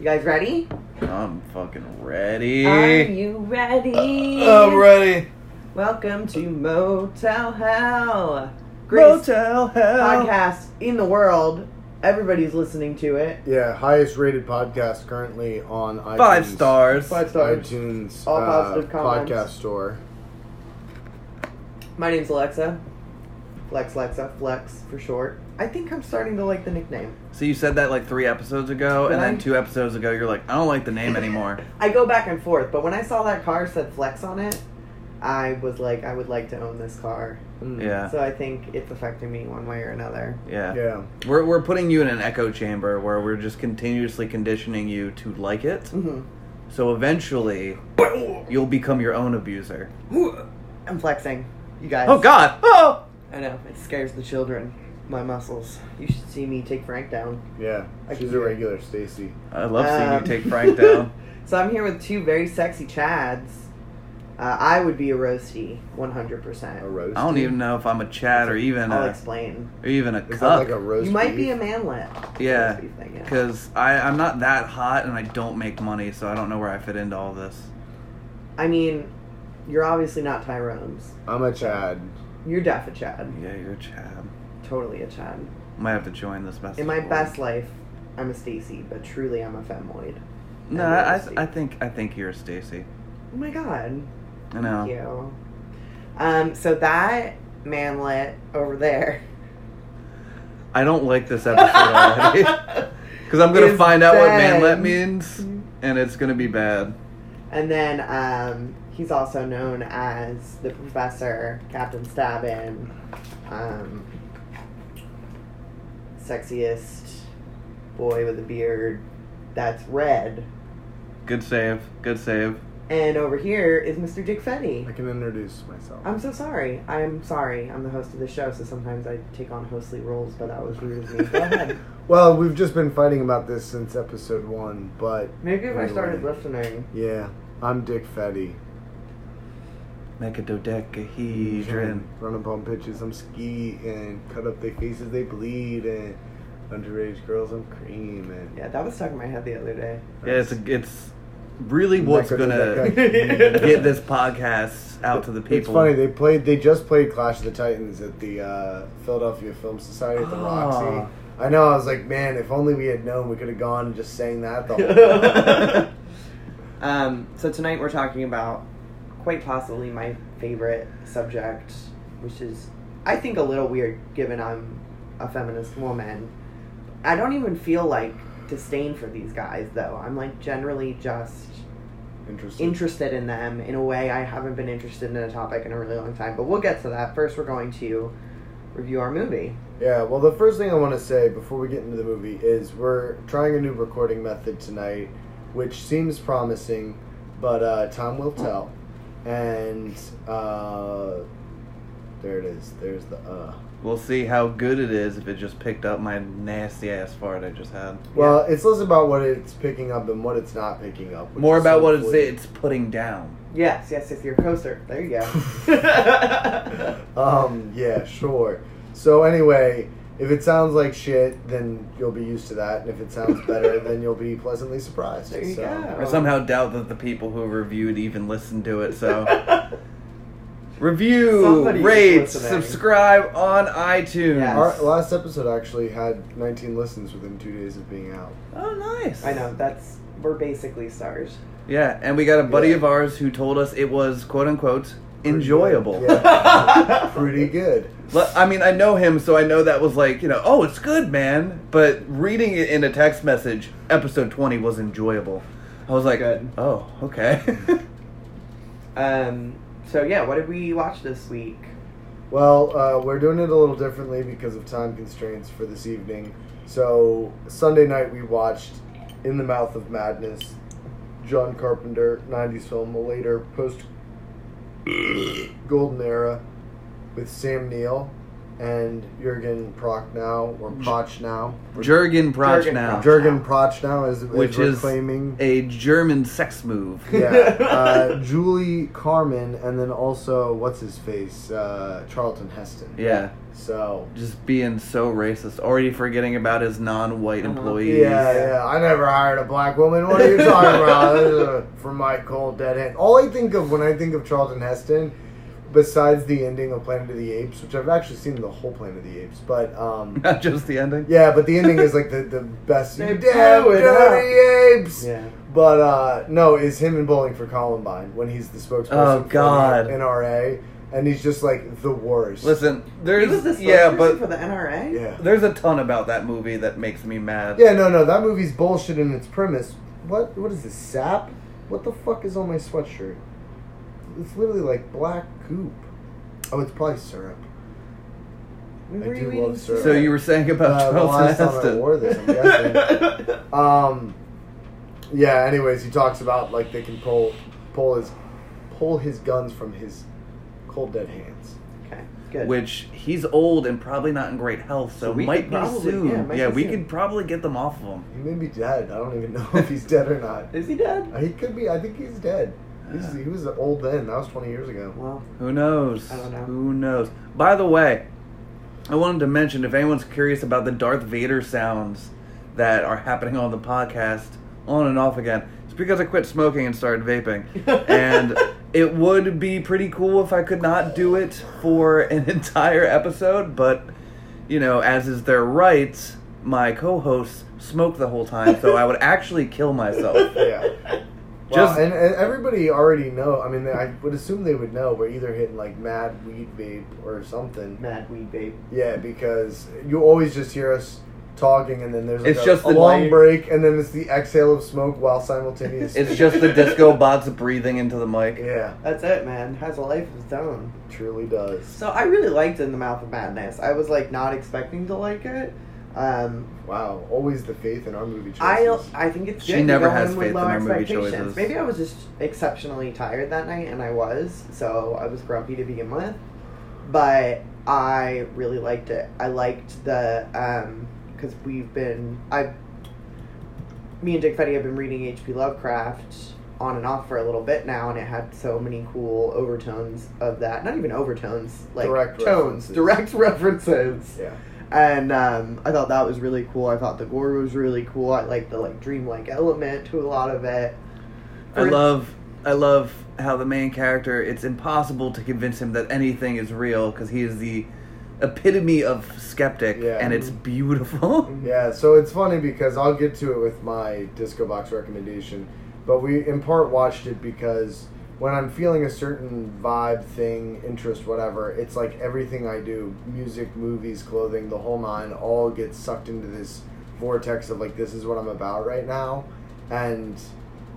You guys ready? I'm fucking ready. Are you ready? I'm ready. Welcome to Motel Hell. Greatest Motel hell. podcast in the world. Everybody's listening to it. Yeah, highest rated podcast currently on iTunes. Five stars. Five stars. iTunes All uh, positive comments. podcast store. My name's Alexa. Flex Lexa, Flex for short. I think I'm starting to like the nickname. So you said that like three episodes ago, Did and then I? two episodes ago, you're like, I don't like the name anymore. I go back and forth, but when I saw that car said Flex on it, I was like, I would like to own this car. Mm. yeah. So I think it's affecting me one way or another. Yeah. Yeah. We're, we're putting you in an echo chamber where we're just continuously conditioning you to like it. hmm So eventually, you'll become your own abuser. I'm flexing, you guys. Oh, God. Oh! I know it scares the children. My muscles. You should see me take Frank down. Yeah. I She's a regular Stacy. I love seeing Um, you take Frank down. So I'm here with two very sexy Chads. Uh, I would be a roasty, 100%. A roast. I don't even know if I'm a Chad or even I'll a, explain. or even a Is that like a roast? You might beef? be a manlet. Yeah, Roast beef thing, yeah. because I'm not that hot and I don't make money, so I don't know where I fit into all this. I mean, you're obviously not Tyrone's. I'm a Chad. You're def a Chad. Yeah, you're a Chad. Totally a Chad. Might have to join this message. In my board. best life, I'm a Stacy, but truly I'm a femoid. No, I, roasty. I think I think you're a Stacy. Oh my god. I know. Thank you. Um, so that manlet over there. I don't like this episode already because I'm gonna find out what manlet means, and it's gonna be bad. And then um, he's also known as the professor, Captain Stabbin, um, sexiest boy with a beard that's red. Good save. Good save. And over here is Mr. Dick Fetty. I can introduce myself. I'm so sorry. I'm sorry. I'm the host of the show, so sometimes I take on hostly roles, but that was rude of me. Go ahead. well, we've just been fighting about this since episode one, but Maybe if I started listening. yeah, I'm Dick Fetty. Make a dodecahedron. Run up on pitches, I'm ski and cut up their faces, they bleed and underage girls, I'm cream and Yeah, that was stuck in my head the other day. Yeah, it's it's really what's Mecha gonna get this podcast out to the people. It's funny they played. They just played Clash of the Titans at the uh, Philadelphia Film Society at the Ah. Roxy. I know. I was like, man, if only we had known, we could have gone and just sang that the whole time. um, so tonight we're talking about quite possibly my favorite subject, which is I think a little weird given I'm a feminist woman. I don't even feel like disdain for these guys though. I'm like generally just Interesting. interested in them in a way I haven't been interested in a topic in a really long time. But we'll get to that. First, we're going to review our movie. Yeah. Well, the first thing I want to say before we get into the movie is we're trying a new recording method tonight, which seems promising, but uh, time will tell. And uh, there it is. There's the uh. We'll see how good it is if it just picked up my nasty ass fart I just had. Well, it's less about what it's picking up than what it's not picking up. More about so what it's it's putting down. Yes, yes, yes. Your coaster. There you go. Um, yeah, sure. So anyway, if it sounds like shit, then you'll be used to that, and if it sounds better, then you'll be pleasantly surprised. There you so, go. I somehow doubt that the people who reviewed even listened to it. So review, Somebody rate, subscribe on iTunes. Yes. Our last episode actually had 19 listens within two days of being out. Oh, nice. I know that's we're basically stars. Yeah, and we got a buddy Yeah. of ours who told us it was quote unquote enjoyable. Yeah, pretty good. I mean, I know him, so I know that was like, you know, oh, it's good, man. But reading it in a text message, episode 20 was enjoyable. I was like, Good. oh, okay. Um. So yeah, what did we watch this week? Well, uh, we're doing it a little differently because of time constraints for this evening. So Sunday night we watched In the Mouth of Madness, John Carpenter '90s film, a later post Golden Era, with Sam Neill and Jurgen Prochnow or Prochnow. Jurgen Jurgen Prochnow, Jurgen Prochnow is, is which is claiming. a German sex move. yeah, uh, Julie Carmen, and then also what's his face, uh, Charlton Heston. Yeah, So just being so racist. Already forgetting about his non-white Uh-huh. employees. yeah, yeah. I never hired a black woman. What are you talking about? This From my cold dead hand. All I think of when I think of Charlton Heston, besides the ending of Planet of the Apes, which I've actually seen the whole Planet of the Apes, but um, Not just the ending. yeah, but the ending is like the the best. They You damn blew it apes. Yeah. But uh, no, is him in Bowling for Columbine when he's the spokesperson Oh, for the NRA, and he's just like the worst. Listen, He there's was the yeah, but for the NRA. yeah, there's a ton about that movie that makes me mad. yeah, no, no, that movie's bullshit in its premise. What, what is this sap? What the fuck is on my sweatshirt? It's literally like black goop. Oh, it's probably syrup. When I do love syrup. So you were saying about Uh, the Charlton last time I wore this, I'm guessing. Um, yeah. Anyways, he talks about like they can pull, pull his, pull his guns from his cold dead hands. okay, good. Which he's old and probably not in great health, so, So we might could be probably- soon. yeah, Yeah, be we soon. could probably get them off of him. He may be dead. I don't even know if he's dead or not. is he dead? Uh, He could be. I think he's dead. He's, he was old then. That was 20 years ago. Well, Who knows? I don't know. Who knows? By the way, I wanted to mention if anyone's curious about the Darth Vader sounds that are happening on the podcast on and off again, it's because I quit smoking and started vaping. and it would be pretty cool if I could not do it for an entire episode, but you know, as is their right, my co-hosts smoke the whole time, so I would actually kill myself. Yeah. Just- Well, and, and everybody already know. I mean, I would assume they would know. We're either hitting like mad weed vape or something. mad weed babe. Yeah, because you always just hear us talking, and then there's like It's a, just a the long light. break, and then it's the exhale of smoke while simultaneously. It's just the disco bots breathing into the mic. yeah, That's it, man. Has a life of its own. truly does. So I really liked In the Mouth of Madness. I was like not expecting to like it. Um, Wow, always the faith in our movie I choices. I I think it's She good to never go has faith low in our movie expectations. choices. Maybe I was just exceptionally tired that night, and I was, so I was grumpy to begin with. But I really liked it. I liked the um because we've been I. Me and Dick Fetty have been reading H.P. Lovecraft on and off for a little bit now, and it had so many cool overtones of that. Not even overtones, like Direct tones, references. direct references yeah, and um, I thought that was really cool. I thought the gore was really cool. I like the like dreamlike element to a lot of it. I love I love how the main character it's impossible to convince him that anything is real because he is the epitome of skeptic Yeah. and it's beautiful. yeah. So it's funny because I'll get to it with my disco box recommendation, but we in part watched it because when I'm feeling a certain vibe, thing, interest, whatever, it's like everything I do music, movies, clothing, the whole nine all gets sucked into this vortex of like, this is what I'm about right now. And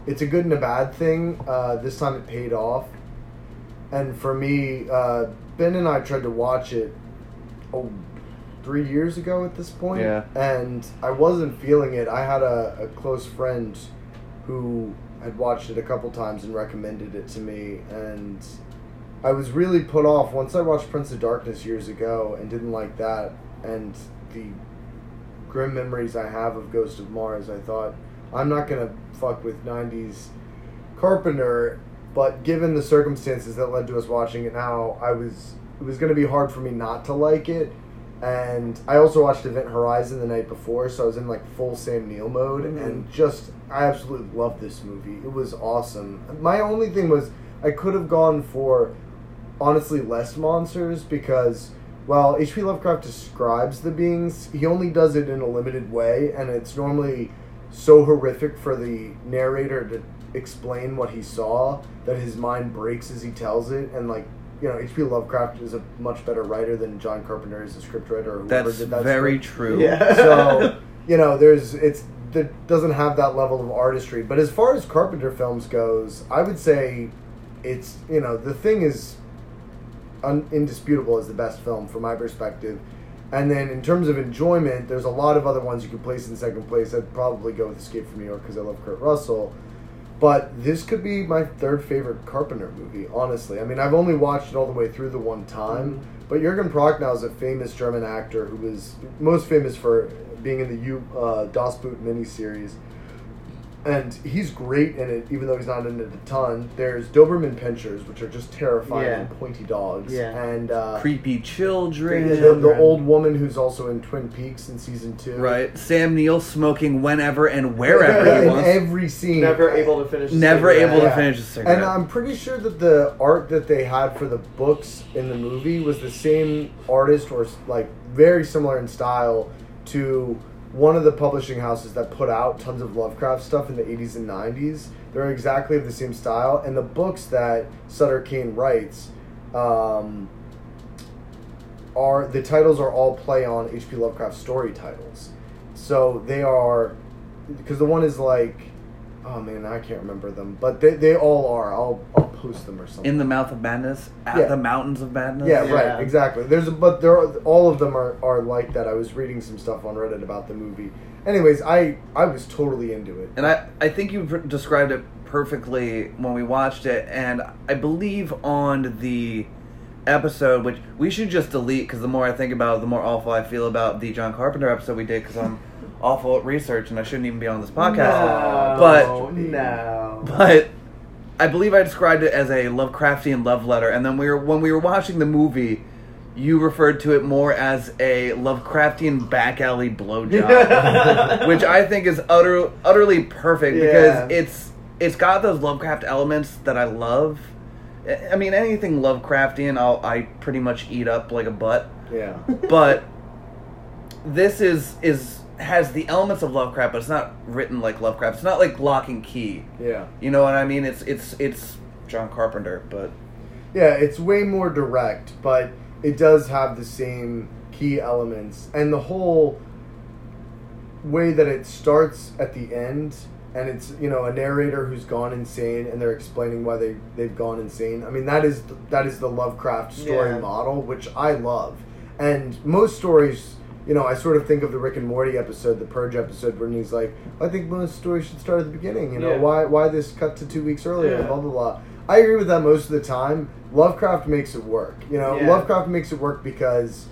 it's a good and a bad thing. Uh, this time it paid off. And for me, uh, Ben and I tried to watch it oh, three years ago at this point. Yeah. And I wasn't feeling it. I had a, a close friend who had watched it a couple times and recommended it to me. And I was really put off once I watched Prince of Darkness years ago and didn't like that. And the grim memories I have of Ghost of Mars, I thought, I'm not to fuck with 90s Carpenter. But given the circumstances that led to us watching it now, I was it was to be hard for me not to like it. And I also watched Event Horizon the night before, so I was in like full Sam Neill mode, Mhm. and just I absolutely loved this movie. It was awesome. My only thing was I could have gone for honestly less monsters because while H.P. Lovecraft describes the beings, he only does it in a limited way, and it's normally so horrific for the narrator to explain what he saw that his mind breaks as he tells it, and like. You know, H.P. Lovecraft is a much better writer than John Carpenter is a scriptwriter or whoever That's did that very script true. Yeah. so you know there's it's that doesn't have that level of artistry but as far as carpenter films goes i would say it's you know the thing is un- indisputable as the best film from my perspective. And then in terms of enjoyment, there's a lot of other ones you could place in second place. I'd probably go with Escape from New York because I love Kurt Russell. But this could be my third favorite Carpenter movie, honestly. I mean, I've only watched it all the way through the one time. But Jürgen Prochnow is a famous German actor who was most famous for being in the U uh, Das Boot miniseries. And he's great in it, even though he's not in it a ton. There's Doberman Pinschers, which are just terrifying Yeah. and pointy dogs. Yeah. And uh, Creepy children. the, the, the old woman who's also in Twin Peaks in season two. Right. Sam Neill smoking whenever and wherever he in wants. every scene. Never able to finish. a Never cigarette. able to finish a cigarette. And I'm pretty sure that the art that they had for the books in the movie was the same artist or like very similar in style to one of the publishing houses that put out tons of Lovecraft stuff in the 80s and 90s. They're exactly of the same style. And the books that Sutter Kane writes um, are the titles are all play on H.P. Lovecraft story titles. So they are because the one is like oh man I can't remember them. But they, they all are. I'll I'll post them or something. In the mouth of madness, at Yeah. the mountains of madness. yeah, Yeah. right exactly. There's a, but there are, all of them are, are like that. I was reading some stuff on Reddit about the movie. Anyways I I was totally into it. And I, I think you described it perfectly when we watched it, and I believe on the episode, which we should just delete because the more I think about it, the more awful I feel about the John Carpenter episode we did because I'm awful at research and I shouldn't even be on this podcast. No, But- no. But I believe I described it as a Lovecraftian love letter, and then we were when we were watching the movie. You referred to it more as a Lovecraftian back alley blowjob. which I think is utter, utterly perfect Yeah. because it's it's got those Lovecraft elements that I love. I- I mean, anything Lovecraftian, I'll I pretty much eat up like a butt. yeah But this is is has the elements of Lovecraft, but it's not written like Lovecraft. It's not like Lock and Key. yeah You know what I mean? It's it's it's John Carpenter, but Yeah, it's way more direct, but it does have the same key elements. And the whole way that it starts at the end, and it's, you know, a narrator who's gone insane and they're explaining why they, they've gone insane. I mean, that is, that is the Lovecraft story Yeah. model, which I love. And most stories, you know, I sort of think of the Rick and Morty episode, the Purge episode, when he's like, I think most stories should start at the beginning. You know, Yeah. why why this cut to two weeks earlier? Yeah. Blah blah blah. I agree with that most of the time. Lovecraft makes it work. You know, Yeah. Lovecraft makes it work because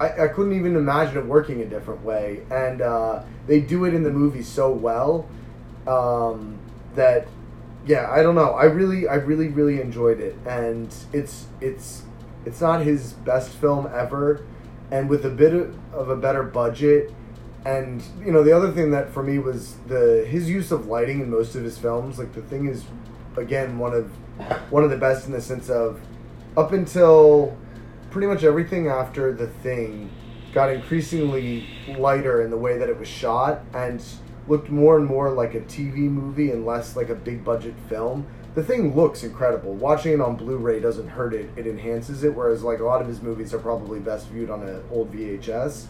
I, I couldn't even imagine it working a different way, and uh, they do it in the movie so well um, that yeah, I don't know. I really, I really, really enjoyed it, and it's it's it's not his best film ever, and with a bit of, a better budget, and you know the other thing that for me was the his use of lighting in most of his films. Like the thing is, again, one of one of the best in the sense of up until pretty much everything after the thing got increasingly lighter in the way that it was shot and looked more and more like a TV movie and less like a big budget film. The thing looks incredible. Watching it on Blu-ray doesn't hurt it; it enhances it. Whereas like a lot of his movies are probably best viewed on an old VHS,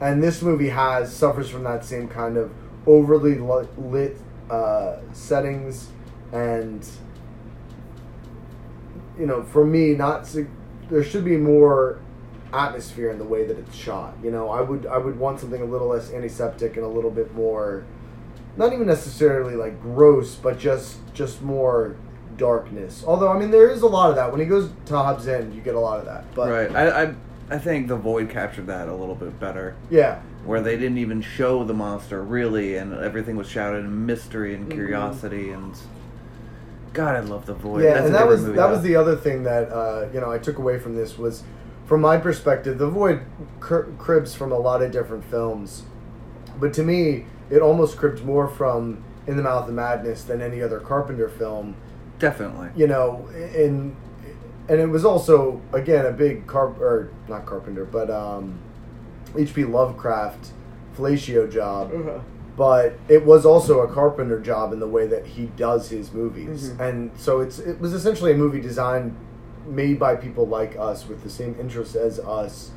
and this movie has suffers from that same kind of overly lit uh, settings and you know, for me, not there should be more atmosphere in the way that it's shot. You know, I would I would want something a little less antiseptic and a little bit more, not even necessarily like gross, but just just more darkness. Although I mean, there is a lot of that when he goes to Hobbs End, you get a lot of that. But right. I, I I think the Void captured that a little bit better, yeah, where they didn't even show the monster really, and everything was shouted in mystery and curiosity and. God, I love the Void. Yeah, That's and that was that was the other thing that uh, you know I took away from this was, from my perspective, the void cr- cribs from a lot of different films, but to me, it almost cribbed more from In the Mouth of Madness than any other Carpenter film. definitely. You know, in and it was also again a big carp or not Carpenter, but um, H.P. Lovecraft fellatio job but it was also a carpenter job in the way that he does his movies Mhm. and so it's it was essentially a movie designed made by people like us with the same interests as us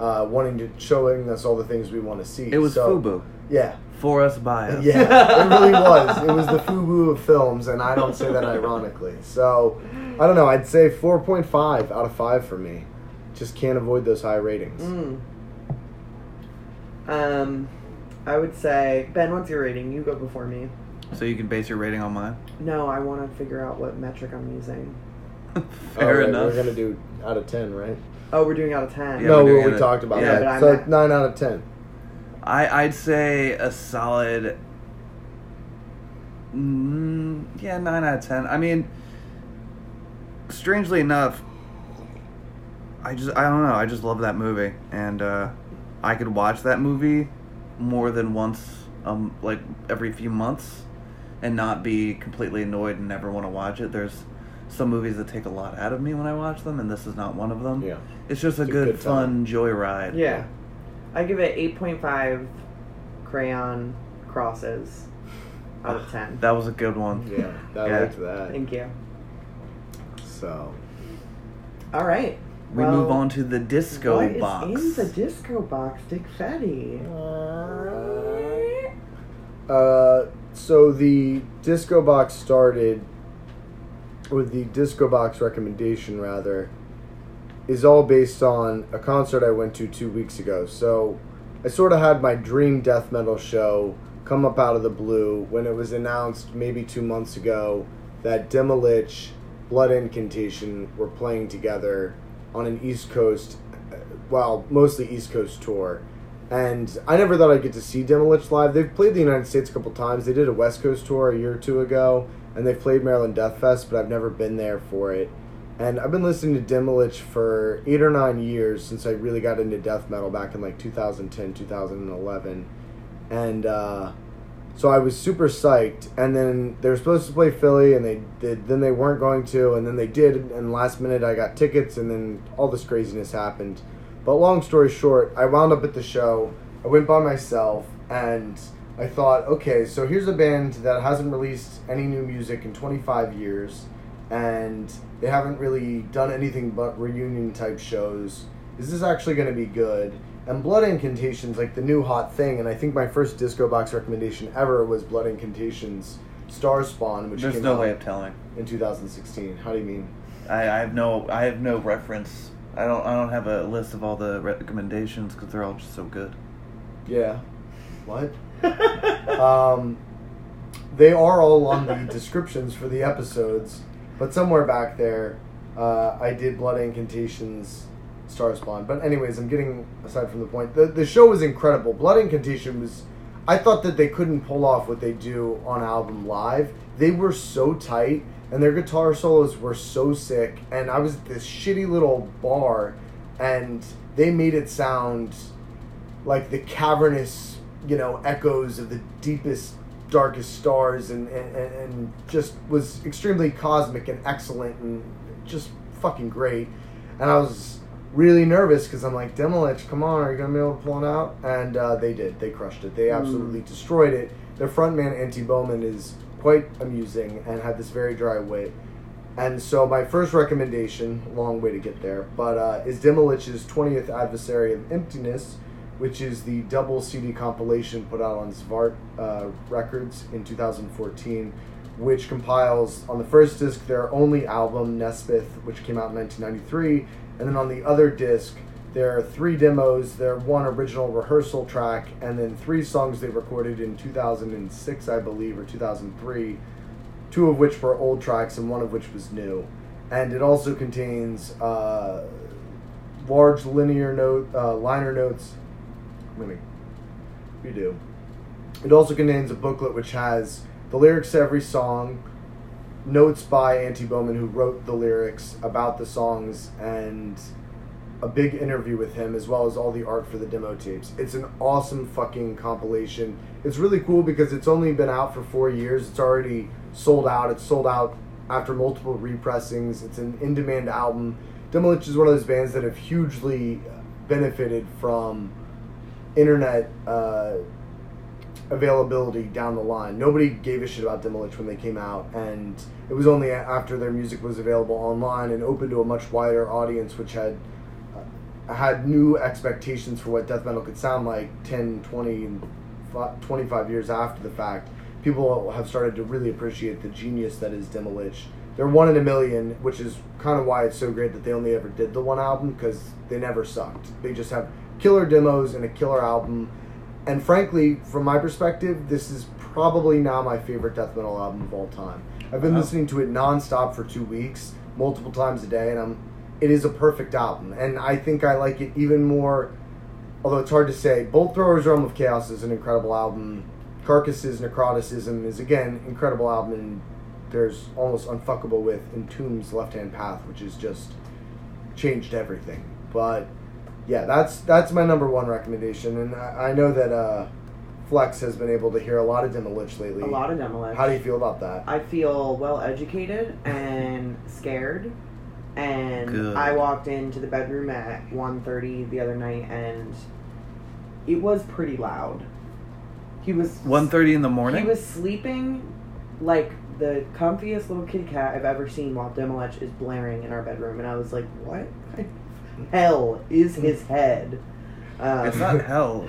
uh, wanting to showing us all the things we want to see. It was So- FUBU. Yeah, For us, by us. yeah, it really was. It was the FUBU of films, and I don't say that ironically. So, I don't know. I'd say 4.5 out of 5 for me. Just can't avoid those high ratings. Mm. Um, I would say Ben. What's your rating? You go before me. So you can base your rating on mine. No, I want to figure out what metric I'm using. Fair All right, enough. We're gonna do out of 10, right? Oh, we're doing out of ten. Yeah, no, we're doing what we it- talked about. yeah, Yeah, but I'm so at- 9 out of 10. I I'd say a solid. Mm, yeah, nine out of ten. I mean, strangely enough, I just I don't know. I just love that movie, and uh, I could watch that movie more than once, um, like every few months, and not be completely annoyed and never want to watch it. There's some movies that take a lot out of me when I watch them, and this is not one of them. Yeah. It's just a It's a good, good fun joyride. Yeah. I give it eight point five crayon crosses out of ten. That was a good one. Yeah, I Yeah. liked that. Thank you. So, All right. We Well, move on to the disco what is box. in the disco box, Dick Fetty? uh, so the disco box started with the disco box recommendation, rather, is all based on a concert I went to two weeks ago. So, I sort of had my dream death metal show come up out of the blue when it was announced maybe two months ago that Demilich, Blood Incantation were playing together on an East Coast, uh, well, mostly East Coast tour. And I never thought I'd get to see Demilich live. They've played the United States a couple times. They did a West Coast tour a year or two ago, and they've played Maryland Death Fest, but I've never been there for it. And I've been listening to Demilich for eight or nine years since I really got into death metal back in like 2010, 2011. And uh, so I was super psyched. And then they were supposed to play Philly, and they did. Then they weren't going to, and then they did. And last minute I got tickets, and then all this craziness happened. But long story short, I wound up at the show. I went by myself, and I thought, okay, so here's a band that hasn't released any new music in 25 years, and they haven't really done anything but reunion type shows. Is this actually going to be good? And Blood Incantation's like the new hot thing, and I think my first disco box recommendation ever was Blood Incantation's Star Spawn, which There's came no way of telling. in 2016. How do you mean? I, I have no I have no reference. I don't I don't have a list of all the recommendations because they're all just so good. Yeah. What? um, they are all on the descriptions for the episodes, but somewhere back there, uh, I did Blood Incantations Star Spawn. But anyways, I'm getting aside from the point. The the show was incredible. Blood Incantation was. I thought that they couldn't pull off what they do on album live. They were so tight, and their guitar solos were so sick. And I was at this shitty little bar, and they made it sound like the cavernous, you know, echoes of the deepest, darkest stars, and and, and just was extremely cosmic and excellent, and just fucking great. And I was really nervous because I'm like, Demilich, come on, are you gonna be able to pull it out? And uh, they did. They crushed it. They absolutely destroyed it. Their frontman, Antti Boman, is quite amusing and had this very dry wit. And so my first recommendation, long way to get there, but uh, is Demilich's 20th Adversary of Emptiness, which is the double CD compilation put out on Svart uh, Records in 2014, which compiles on the first disc their only album, Nespithe, which came out in 1993, and then on the other disc, there are three demos, their one original rehearsal track, and then three songs they recorded in 2006, I believe, or 2003 two of which were old tracks and one of which was new. And it also contains uh, large linear note uh, liner notes. Me redo. It also contains a booklet which has the lyrics to every song, notes by Antti Boman who wrote the lyrics about the songs, and a big interview with him as well as all the art for the demo tapes. It's an awesome fucking compilation. It's really cool because it's only been out for four years. It's already sold out. It's sold out after multiple repressings. It's an in demand album. Demilich is one of those bands that have hugely benefited from internet uh, availability down the line. Nobody gave a shit about Demilich when they came out, and it was only after their music was available online and open to a much wider audience, which had uh, had new expectations for what death metal could sound like 10, 20, and 25 years after the fact, people have started to really appreciate the genius that is Demilich. They're one in a million, which is kind of why it's so great that they only ever did the one album because they never sucked. They just have killer demos and a killer album. And frankly, from my perspective, this is probably now my favorite death metal album of all time. I've been Wow. listening to it nonstop for two weeks, multiple times a day, and I'm. It is a perfect album, and I think I like it even more. Although it's hard to say, Bolt Thrower's Realm of Chaos is an incredible album. Carcass's Necroticism is again incredible album, and there's almost unfuckable with Entombed's Left Hand Path, which is just changed everything. But yeah, that's that's my number one recommendation, and I, I know that uh, Flex has been able to hear a lot of Demilich lately. A lot of demolition. How do you feel about that? I feel well educated and scared. And Good. I walked into the bedroom at 1.30 the other night and it was pretty loud. He was 1.30 in the morning? He was sleeping like the comfiest little kitty cat I've ever seen while Demilich is blaring in our bedroom and I was like, What kind of hell is his head? Um, It's not hell.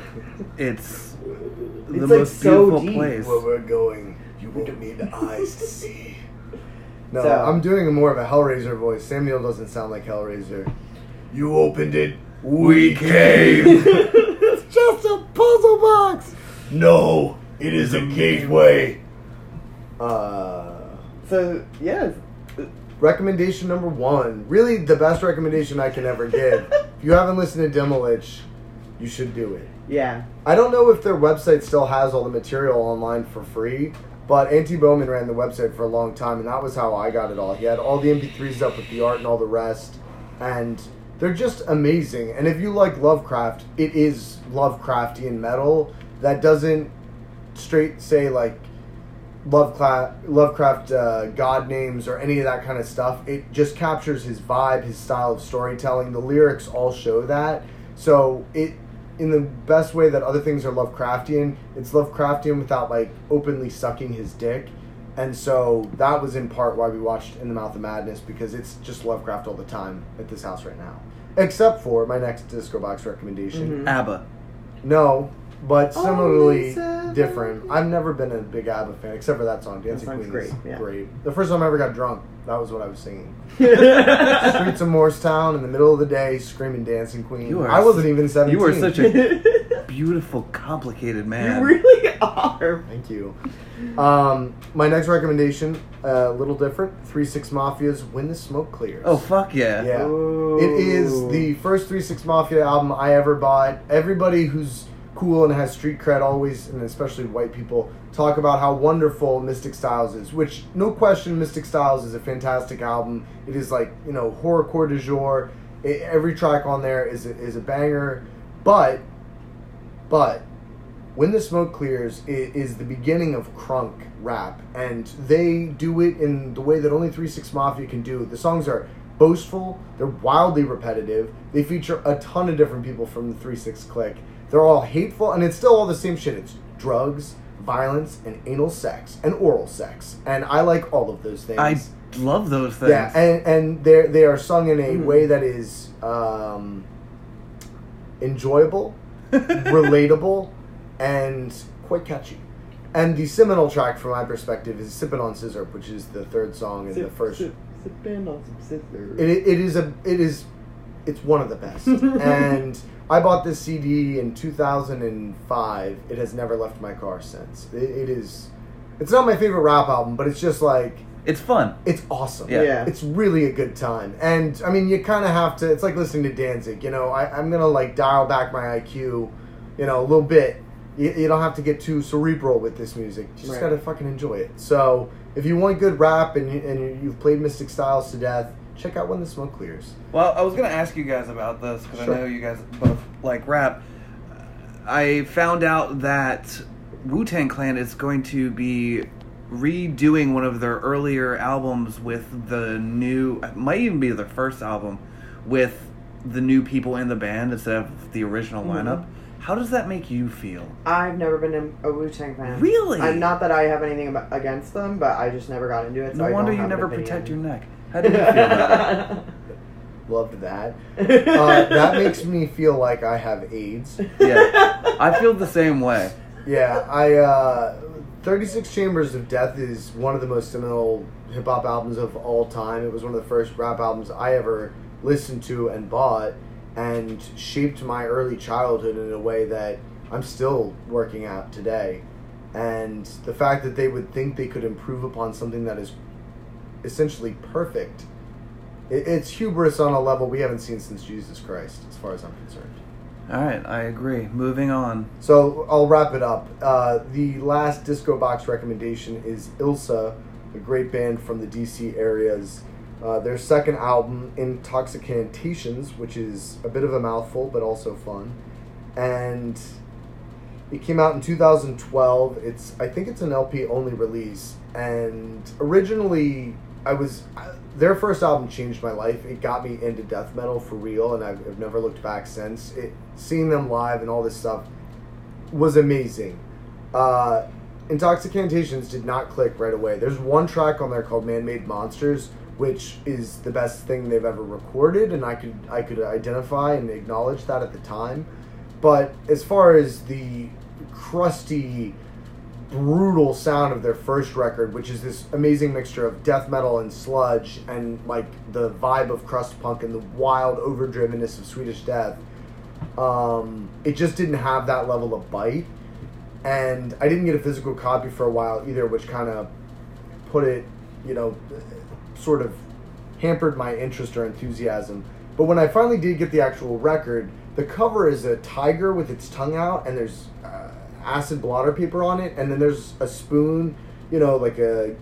It's the It's, like, most so beautiful deep. place. Where we're going, you won't need eyes to see. No, So- I'm doing a more of a Hellraiser voice. Samuel doesn't sound like Hellraiser. You opened it, we came. it's just a puzzle box. No, it is a gateway. Uh, So yes, recommendation number one. Really, the best recommendation I can ever give. if you haven't listened to Demilich, you should do it. yeah. I don't know if their website still has all the material online for free, but Antti Boman ran the website for a long time, and that was how I got it all. He had all the MP3s up with the art and all the rest, and they're just amazing. And if you like Lovecraft, it is Lovecraftian metal that doesn't straight say like Lovecraft, Lovecraft uh, god names or any of that kind of stuff. It just captures his vibe, his style of storytelling. The lyrics all show that. So it, in the best way that other things are Lovecraftian, it's Lovecraftian without like openly sucking his dick. And so that was in part why we watched In the Mouth of Madness because it's just Lovecraft all the time at this house right now. Except for my next Disco Box recommendation. Mhm. ABBA. No, but similarly Always different. I've never been a big ABBA fan, except for that song, Dancing song's Queen. great, yeah. great. The first time I ever got drunk, that was what I was singing. Streets of Morristown in the middle of the day, screaming Dancing Queen. You are I wasn't even seventeen. You were such a beautiful, complicated man. You really are. Thank you. Um, my next recommendation, a little different. Three Six Mafia's "When the Smoke Clears." Oh, fuck yeah. Yeah. Ooh. It is the first Three Six Mafia album I ever bought. Everybody who's cool and has street cred always, and especially white people, talk about how wonderful Mystic Stylez is. Which, no question, Mystic Stylez is a fantastic album. It is like you know horrorcore du jour. It, every track on there is a, is a banger, but but when the smoke clears i- is the beginning of crunk rap and they do it in the way that only 3-6 mafia can do the songs are boastful they're wildly repetitive they feature a ton of different people from the 3-6 clique they're all hateful and it's still all the same shit it's drugs violence and anal sex and oral sex and i like all of those things I love those things. yeah, and and they they are sung in a Mhm. way that is um, enjoyable, relatable, and quite catchy. And the seminal track, from my perspective, is "Sippin' on Scissor," which is the third song in the first. Sip, sipping on some scissors. It, it is a it is it's one of the best. and I bought this CD in 2005. It has never left my car since. It, it is. It's not my favorite rap album, but it's just like it's fun. it's awesome. Yeah. Yeah. It's really a good time. And I mean, you kind of have to, it's like listening to Danzig, you know, I, I'm going to like dial back my IQ, you know, a little bit. You, you don't have to get too cerebral with this music. You just Right. got to fucking enjoy it. So if you want good rap and, you, and you've played Mystic Stylez to death, check out When the Smoke Clears. Well, I was gonna ask you guys about this because Sure. I know you guys both like rap. I found out that Wu Tang Clan is going to be redoing one of their earlier albums with the new. It might even be their first album with the new people in the band instead of the original Mhm. lineup. How does that make you feel? I've never been a, a Wu Tang fan. Really? I'm not that I have anything about, against them, but I just never got into it. So No I wonder don't you never opinion. protect your neck. How do you feel about that? Loved that. Uh, that makes me feel like I have AIDS. Yeah. I feel the same way. Yeah, I uh 36 Chambers of Death is one of the most seminal hip hop albums of all time. It was one of the first rap albums I ever listened to and bought and shaped my early childhood in a way that I'm still working out today. And the fact that they would think they could improve upon something that is essentially perfect. It, it's hubris on a level we haven't seen since Jesus Christ, as far as I'm concerned. All right, I agree. Moving on. So I'll wrap it up. Uh, the last disco box recommendation is Ilsa, a great band from the DC areas. Uh, their second album, Intoxicantations, which is a bit of a mouthful but also fun, and it came out in 2012. It's I think it's an LP only release, and originally I was their first album changed my life. It got me into death metal for real, and I've, I've never looked back since. It seeing them live and all this stuff was amazing. Uh, Intoxicantations did not click right away. There's one track on there called "Man Made Monsters," which is the best thing they've ever recorded, and I could I could identify and acknowledge that at the time. But as far as the crusty, brutal sound of their first record, which is this amazing mixture of death metal and sludge, and like the vibe of crust punk and the wild overdrivenness of Swedish Death, um, it just didn't have that level of bite. And I didn't get a physical copy for a while either, which kind of put it, you know, sort of hampered my interest or enthusiasm. But when I finally did get the actual record, the cover is a tiger with its tongue out, and there's acid blotter paper on it, and then there's a spoon, you know, like a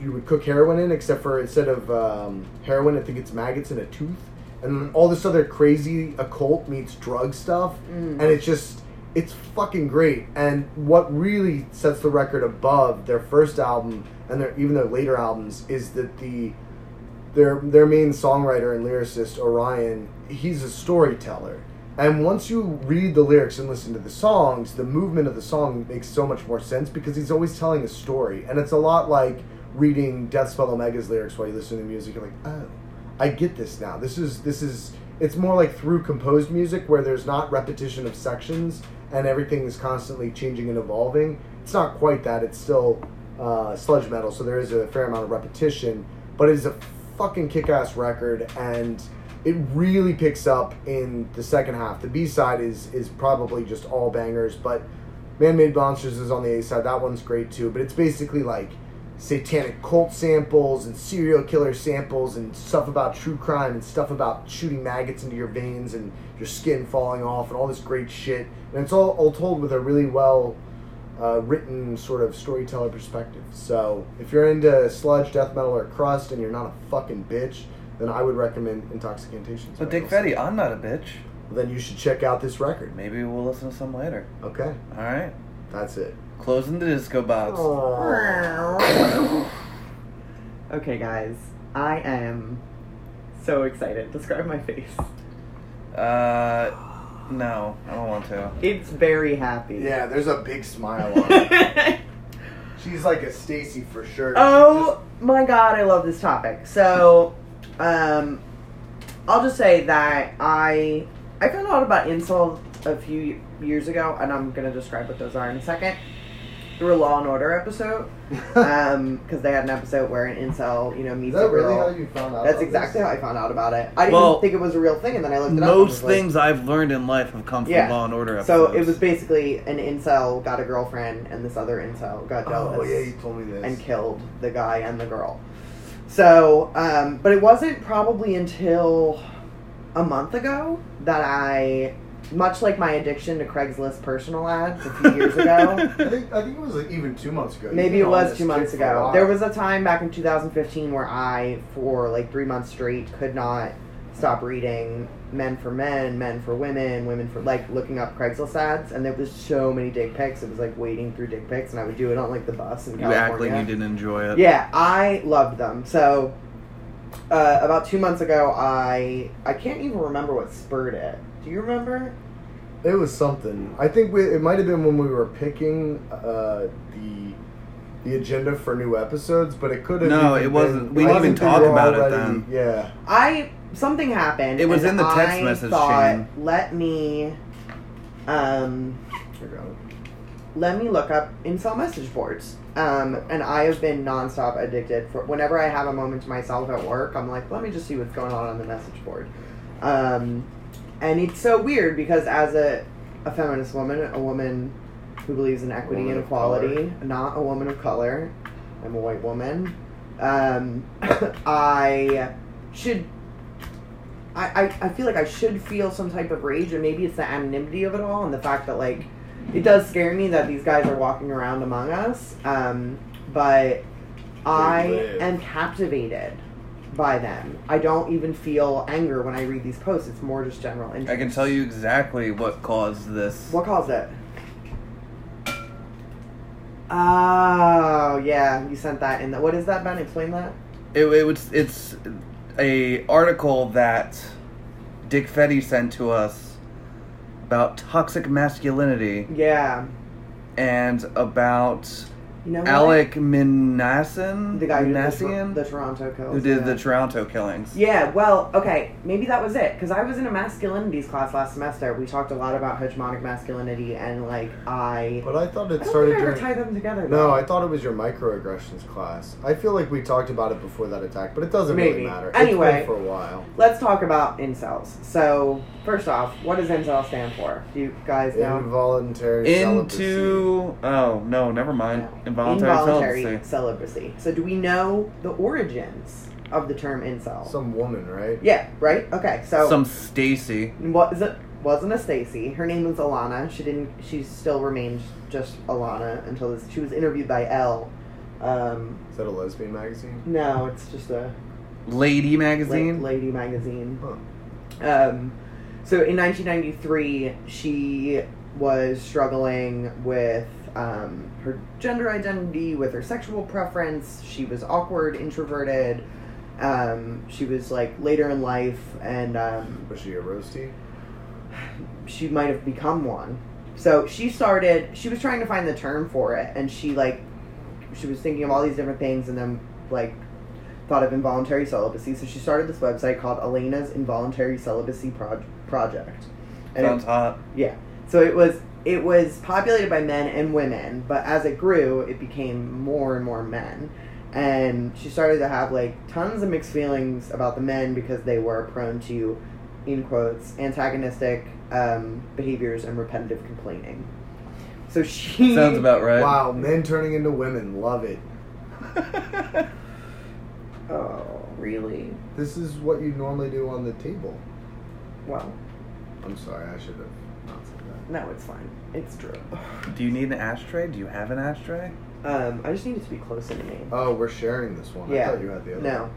you would cook heroin in, except for instead of um, heroin, I think it's maggots in a tooth, and then all this other crazy occult meets drug stuff, and it's just it's fucking great. And what really sets the record above their first album and their even their later albums is that the their their main songwriter and lyricist Orion, he's a storyteller. And once you read the lyrics and listen to the songs, the movement of the song makes so much more sense because he's always telling a story. And it's a lot like reading Deathspell Omega's lyrics while you listen to the music. You're like, oh, I get this now. This is this is it's more like through composed music where there's not repetition of sections and everything is constantly changing and evolving. It's not quite that. It's still uh, sludge metal, so there is a fair amount of repetition, but it is a fucking kick-ass record and it really picks up in the second half. The B side is is probably just all bangers, but Man Made Monsters is on the A side. That one's great too. But it's basically like satanic cult samples and serial killer samples and stuff about true crime and stuff about shooting maggots into your veins and your skin falling off and all this great shit. And it's all, all told with a really well uh, written sort of storyteller perspective. So if you're into sludge, death metal, or crust and you're not a fucking bitch, then I would recommend Intoxicantations. So by Dick Ilsa. Fetty, I'm not a bitch. Then you should check out this record. Maybe we'll listen to some later. Okay, All right. that's it. Closing the disco box. Okay, guys, I am so excited. Describe my face. Uh, no, I don't want to. It's very happy. Yeah, there's a big smile on it. She's like a Stacy for sure. oh my god, I love this topic. So, um, I'll just say that I I found out about incels a few years ago, and I'm gonna describe what those are in a second. Through a Law and Order episode, um, because they had an episode where an incel, you know, Is meets that a girl. really how you found out? That's about exactly this? how I found out about it. I didn't Well, think it was a real thing, and then I looked it up. Most was like- things I've learned in life have come from Yeah. Law and Order episodes. So it was basically an incel got a girlfriend, and this other incel got jealous Oh yeah, you told me this. and killed the guy and the girl. So, um, but it wasn't probably until a month ago that I, much like my addiction to Craigslist personal ads a few years ago, I think I think it was like even two months ago. maybe it was two months ago. There was a time back in 2015 where I, for like three months straight, could not stop reading men for men, men for women, women for like looking up Craigslist ads, and there was so many dick pics. It was like wading through dick pics, and I would do it on like the bus in You California. act like you didn't enjoy it. Yeah, I loved them. So uh, about two months ago, I I can't even remember what spurred it. Do you remember? It was something. I think we, it might have been when we were picking uh, the the agenda for new episodes, but it could have. No, it wasn't. been- We didn't even talk were about it then. Yeah, I something happened. It was in the text I message Thought, chain. Let me, um, I got it. let me look up incel message boards. Um, and I have been nonstop addicted for whenever I have a moment to myself at work. I'm like, let me just see what's going on on the message board. Um, and it's so weird because as a, a feminist woman, a woman who believes in equity woman and equality, not a woman of color, I'm a white woman. Um, I should. I, I, I feel like I should feel some type of rage, and maybe it's the anonymity of it all, and the fact that like it does scare me that these guys are walking around among us. Um, but I am captivated by them. I don't even feel anger when I read these posts. It's more just general interest. I can tell you exactly what caused this. What caused it? Oh yeah, you sent that in. The, what is that, Ben? Explain that. It, it was it's a article that Dick Fetty sent to us about toxic masculinity Yeah, and about you know? Alek Minassian, the guy who did the, the Toronto kills. who did yeah. the Toronto killings. Yeah, well, okay, maybe that was it. Because I was in a masculinities class last semester. We talked a lot about hegemonic masculinity, and like I. But I thought I it don't started think I ever during. tie them together. No, though. I thought it was your microaggressions class. I feel like we talked about it before that attack, but it doesn't Maybe. really matter. Anyway. it's been for a while. Let's talk about incels. So, first off, what does incel stand for? Do you guys know? Involuntary celibacy. Into oh no, never mind. No. Involuntary, Involuntary celibacy. celibacy. So, do we know the origins of the term incel? some woman, right? yeah, right. Okay, so Some Stacy. what is it? Wasn't a Stacy. Her name was Alana. She didn't. She still remained just Alana until this, she was interviewed by Elle. Um, Is that a lesbian magazine? no, it's just a Lady la- magazine. lady magazine. Huh. Um, so in 1993, she was struggling with um, her gender identity, with her sexual preference. She was awkward, introverted. Um, she was like later in life, and um, Was she a roasty? she might have become one. So she started. She was trying to find the term for it, and she like, she was thinking of all these different things, and then like, thought of involuntary celibacy. So she started this website called Alana's Involuntary Celibacy Proj- Project. And it- hot. yeah. So it was it was populated by men and women, but as it grew, it became more and more men. And she started to have like tons of mixed feelings about the men because they were prone to, in quotes, antagonistic um, behaviors and repetitive complaining. So she Sounds about right. Wow, men turning into women, love it. Oh, really? This is what you normally do on the table. Well, I'm sorry, I should have not said that. no, it's fine. It's true. Do you need an ashtray? Do you have an ashtray? Um, I just need it to be closer to me. Oh, we're sharing this one. I yeah. thought you had the other. No.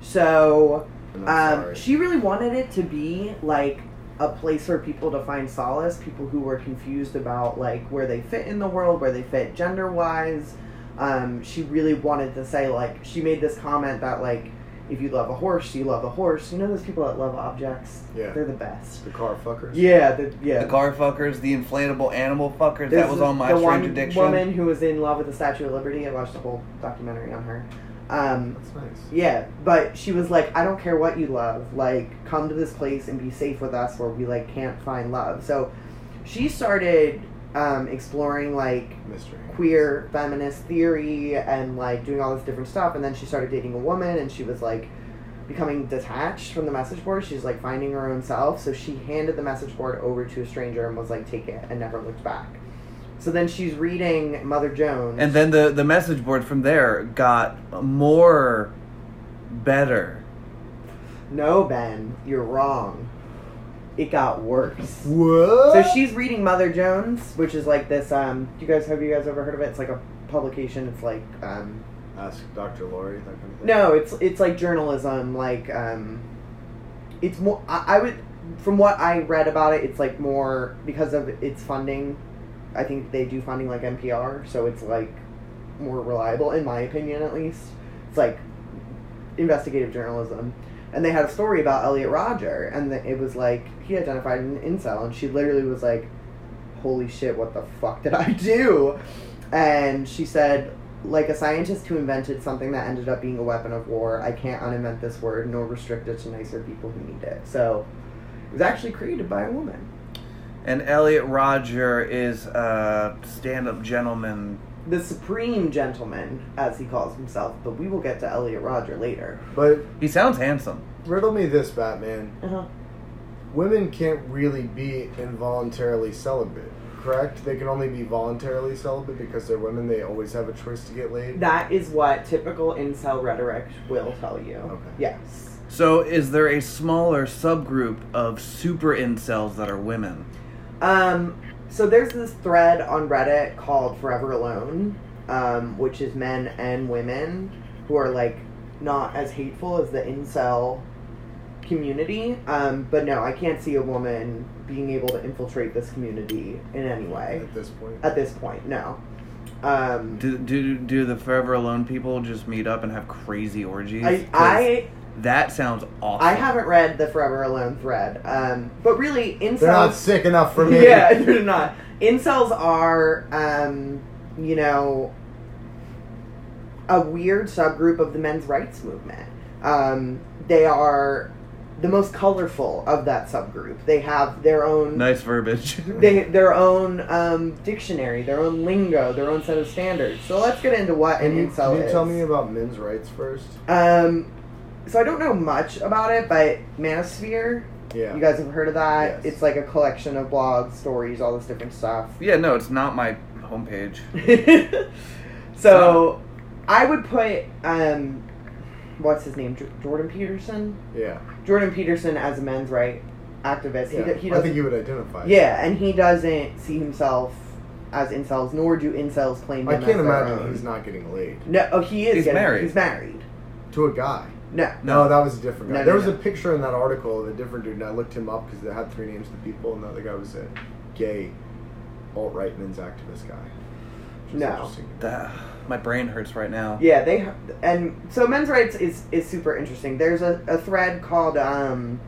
So one. I'm Um, she really wanted it to be like a place for people to find solace, people who were confused about like where they fit in the world, where they fit gender wise. Um, she really wanted to say like she made this comment that like if you love a horse, you love a horse. You know those people that love objects? Yeah. They're the best. the car fuckers. Yeah, the, yeah. The car fuckers, the inflatable animal fuckers. There's that was on my the strange one addiction. woman who was in love with the Statue of Liberty. I watched the whole documentary on her. Um, That's nice. Yeah, but she was like, I don't care what you love. Like, come to this place and be safe with us where we like can't find love. So she started um, exploring like Mystery. queer feminist theory and like doing all this different stuff. And then she started dating a woman and she was like becoming detached from the message board. She's like finding her own self. So she handed the message board over to a stranger and was like, take it and never looked back. So then she's reading Mother Jones. And then the, the message board from there got more better. no, Ben, you're wrong. It got worse. What? So she's reading Mother Jones, which is like this. Um, do you guys have you guys ever heard of it? It's like a publication. It's like um, Ask Dr. Lori, that kind of thing. no, it's it's like journalism. Like um, it's more. I, I would, from what I read about it, it's like more because of its funding. I think they do funding like NPR, so it's like more reliable, in my opinion, at least. It's like investigative journalism. And they had a story about Elliot Rodger, and the, it was like he identified an incel, and she literally was like, "Holy shit, what the fuck did I do?" And she said, like a scientist who invented something that ended up being a weapon of war. I can't uninvent this word nor restrict it to nicer people who need it. So it was actually created by a woman. And Elliot Rodger is a stand-up gentleman. The supreme gentleman, as he calls himself, but we will get to Elliot Rodger later. But He sounds handsome. riddle me this, Batman. Uh-huh. Women can't really be involuntarily celibate, correct? They can only be voluntarily celibate because they're women. They always have a choice to get laid. That is what typical incel rhetoric will tell you. Okay. Yes. So, is there a smaller subgroup of super incels that are women? Um, so there's this thread on Reddit called Forever Alone, um, which is men and women who are like not as hateful as the incel community. Um, but no, I can't see a woman being able to infiltrate this community in any way At this point, at this point. No. Um, Do, do do the Forever Alone people just meet up and have crazy orgies? I, 'Cause I that sounds awesome. I haven't read the Forever Alone thread, um, but really incels. they're not sick enough for me. Yeah, they're not. Incels are, um, you know, a weird subgroup of the men's rights movement. Um, they are the most colorful of that subgroup. They have their own. Nice verbiage. They, their own um, dictionary, their own lingo, their own set of standards. So let's get into what an Can you, incel can you is. tell me about men's rights first? Um, so I don't know much about it, but Manosphere, Yeah. you guys have heard of that? Yes. It's like a collection of blogs, stories, all this different stuff. yeah, no, it's not my homepage. so I would put um, what's his name, J- Jordan Peterson. yeah. Jordan Peterson as a men's right activist. yeah. He, he I think you would identify. yeah, and he doesn't see himself as incels, nor do incels claim him I can't as their imagine own. he's not getting laid No, oh, he is. He's getting, married. He's married. to a guy. No, No, that was a different guy. No, there no, was no. a picture in that article of a different dude, and I looked him up because they had three names of the people, and the other guy was a gay alt right men's activist guy. which No. interesting. That, my brain hurts right now. Yeah, they and so men's rights is is super interesting. There's a, a thread called um,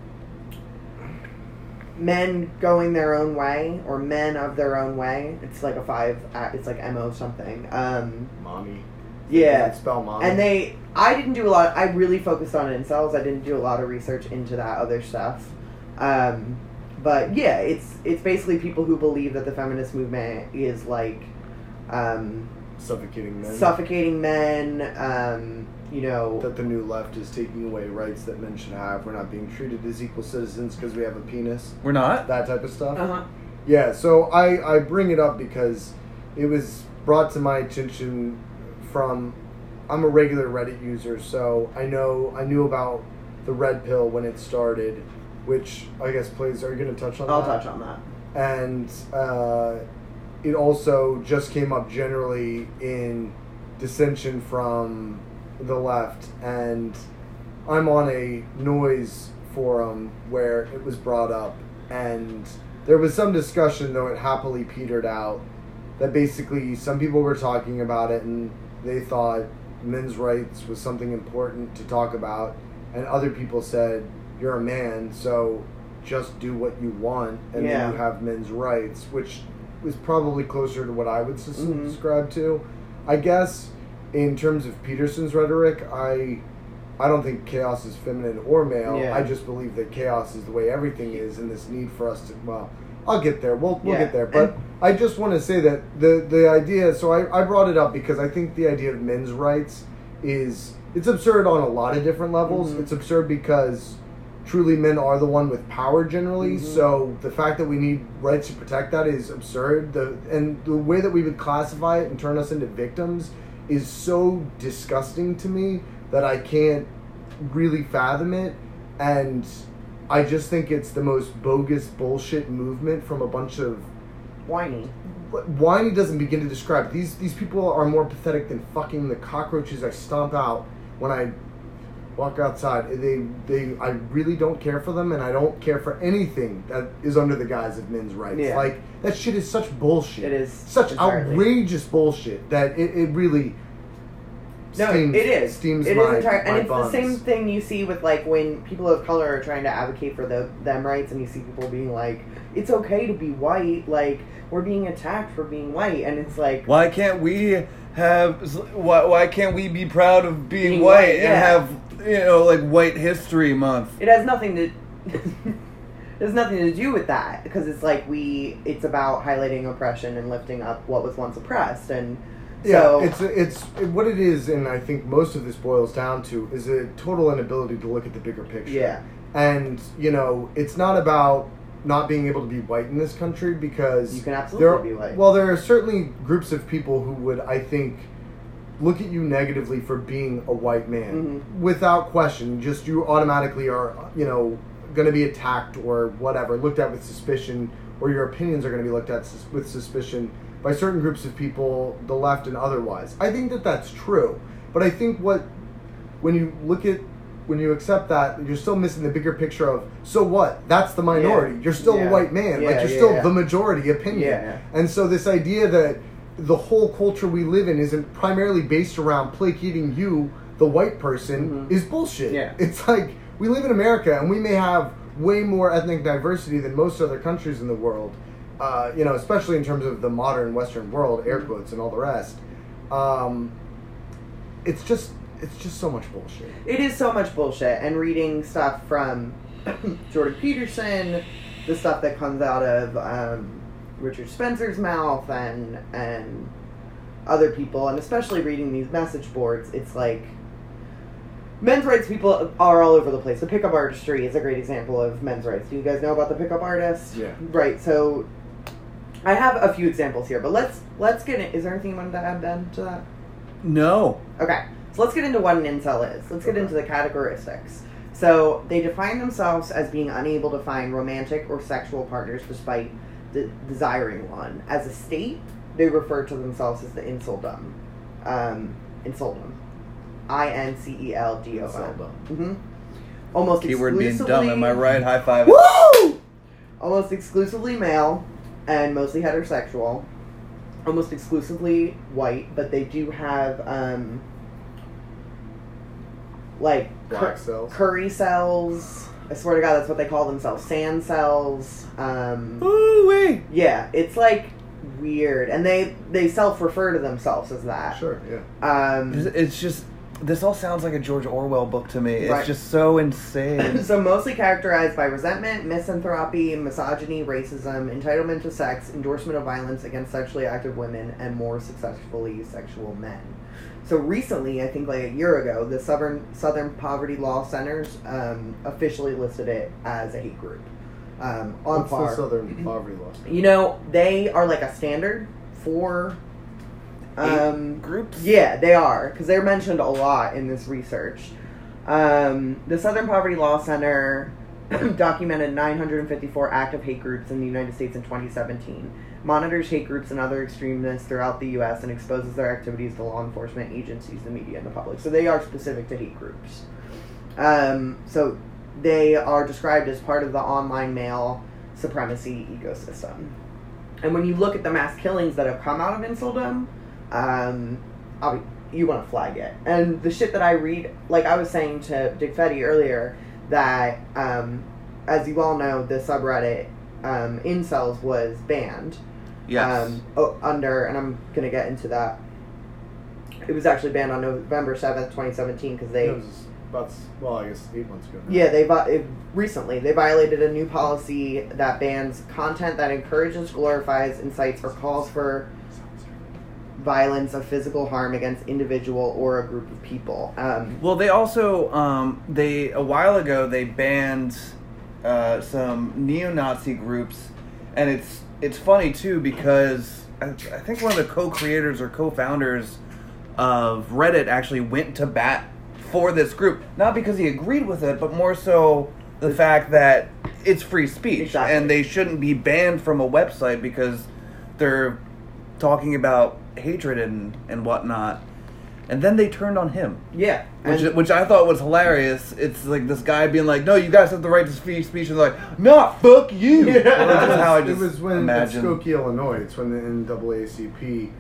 men going their own way or men of their own way. It's like a five. It's like mo something. Um, Mommy. Yeah, Does it spell mommy. and they. I didn't do a lot. I really focused on incels. I didn't do a lot of research into that other stuff. Um, but yeah, it's it's basically people who believe that the feminist movement is like. Um, suffocating men. suffocating men. Um, you know, that the new left is taking away rights that men should have. We're not being treated as equal citizens because we have a penis. We're not. That type of stuff. uh-huh. Yeah, so I, I bring it up because it was brought to my attention from I'm a regular Reddit user, so I know I knew about the red pill when it started, which I guess plays. Are you going to touch on that? I'll that? touch on that. and uh, it also just came up generally in dissension from the left and i'm on a noise forum where it was brought up and there was some discussion though it happily petered out that basically some people were talking about it and they thought men's rights was something important to talk about and other people said you're a man so just do what you want and Yeah. then you have men's rights which is probably closer to what i would sus- Mhm. subscribe to i guess in terms of peterson's rhetoric i i don't think chaos is feminine or male Yeah. i just believe that chaos is the way everything is and this need for us to well i'll get there we'll, we'll Yeah. get there but And- I just want to say that the the idea. So I, I brought it up because I think the idea of men's rights is it's absurd on a lot of different levels. Mhm. It's absurd because truly men are the one with power generally. Mhm. So the fact that we need rights to protect that is absurd. The and the way that we would classify it and turn us into victims is so disgusting to me that I can't really fathom it. And I just think it's the most bogus bullshit movement from a bunch of Whiny. whiny doesn't begin to describe these these people are more pathetic than fucking the cockroaches I stomp out when I walk outside. They they I really don't care for them and I don't care for anything that is under the guise of men's rights. Yeah. Like that shit is such bullshit. It is such entirely. outrageous bullshit that it, it really No, steams, it is. steams It is my, entire, and it's the same thing you see with like when people of color are trying to advocate for the them rights, and you see people being like, "It's okay to be white," like we're being attacked for being white, and it's like, Why can't we have? Why, why can't we be proud of being, Being white, white, and yeah. have you know like White History Month? it has nothing to. it has nothing to do with that because it's like we. It's about highlighting oppression and lifting up what was once oppressed, and Yeah, it's it's it, what it is, and I think most of this boils down to is a total inability to look at the bigger picture. yeah, and you know, it's not about not being able to be white in this country because You can absolutely there, be white. Well, there are certainly groups of people who would, I think, look at you negatively for being a white man Mhm. without question. Just you automatically are, you know, going to be attacked or whatever, looked at with suspicion, or your opinions are going to be looked at sus- with suspicion by certain groups of people, the left and otherwise. I think that that's true, but I think what when you look at when you accept that, you're still missing the bigger picture of so what? That's the minority. Yeah. You're still Yeah. a white man. like you're yeah, still yeah. the majority opinion. Yeah, yeah. And so this idea that the whole culture we live in isn't primarily based around placating you, the white person, Mhm. is bullshit. Yeah. It's like we live in America and we may have way more ethnic diversity than most other countries in the world. Uh, you know, especially in terms of the modern Western world, air quotes, and all the rest. Um, it's just, it's just so much bullshit. It is so much bullshit. And reading stuff from Jordan Peterson, the stuff that comes out of um, Richard Spencer's mouth, and and other people, and especially reading these message boards, it's like men's rights people are all over the place. The pickup artistry is a great example of men's rights. Do you guys know about the pickup artist? Yeah. Right. So I have a few examples here, but let's let's get it. Is there anything you wanted to add, Ben, to that? No. Okay, so let's get into what an incel is. Let's get Okay. into the categoristics. So they define themselves as being unable to find romantic or sexual partners despite de- desiring one. As a state, they refer to themselves as the inceldom. Um, inceldom. I N C E L D O M. Mm-hmm. Almost Keyword being dumb. Am I right? High five. Woo! Almost exclusively male and mostly heterosexual. Almost exclusively white, but they do have um like Black cur- cells. curry cells. I swear to God, that's what they call themselves. Sand cells. Um, Ooh wee. yeah, it's like weird, and they they self refer to themselves as that. Sure, yeah. Um, It's- It's just this all sounds like a George Orwell book to me. It's just so insane. so mostly characterized by resentment, misanthropy, misogyny, racism, entitlement to sex, endorsement of violence against sexually active women, and more successfully sexual men. So recently, I think like a year ago, the Southern Southern Poverty Law Centers um, officially listed it as a hate group. Um, on What's par. the Southern Poverty Law? You know, they are like a standard for um, groups? Yeah, they are because they're mentioned a lot in this research. Um, the Southern Poverty Law Center documented 954 active hate groups in the United States in 2017. Monitors hate groups and other extremists throughout the U.S. and exposes their activities to law enforcement agencies, the media, and the public. So they are specific to hate groups. Um, so they are described as part of the online male supremacy ecosystem. And when you look at the mass killings that have come out of inceldom, um, obvi- you want to flag it. And the shit that I read, like I was saying to Dick Fetty earlier, that um, as you all know, the subreddit um, incels was banned Yes. um, oh, under, and I'm gonna get into that. It was actually banned on November seventh, 2017, because they It was about, well, I guess eight months ago. now. yeah, they vi- it, recently they violated a new policy that bans content that encourages, glorifies, incites, or calls for violence of physical harm against individual or a group of people. Um, Well, they also um, they a while ago they banned uh, some neo-Nazi groups, and it's it's funny too because I, I think one of the co-creators or co-founders of Reddit actually went to bat for this group, not because he agreed with it, but more so the fact that it's free speech Exactly. and they shouldn't be banned from a website because they're talking about hatred and and whatnot. And then they turned on him yeah, which, and- which I thought was hilarious. It's like this guy being like, "No, you guys have the right to free speech," and they're like, "Nah, fuck you." Yeah. That's just how I it just was when imagine. at Skokie, Illinois. It's when the NAACP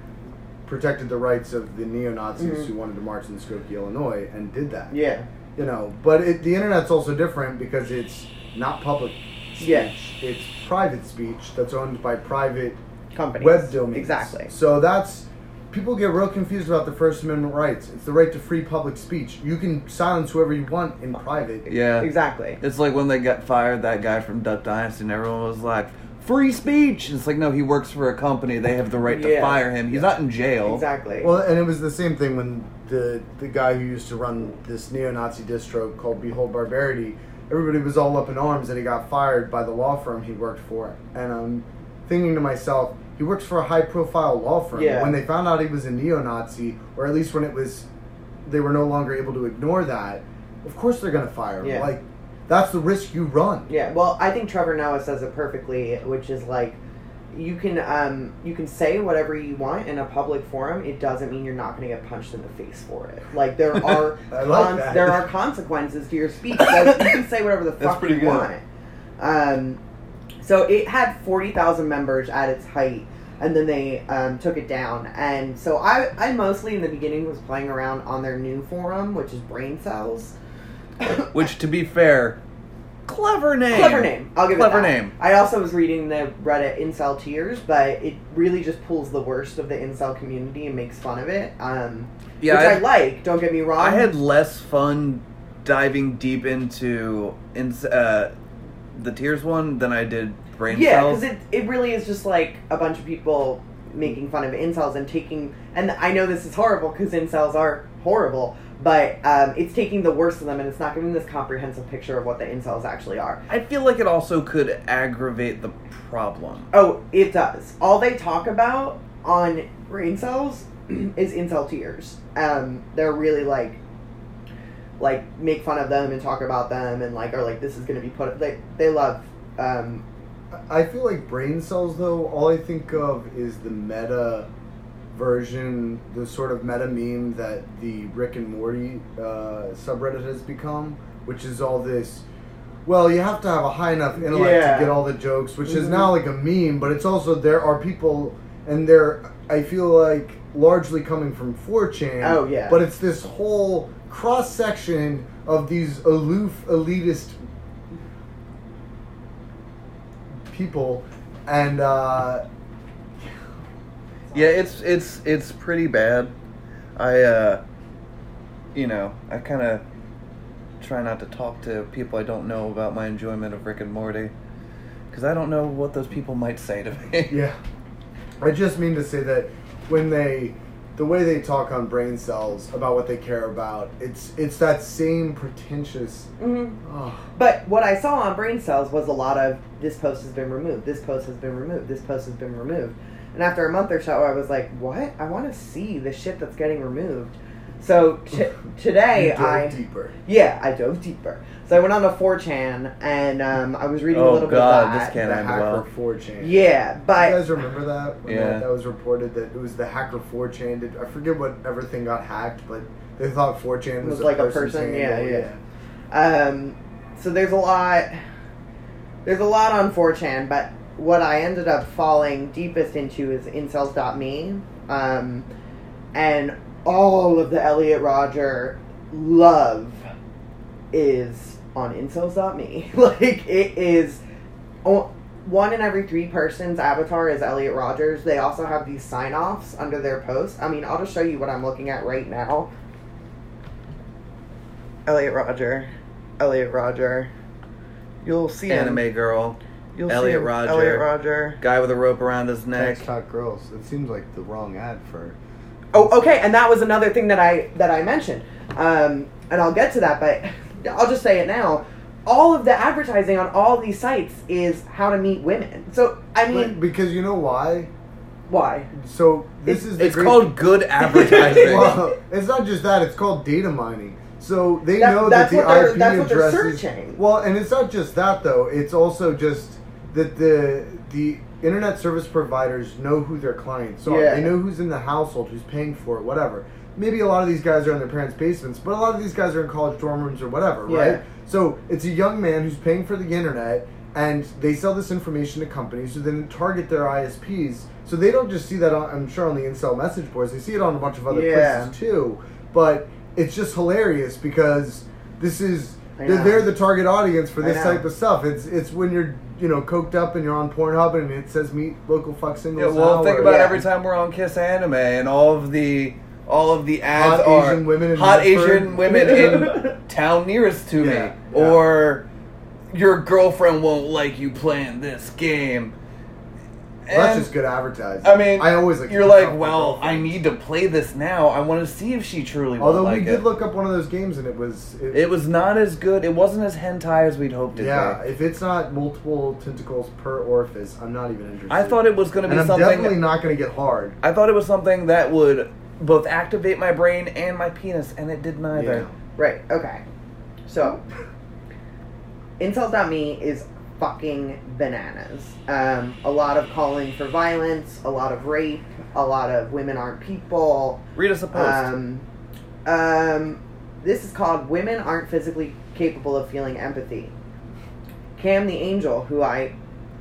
protected the rights of the neo Nazis Mhm. who wanted to march in Skokie, Illinois, and did that. Yeah. You know, but it, the internet's also different because it's not public speech. Yeah. It's private speech that's owned by private Companies. web domains. Exactly. So that's people get real confused about the First Amendment rights. It's the right to free public speech. You can silence whoever you want in private. Yeah. Exactly. It's like when they got fired that guy from Duck Dynasty, and everyone was like, "Free speech." And it's like, no, he works for a company. They have the right to Yeah. fire him. He's not in jail. Exactly. Well, and it was the same thing when the the guy who used to run this neo-Nazi distro called Behold Barbarity. Everybody was all up in arms that he got fired by the law firm he worked for, and I'm thinking to myself, he works for a high-profile law firm. Yeah. When they found out he was a neo-Nazi, or at least when it was, they were no longer able to ignore that. Of course, they're gonna fire him. Yeah. Like, that's the risk you run. Yeah, well, I think Trevor Noah says it perfectly, which is like, you can um, you can say whatever you want in a public forum. It doesn't mean you're not going to get punched in the face for it. Like there are I like there are consequences to your speech. So you can say whatever the That's fuck pretty you good. want. Um, so it had forty thousand members at its height, and then they um, took it down. And so I I mostly in the beginning was playing around on their new forum, which is Brain Cells. Which, to be fair, clever name. Clever name. I'll give Clever it that. name. I also was reading the Reddit incel tears, but it really just pulls the worst of the incel community and makes fun of it. Um, Yeah, which I, I- like. Don't get me wrong. I had less fun diving deep into in, uh, the Tears one than I did Brain yeah, Cells. because it it really is just like a bunch of people making fun of incels and taking. And I know this is horrible because incels are horrible, but um, it's taking the worst of them and it's not giving this comprehensive picture of what the incels actually are. I feel like it also could aggravate the problem. Oh, it does. All they talk about on brain cells is incel tears. Um, they're really like, like make fun of them and talk about them and like are like this is gonna be put. They they love. Um, I feel like brain cells, though, all I think of is the meta version, the sort of meta meme that the Rick and Morty uh, subreddit has become, which is all this. Well, you have to have a high enough intellect Yeah. to get all the jokes, which is Mhm. now like a meme, but it's also there are people, and they're, I feel like, largely coming from 4chan. Oh, yeah. But it's this whole cross section of these aloof, elitist people, and uh, Yeah, it's it's it's pretty bad. I uh you know, I kind of try not to talk to people I don't know about my enjoyment of Rick and Morty cuz I don't know what those people might say to me. yeah, I just mean to say that when they, the way they talk on brain cells about what they care about, it's it's that same pretentious. mhm. Oh, But what I saw on brain cells was a lot of this post has been removed, this post has been removed, this post has been removed. And after a month or so, I was like, what? I want to see the shit that's getting removed. So t- today, you dove I deeper. yeah, I dove deeper. So I went on to 4chan and um, I was reading a Oh, little God, bit of this that. can't The end hacker well. 4chan. Yeah, but. you but guys remember that? When Yeah. That, that was reported that it was the hacker 4chan. Did, I forget what everything got hacked, but they thought 4chan was, Was like a person's person, handle, yeah, yeah. Um, so there's a lot. There's a lot on 4chan, but what I ended up falling deepest into is incels.me, um, and all of the Elliot Rodger love is on incels.me. like it is one in every three person's avatar is Elliot Rodgers. They also have these sign offs under their posts. I mean, I'll just show you what I'm looking at right now. Elliot Rodger. Elliot Rodger. You'll see him. Anime girl, You'll Elliot see. Roger. Elliot Rodger. guy with a rope around his neck. Text Hot Girls. It seems like the wrong ad for. Oh, okay, and that was another thing that I that I mentioned, um, and I'll get to that, but I'll just say it now. All of the advertising on all these sites is how to meet women. So I But- mean, because you know why? why? So this It's- is the It's great- called good advertising. well, it's not just that; it's called data mining. So they That- know that's that the what IP that's what they're addresses. searching. Well, and it's not just that though; it's also just that the the internet service providers know who their clients are. Yeah. They know who's in the household, who's paying for it, whatever. Maybe a lot of these guys are in their parents' basements, but a lot of these guys are in college dorm rooms or whatever, Yeah. right? So it's a young man who's paying for the internet, and they sell this information to companies who then target their ISPs. So they don't just see that on, I'm sure on the incel message boards. They see it on a bunch of other Yeah. places too. But it's just hilarious because this is they're, they're the target audience for this type of stuff. It's it's when you're you know coked up and you're on Pornhub and it says meet local fuck Yeah, singles. well, now," think or- about Yeah. every time we're on Kiss Anime and all of the all of the ads Hot are Asian women in hot Medford. Asian women in town nearest to Yeah, me, yeah. or your girlfriend won't like you playing this game. Well, that's just good advertising. I mean, I always like. you're like, well, I need to play this now. I want to see if she truly will Although like we did it. look up one of those games and it was it was not as good. It wasn't as hentai as we'd hoped it yeah. be. If it's not multiple tentacles per orifice, I'm not even interested. I thought it was going to and be I'm something. definitely not going to get hard. I thought it was something that would both activate my brain and my penis, and it did neither. Right, okay. So, Incels.me is fucking bananas. Um, a lot of calling for violence, a lot of rape, a lot of women aren't people. Read us a post. Um, um, this is called Women Aren't Physically Capable of Feeling Empathy. Cam the Angel, who I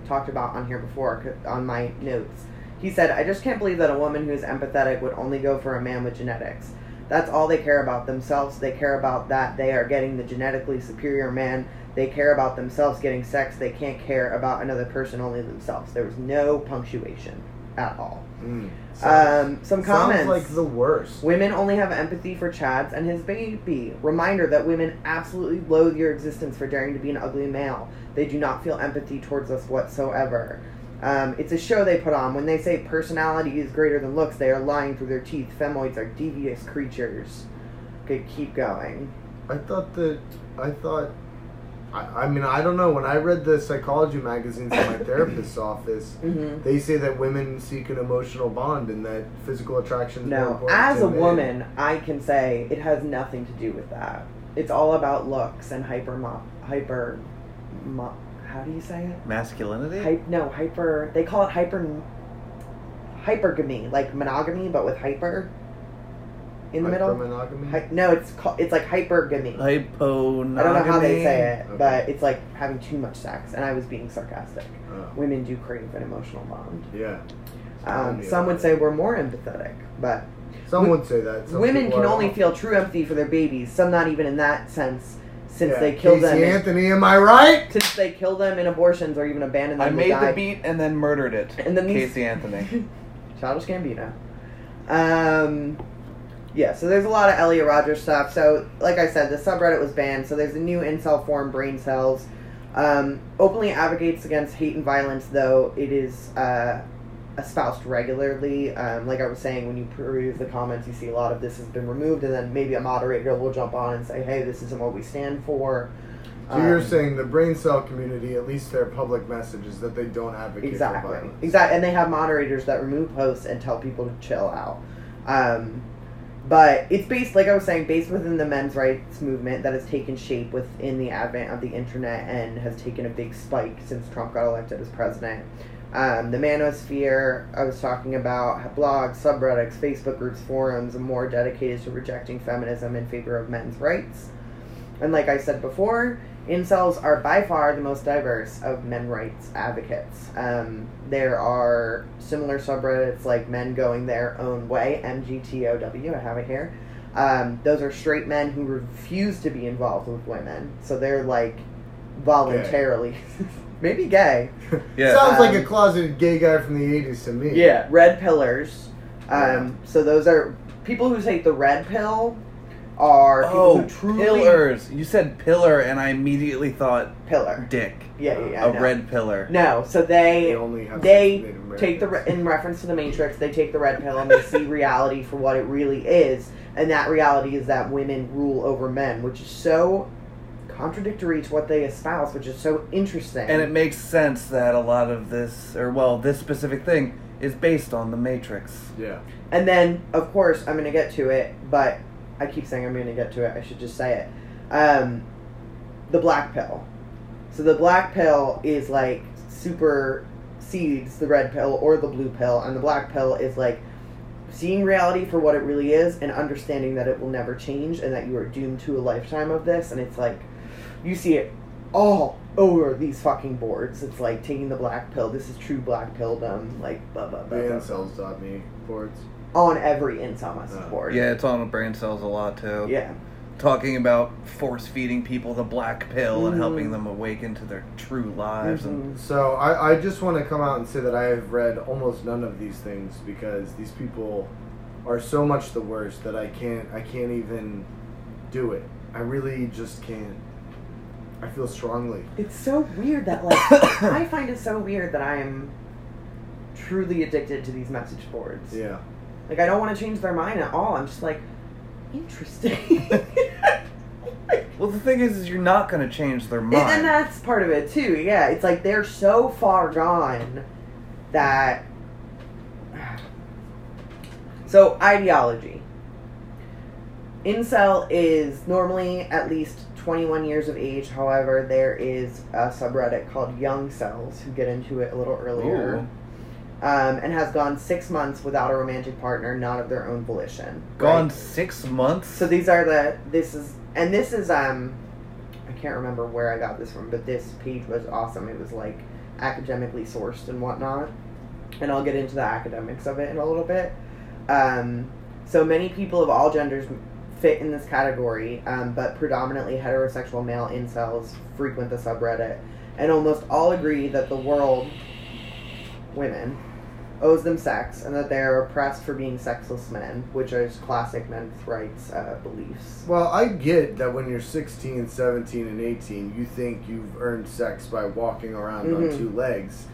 talked about on here before on my notes, he said, I just can't believe that a woman who is empathetic would only go for a man with genetics. That's all they care about themselves. They care about that they are getting the genetically superior man. They care about themselves getting sex. They can't care about another person, only themselves. There was no punctuation at all. Mm. Um, some comments. Sounds like the worst. Women only have empathy for Chads and his baby. Reminder that women absolutely loathe your existence for daring to be an ugly male. They do not feel empathy towards us whatsoever. Um, it's a show they put on. When they say personality is greater than looks, they are lying through their teeth. Femoids are devious creatures. Okay, keep going. I thought that. I thought. I, I mean, I don't know. When I read the psychology magazines in my therapist's office, hmm they say that women seek an emotional bond and that physical attraction is more No, important as a men. woman, I can say it has nothing to do with that. It's all about looks and hyper, mo- hyper, how do you say it? Masculinity? Hy- no, hyper. They call it hyper. Hypergamy, like monogamy, but with hyper in the middle. Hypermonogamy? Hy- no, it's called. It's like hypergamy. Hyponogamy? I don't know how they say it, Okay. but it's like having too much sex. And I was being sarcastic. Oh, Women do crave an emotional bond. yeah. Um, some would say we're more empathetic, but Some Wo- would say that. Some women can only feel true empathy for their babies. Some not even in that sense, since Yeah. they kill Casey them. in- Anthony, am I right? since they kill them in abortions or even abandon them. I made die. the beat and then murdered it. And then these- Casey Anthony. Childish Gambino. Um, yeah, so there's a lot of Elliot Rodgers stuff. So, like I said, the subreddit was banned. So there's a new incel form, Brain Cells. Um, openly advocates against hate and violence, though it is uh, espoused regularly. Um, like I was saying, when you peruse the comments, you see a lot of this has been removed, and then maybe a moderator will jump on and say, "Hey, this isn't what we stand for." So you're Um, saying the brain cell community, at least their public message is that they don't advocate for exactly violence. exactly and they have moderators that remove posts and tell people to chill out um, but it's based like i was saying based within the men's rights movement that has taken shape within the advent of the internet and has taken a big spike since trump got elected as president um, the manosphere i was talking about blogs subreddits facebook groups forums more dedicated to rejecting feminism in favor of men's rights and like i said before incels are by far the most diverse of men rights advocates. Um, there are similar subreddits like men going their own way, MGTOW, I have it here. Um, those are straight men who refuse to be involved with women. So they're like voluntarily, maybe gay. Yeah. Sounds like a Um, closeted gay guy from the 80s to me. Yeah, red pillars. Um, Yeah. So those are people who take the red pill are people Oh, who truly pillars. You said pillar, and I immediately thought pillar. dick. Yeah, yeah, yeah. A no. red pillar. No, so they They only have they take the re- in reference to the Matrix. They take the red pill and they see reality for what it really is, and that reality is that women rule over men, which is so contradictory to what they espouse, which is so interesting. And it makes sense that a lot of this, or well, this specific thing, is based on the Matrix. Yeah. And then, of course, I'm going to get to it, but I keep saying I'm going to get to it. I should just say it. Um, the black pill. So the black pill is like supersedes the red pill or the blue pill, and the black pill is like seeing reality for what it really is and understanding that it will never change and that you are doomed to a lifetime of this. And it's like you see it all over these fucking boards. It's like taking the black pill. This is true black pilldom. Like blah blah The blah. blah, blah. incels.me boards. On every incel message Oh. board. Yeah, it's on brain cells a lot too. Yeah. Talking about force feeding people the black pill and Mhm. helping them awaken to their true lives. And Mhm. So I, I just want to come out and say that I have read almost none of these things because these people are so much the worst that I can't I can't even do it. I really just can't. I feel strongly. It's so weird that like I find it so weird that I'm truly addicted to these message boards. Yeah. Like I don't want to change their mind at all. I'm just like interesting. well, the thing is, is you're not going to change their mind. and that's part of it too. Yeah, it's like they're so far gone that. So ideology. Incel is normally at least 21 years of age. However, there is a subreddit called Young Cells who get into it a little earlier. Um, and has gone six months without a romantic partner, not of their own volition. Gone right? six months. So these are the this is and this is um I can't remember where I got this from, but this page was awesome. It was like academically sourced and whatnot. And I'll get into the academics of it in a little bit. Um, so many people of all genders fit in this category, um, but predominantly heterosexual male incels frequent the subreddit, and almost all agree that the world, women, owes them sex and that they are oppressed for being sexless men, which is classic men's rights uh, beliefs. Well, I get that when you're 16, 17, and 18, you think you've earned sex by walking around Mhm. on two legs.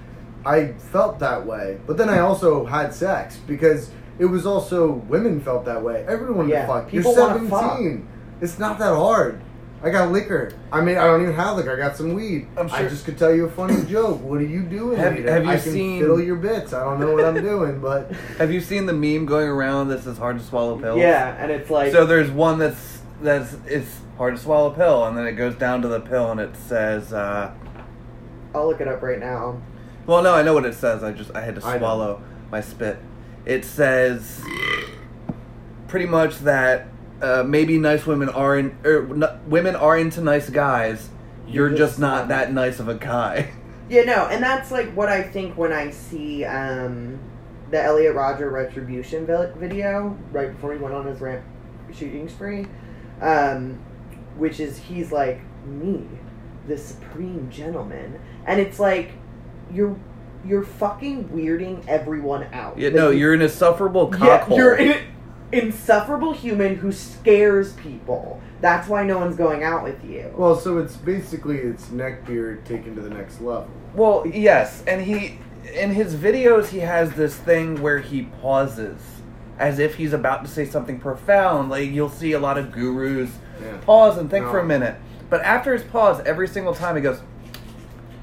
I felt that way, but then I also had sex because it was also women felt that way. Everyone Yeah, to fuck. you're wanna 17. It's not that hard. I got liquor. I mean, I don't even have liquor. I got some weed. I'm I sure- just could tell you a funny joke. What are you doing? Have- have you I can seen- fiddle your bits. I don't know what I'm doing, but Have you seen the meme going around? This is hard to swallow pills. Yeah, and it's like So there's one that's that's it's hard to swallow pill, and then it goes down to the pill, and it says, uh, I'll look it up right now. "Well, no, I know what it says. I just I had to swallow my spit." It says pretty much that uh, maybe nice women are in er, n- women are into nice guys. You're, You're just, just not not- that nice of a guy. Yeah, no, and that's like what I think when I see um, the Elliot Rodger retribution vi- video right before he went on his ramp shooting spree, um, which is he's like me, the supreme gentleman, and it's like you're you're fucking weirding everyone out. Yeah, Like, no, you- you're an insufferable yeah, you're an insufferable human who scares people. That's why no one's going out with you. well, so it's basically it's neckbeard taken to the next level. Well, yes, and he in his videos he has this thing where he pauses as if he's about to say something profound. Like you'll see a lot of gurus Yeah. pause and think for a minute. But after his pause, every single time he goes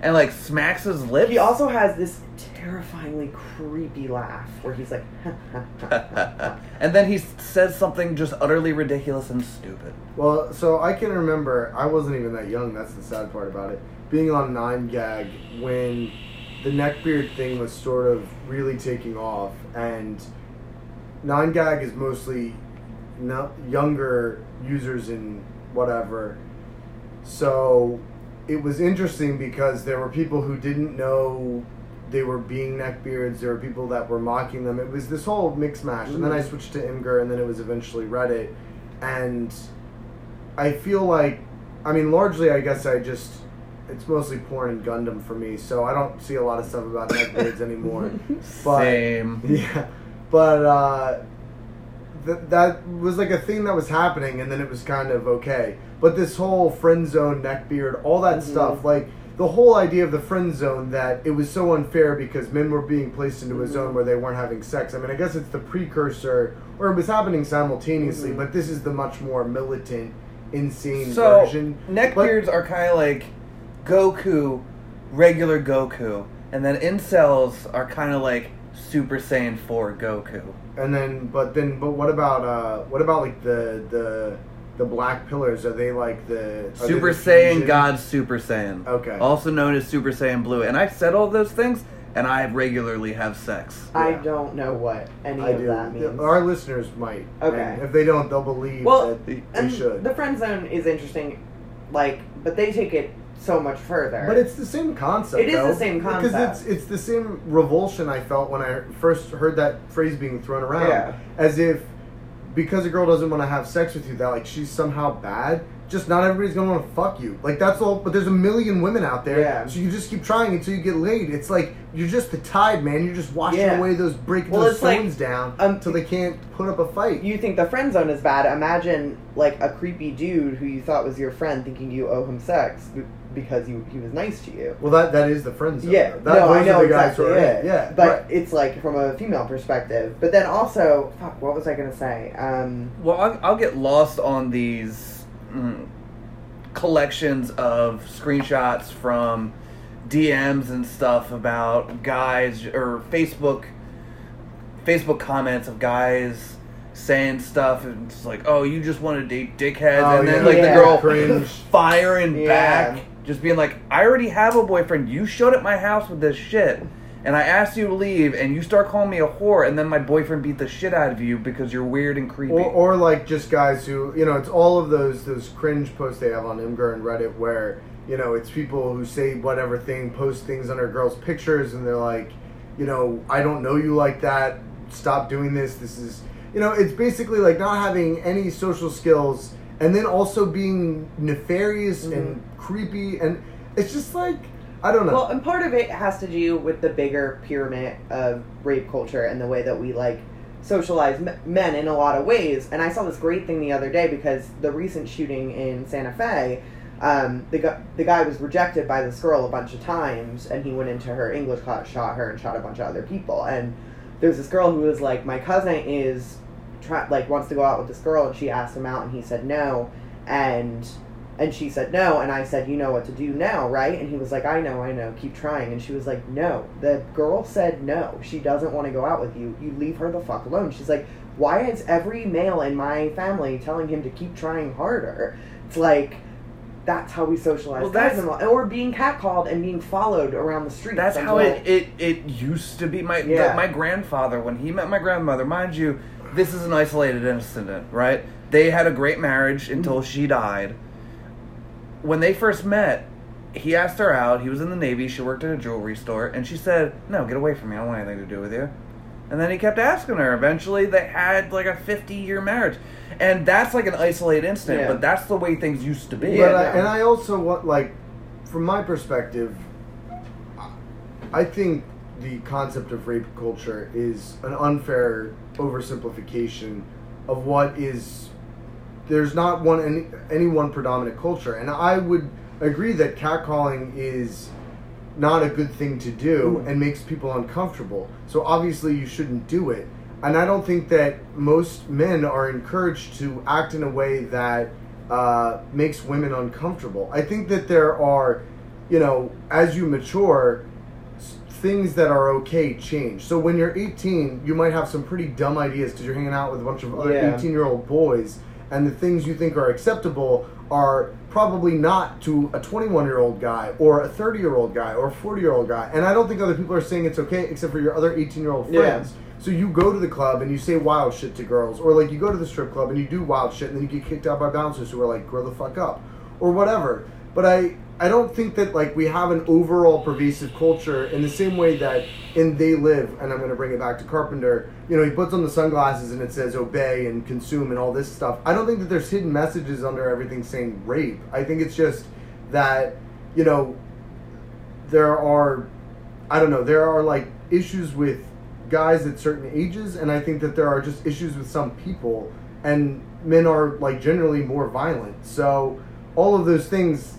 and like smacks his lips. He also has this terrifyingly creepy laugh where he's like, and then he says something just utterly ridiculous and stupid. Well, so I can remember I wasn't even that young. That's the sad part about it. Being on Nine Gag when the neckbeard thing was sort of really taking off, and Nine Gag is mostly no, younger users and whatever. So it was interesting because there were people who didn't know they were being neckbeards. There were people that were mocking them. It was this whole mix mash. And then I switched to Imgur, and then it was eventually Reddit. And I feel like, I mean, largely, I guess I just, it's mostly porn and Gundam for me, so I don't see a lot of stuff about neckbeards anymore. But, Same. Yeah, but uh, th- that was like a thing that was happening, and then it was kind of okay. But this whole friend zone, neckbeard, all that Mhm. stuff, like the whole idea of the friend zone, that it was so unfair because men were being placed into a Mhm. zone where they weren't having sex. I mean, I guess it's the precursor, or it was happening simultaneously, Mhm. but this is the much more militant, insane So version. neckbeards are kind of like Goku, regular Goku, and then incels are kind of like Super Saiyan 4 Goku. And then, but then, but what about uh, what about like the the the black pillars? Are they like the are Super the Saiyan? God Super Saiyan. Okay. Also known as Super Saiyan Blue. And I've said all those things, and I regularly have sex. I don't know what any I of do. that means. Our listeners might. Okay. And if they don't, they'll believe Well, that they and should. the friend zone is interesting, like, but they take it so much further. But it's the same concept. It is the though, same because concept. it's it's the same revulsion I felt when I first heard that phrase being thrown around, Yeah. as if because a girl doesn't want to have sex with you, that like she's somehow bad. Just not everybody's gonna want to fuck you. Like that's all. But there's a million women out there, Yeah. so you just keep trying until you get laid. It's like you're just the tide, man. You're just washing Yeah. away those breaking Well, those it's like, stones down um, until they can't put up a fight. you think the friend zone is bad. Imagine like a creepy dude who you thought was your friend, thinking you owe him sex b- because you, he was nice to you. well, that that is the friend zone. Yeah, that, no, I know the guys exactly who are in. it. Yeah, but right. it's like from a female perspective. But then also, fuck, what was I gonna say? Um, Well, I'll, I'll get lost on these mm, collections of screenshots from DMs and stuff about guys or Facebook Facebook comments of guys saying stuff and it's like, "Oh, you just want to date dickheads," Oh, and then yeah. like Yeah. the girl Cringe. firing Yeah. back, just being like, "I already have a boyfriend. You showed up my house with this shit." And I asked you to leave, and you start calling me a whore, and then my boyfriend beat the shit out of you because you're weird and creepy. Or, or like just guys who you know it's all of those those cringe posts they have on Imgur and Reddit where you know it's people who say whatever thing post things under girls' pictures and they're like you know I don't know you like that stop doing this this is you know it's basically like not having any social skills and then also being nefarious and mm-hmm. Creepy and it's just like I don't know Well, and part of it has to do with the bigger pyramid of rape culture and the way that we like socialize men in a lot of ways. And I saw this great thing the other day because the recent shooting in Santa Fe, um, the guy the guy was rejected by this girl a bunch of times, and he went into her English class, shot her, and shot a bunch of other people. And there's this girl who was like, my cousin is try like wants to go out with this girl, and she asked him out, and he said no, and and she said no, and I said, you know what to do now, right? And he was like, I know, I know, keep trying. And she was like, no. The girl said no. She doesn't want to go out with you. You leave her the fuck alone. She's like, why is every male in my family telling him to keep trying harder? It's like, that's how we socialize. Well, guys that's- and or being catcalled and being followed around the street. That's how it, it, it used to be. My the- Yeah. my grandfather, when he met my grandmother, mind you, this is an isolated incident, right? They had a great marriage until she died. When they first met, he asked her out. He was in the Navy. She worked at a jewelry store, and she said, "No, get away from me. I don't want anything to do with you." And then he kept asking her. Eventually, they had like a fifty-year marriage, and that's like an isolated incident. Yeah. But that's the way things used to be. Yeah, but I, and I also want like, from my perspective, I think the concept of rape culture is an unfair oversimplification of what is. There's not one any, any one predominant culture, and I would agree that catcalling is not a good thing to do and makes people uncomfortable. So obviously you shouldn't do it. And I don't think that most men are encouraged to act in a way that uh, makes women uncomfortable. I think that there are, you know, as you mature, things that are okay change. So when you're 18, you might have some pretty dumb ideas because you're hanging out with a bunch of other Yeah. 18 year old boys, and the things you think are acceptable are probably not to a 21 year old guy or a 30 year old guy or a 40 year old guy. And I don't think other people are saying it's okay except for your other 18 year old Yeah. friends. So you go to the club and you say wild shit to girls, or like you go to the strip club and you do wild shit, and then you get kicked out by bouncers who are like, "Grow the fuck up," or whatever. But I, I don't think that like we have an overall pervasive culture in the same way that in They Live, and I'm going to bring it back to Carpenter. You know, he puts on the sunglasses and it says obey and consume and all this stuff. I don't think that there's hidden messages under everything saying rape. I think it's just that you know there are I don't know, there are like issues with guys at certain ages and I think that there are just issues with some people and men are like generally more violent. So all of those things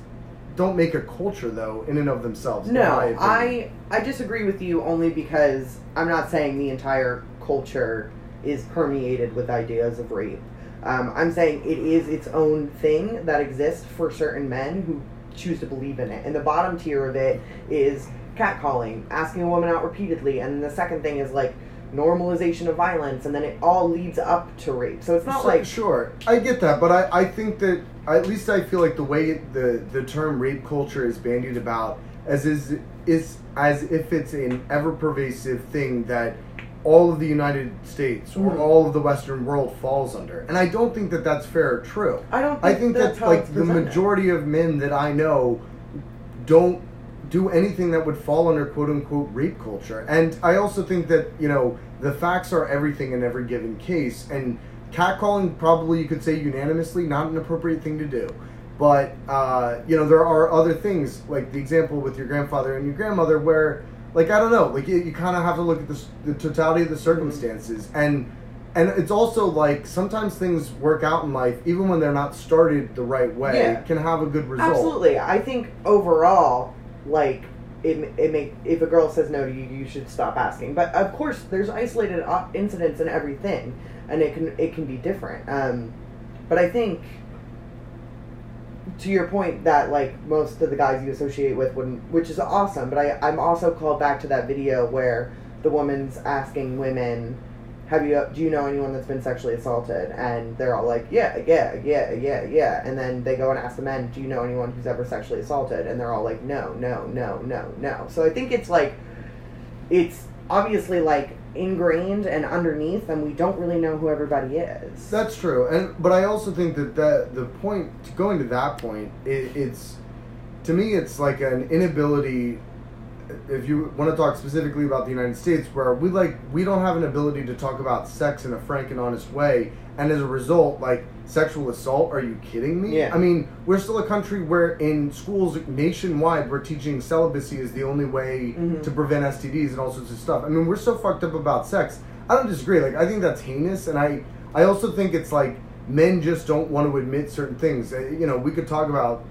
don't make a culture though in and of themselves. No. I I disagree with you only because I'm not saying the entire culture is permeated with ideas of rape. Um, I'm saying it is its own thing that exists for certain men who choose to believe in it. And the bottom tier of it is catcalling, asking a woman out repeatedly, and the second thing is like normalization of violence, and then it all leads up to rape. So it's not So- like sure, I get that, but I, I think that at least I feel like the way it, the the term rape culture is bandied about as is is as if it's an ever pervasive thing that all of the United States or Mhm. all of the Western world falls under, and I don't think that that's fair or true. I don't. I Think think that's that like the majority of men that I know don't do anything that would fall under quote unquote rape culture. And I also think that, you know, the facts are everything in every given case. And catcalling, probably you could say unanimously, not an appropriate thing to do. But, uh, you know, there are other things, like the example with your grandfather and your grandmother, where, like, I don't know, like, you, you kind of have to look at the, the totality of the circumstances. And, and it's also like sometimes things work out in life, even when they're not started the right way, Yeah. can have a good result. Absolutely. I think overall, like, it, it make if a girl says no to you, you should stop asking. But of course, there's isolated o- incidents in everything, and it can it can be different. Um, but I think, to your point, that like most of the guys you associate with wouldn't, which is awesome. But I I'm also called back to that video where the woman's asking women have you do you know anyone that's been sexually assaulted? And they're all like yeah yeah yeah yeah yeah. And then they go and ask the men do you know anyone who's ever sexually assaulted? And they're all like no no no no no. So i think it's like it's obviously like ingrained and underneath and we don't really know who everybody is. That's true, and but I also think that that the point going to that point, it, it's to me, it's like an inability. If you want to talk specifically about the United States, where we like we don't have an ability to talk about sex in a frank and honest way, and as a result, like sexual assault. Are you kidding me? Yeah. I mean, we're still a country where in schools nationwide we're teaching celibacy is the only way Mhm. to prevent STDs and all sorts of stuff. I mean, we're so fucked up about sex. I don't disagree. Like, I think that's heinous, and I, I also think it's like men just don't want to admit certain things. Uh, You know, we could talk about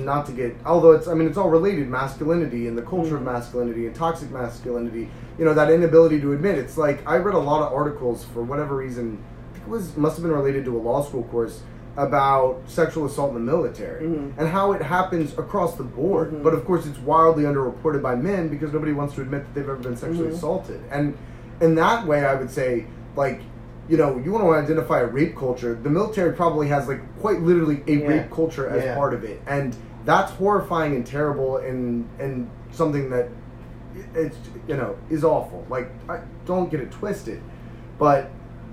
not to get, although it's, I mean, it's all related, masculinity and the culture of Mhm. masculinity and toxic masculinity. You know, that inability to admit. It's like I read a lot of articles for whatever reason. I think it was must have been related to a law school course about sexual assault in the military Mhm. and how it happens across the board. Mhm. But of course, it's wildly underreported by men because nobody wants to admit that they've ever been sexually Mhm. assaulted. And in that way, I would say, like, you know, you want to identify a rape culture. The military probably has like quite literally a Yeah. rape culture as Yeah. part of it, and that's horrifying and terrible, and and something that it's you know is awful. Like, I, don't get it twisted, but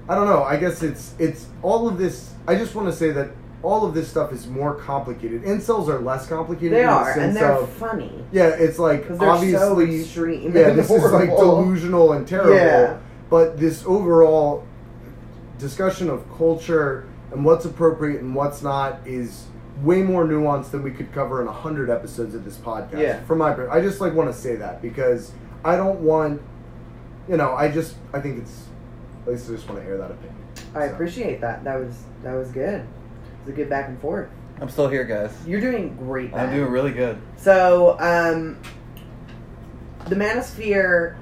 I don't know. I guess it's it's all of this. I just want to say that all of this stuff is more complicated. Incels are less complicated. they the are and they're of- funny yeah, it's like they're so obviously extreme Yeah, this is like delusional and terrible. Yeah. But this overall discussion of culture and what's appropriate and what's not is way more nuanced than we could cover in a hundred episodes of this podcast. Yeah. From my, per- I just like want to say that because I don't want, you know, I just I think it's at least I just want to air that opinion. i So. appreciate that that was that was good it was a good back and forth I'm still here, guys. you're doing great I'm doing really good. So, um, the Manosphere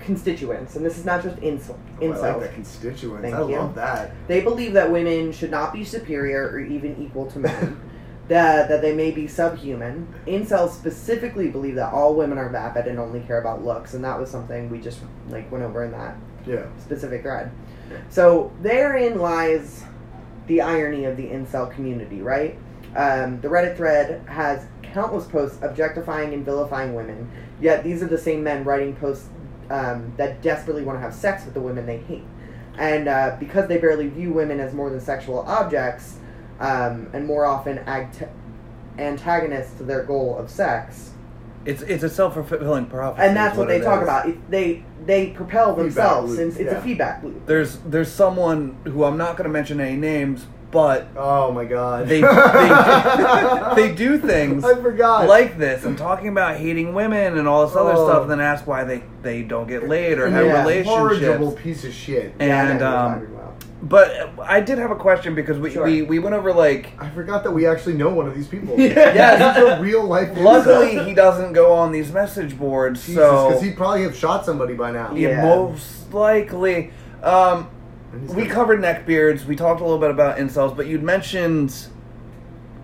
constituents, and this is not just incel, Oh, I like that constituents. Thank I you. love that. they believe that women should not be superior or even equal to men. that, that they may be subhuman. Incels specifically believe that all women are vapid and only care about looks, and that was something we just like went over in that Yeah. specific thread. So therein lies the irony of the incel community, right? Um, the Reddit thread has countless posts objectifying and vilifying women, yet these are the same men writing posts um, that desperately want to have sex with the women they hate. And uh, because they barely view women as more than sexual objects, um, and more often ag- antagonists to their goal of sex, It's it's a self fulfilling prophecy. and that's is what, they talk is. about. It, they they propel Feedback themselves, loop, and it's yeah. a feedback loop. There's there's someone who I'm not going to mention any names, but Oh my god. They- they- they do things I forgot. like this and talking about hating women and all this other Oh. stuff, and then ask why they they don't get laid or have Yeah. Horrible relationships. piece of shit. And, Yeah, I know what you're um. But I did have a question because we, Sure. we, we went over like I forgot that we actually know one of these people. Yeah. He's a real life. luckily he doesn't go on these message boards, so because he'd probably have shot somebody by now. yeah, Yeah. most likely. Um, we gonna- covered neckbeards. We talked a little bit about incels, but you'd mentioned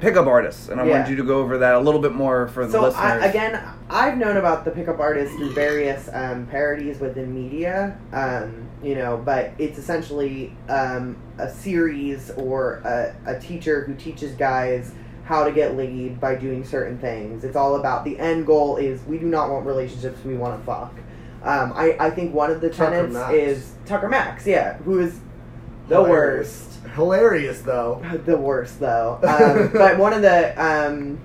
pickup artists, and I Yeah. wanted you to go over that a little bit more for the So listeners. I, again, I've known about the pickup artist through various um, parodies within media, um, you know, but it's essentially um, a series or a, a teacher who teaches guys how to get laid by doing certain things. It's all about the end goal is we do not want relationships, we want to fuck. Um, I, I think one of the Tucker tenets Max. is Tucker Max, yeah, who is the Hilarious. worst. Hilarious though. The worst, though. Um, but one of the um,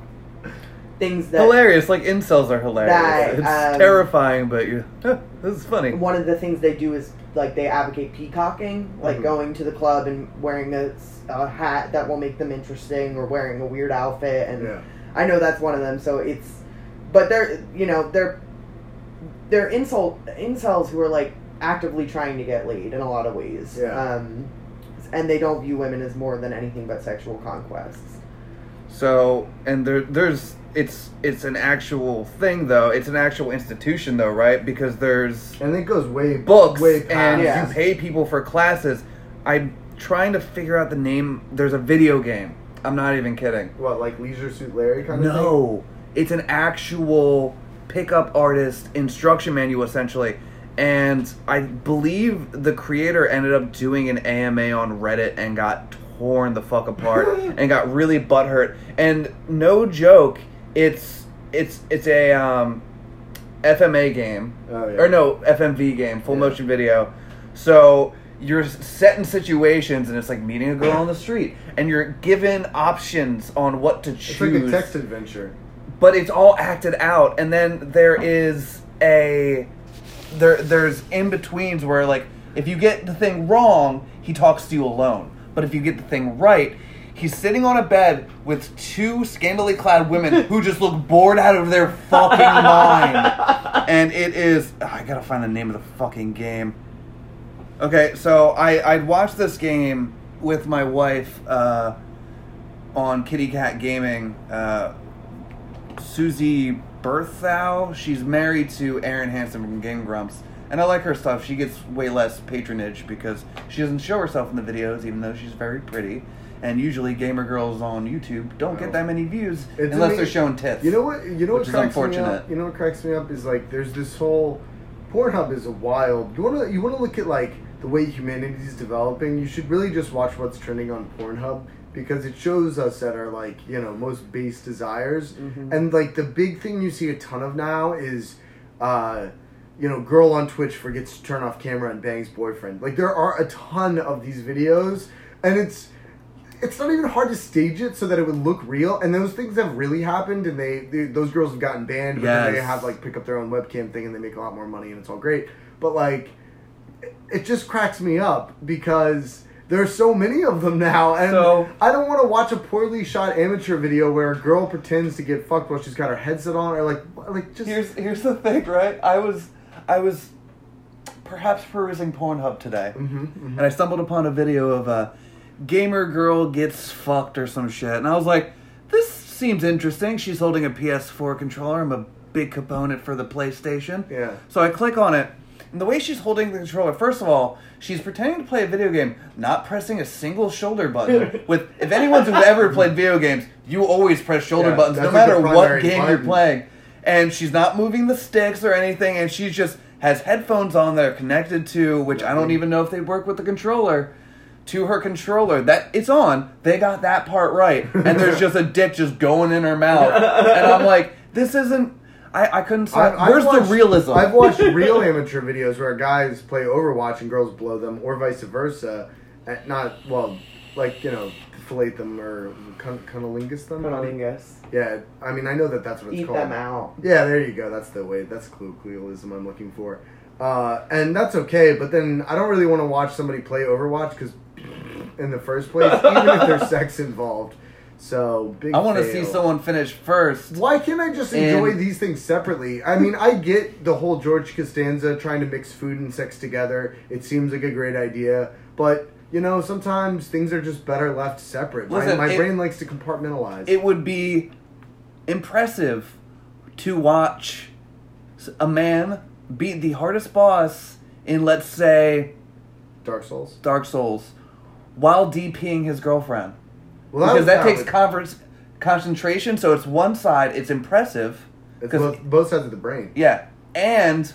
things that hilarious. Like incels are hilarious. That, it's um, terrifying, but you. this is funny. one of the things they do is like they advocate peacocking, like Mhm. going to the club and wearing a, s- a hat that will make them interesting, or wearing a weird outfit. And Yeah. I know that's one of them. So it's, but they're you know they're they're insult incels who are like actively trying to get laid in a lot of ways. Yeah. Um, and they don't view women as more than anything but sexual conquests. So, and there, there's, it's, it's an actual thing though. It's an actual institution though, right? Because there's And it goes way books way and past. Yeah. you pay people for classes. I'm trying to figure out the name. There's a video game. I'm not even kidding. What, like Leisure Suit Larry kind of thing? No, it's an actual pickup artist instruction manual essentially. And I believe the creator ended up doing an AMA on Reddit and got torn the fuck apart and got really butthurt. And no joke, it's it's it's a um, FMA game Oh, yeah. or no FMV game, full Yeah. motion video. So you're set in situations, and it's like meeting a girl on the street, and you're given options on what to choose. It's like a text adventure. But it's all acted out, and then there is a there there's in betweens where like if you get the thing wrong, he talks to you alone, but if you get the thing right. He's sitting on a bed with two scantily clad women who just look bored out of their fucking mind and it is oh, I gotta find the name of the fucking game. Okay, so I I'd watched this game with my wife uh, on Kitty Cat Gaming. Uh, Suzy Berhow, she's married to Arin Hanson from Game Grumps, and I like her stuff. She gets way less patronage because she doesn't show herself in the videos, even though she's very pretty. And usually, gamer girls on YouTube don't get that many views It's unless they're showing tits. You know what? You know Which what is cracks me unfortunate. up. You know what cracks me up is like there's this whole Pornhub is a wild. You wanna you wanna look at like the way humanity is developing. You should really just watch what's trending on Pornhub because it shows us at our like you know most base desires. Mhm. And like the big thing you see a ton of now is. uh you know, girl on Twitch forgets to turn off camera and bangs boyfriend. Like there are a ton of these videos, and it's it's not even hard to stage it so that it would look real. And those things have really happened, and they, they those girls have gotten banned, but then they have like pick up their own webcam thing, and they make a lot more money, and it's all great. But like, it just cracks me up because there are so many of them now, and So- I don't want to watch a poorly shot amateur video where a girl pretends to get fucked while she's got her headset on, or like like just Here's here's the thing, right? I was I was perhaps perusing Pornhub today, Mhm, mhm. and I stumbled upon a video of a gamer girl gets fucked or some shit, and I was like, "This seems interesting." She's holding a PS4 controller. I'm a big component for the PlayStation. Yeah. So I click on it, and the way she's holding the controller, first of all, she's pretending to play a video game, not pressing a single shoulder button. With if anyone's ever played video games, you always press shoulder Yeah, buttons, no that's like the matter what game you're playing. And she's not moving the sticks or anything, and she just has headphones on that are connected to, which I don't even know if they work with the controller. To her controller, that it's on. They got that part right, and there's just a dick just going in her mouth, and I'm like, this isn't. I I couldn't. Say, I've- I've where's watched- the realism? I've watched real amateur videos where guys play Overwatch and girls blow them, or vice versa. And not well, like you know, fillet them or cun- cunnilingus them. Cunnilingus. Yeah, I mean, I know that that's what it's Eat called. them out. Yeah, there you go. That's the way. That's colloquialism I'm looking for. Uh, and that's okay, but then I don't really want to watch somebody play Overwatch because, in the first place, even if there's sex involved. So big. I want to see someone finish first. Why can't I just enjoy And- these things separately? I mean, I get the whole George Costanza trying to mix food and sex together. It seems like a great idea, but you know, sometimes things are just better left separate. Listen, my my it- brain likes to compartmentalize. It would be impressive to watch a man beat the hardest boss in, let's say, Dark Souls. Dark Souls, while DPing his girlfriend. Well, because that was- takes converse, concentration. So it's one side. It's impressive. It's 'cause- both, both sides of the brain. Yeah, and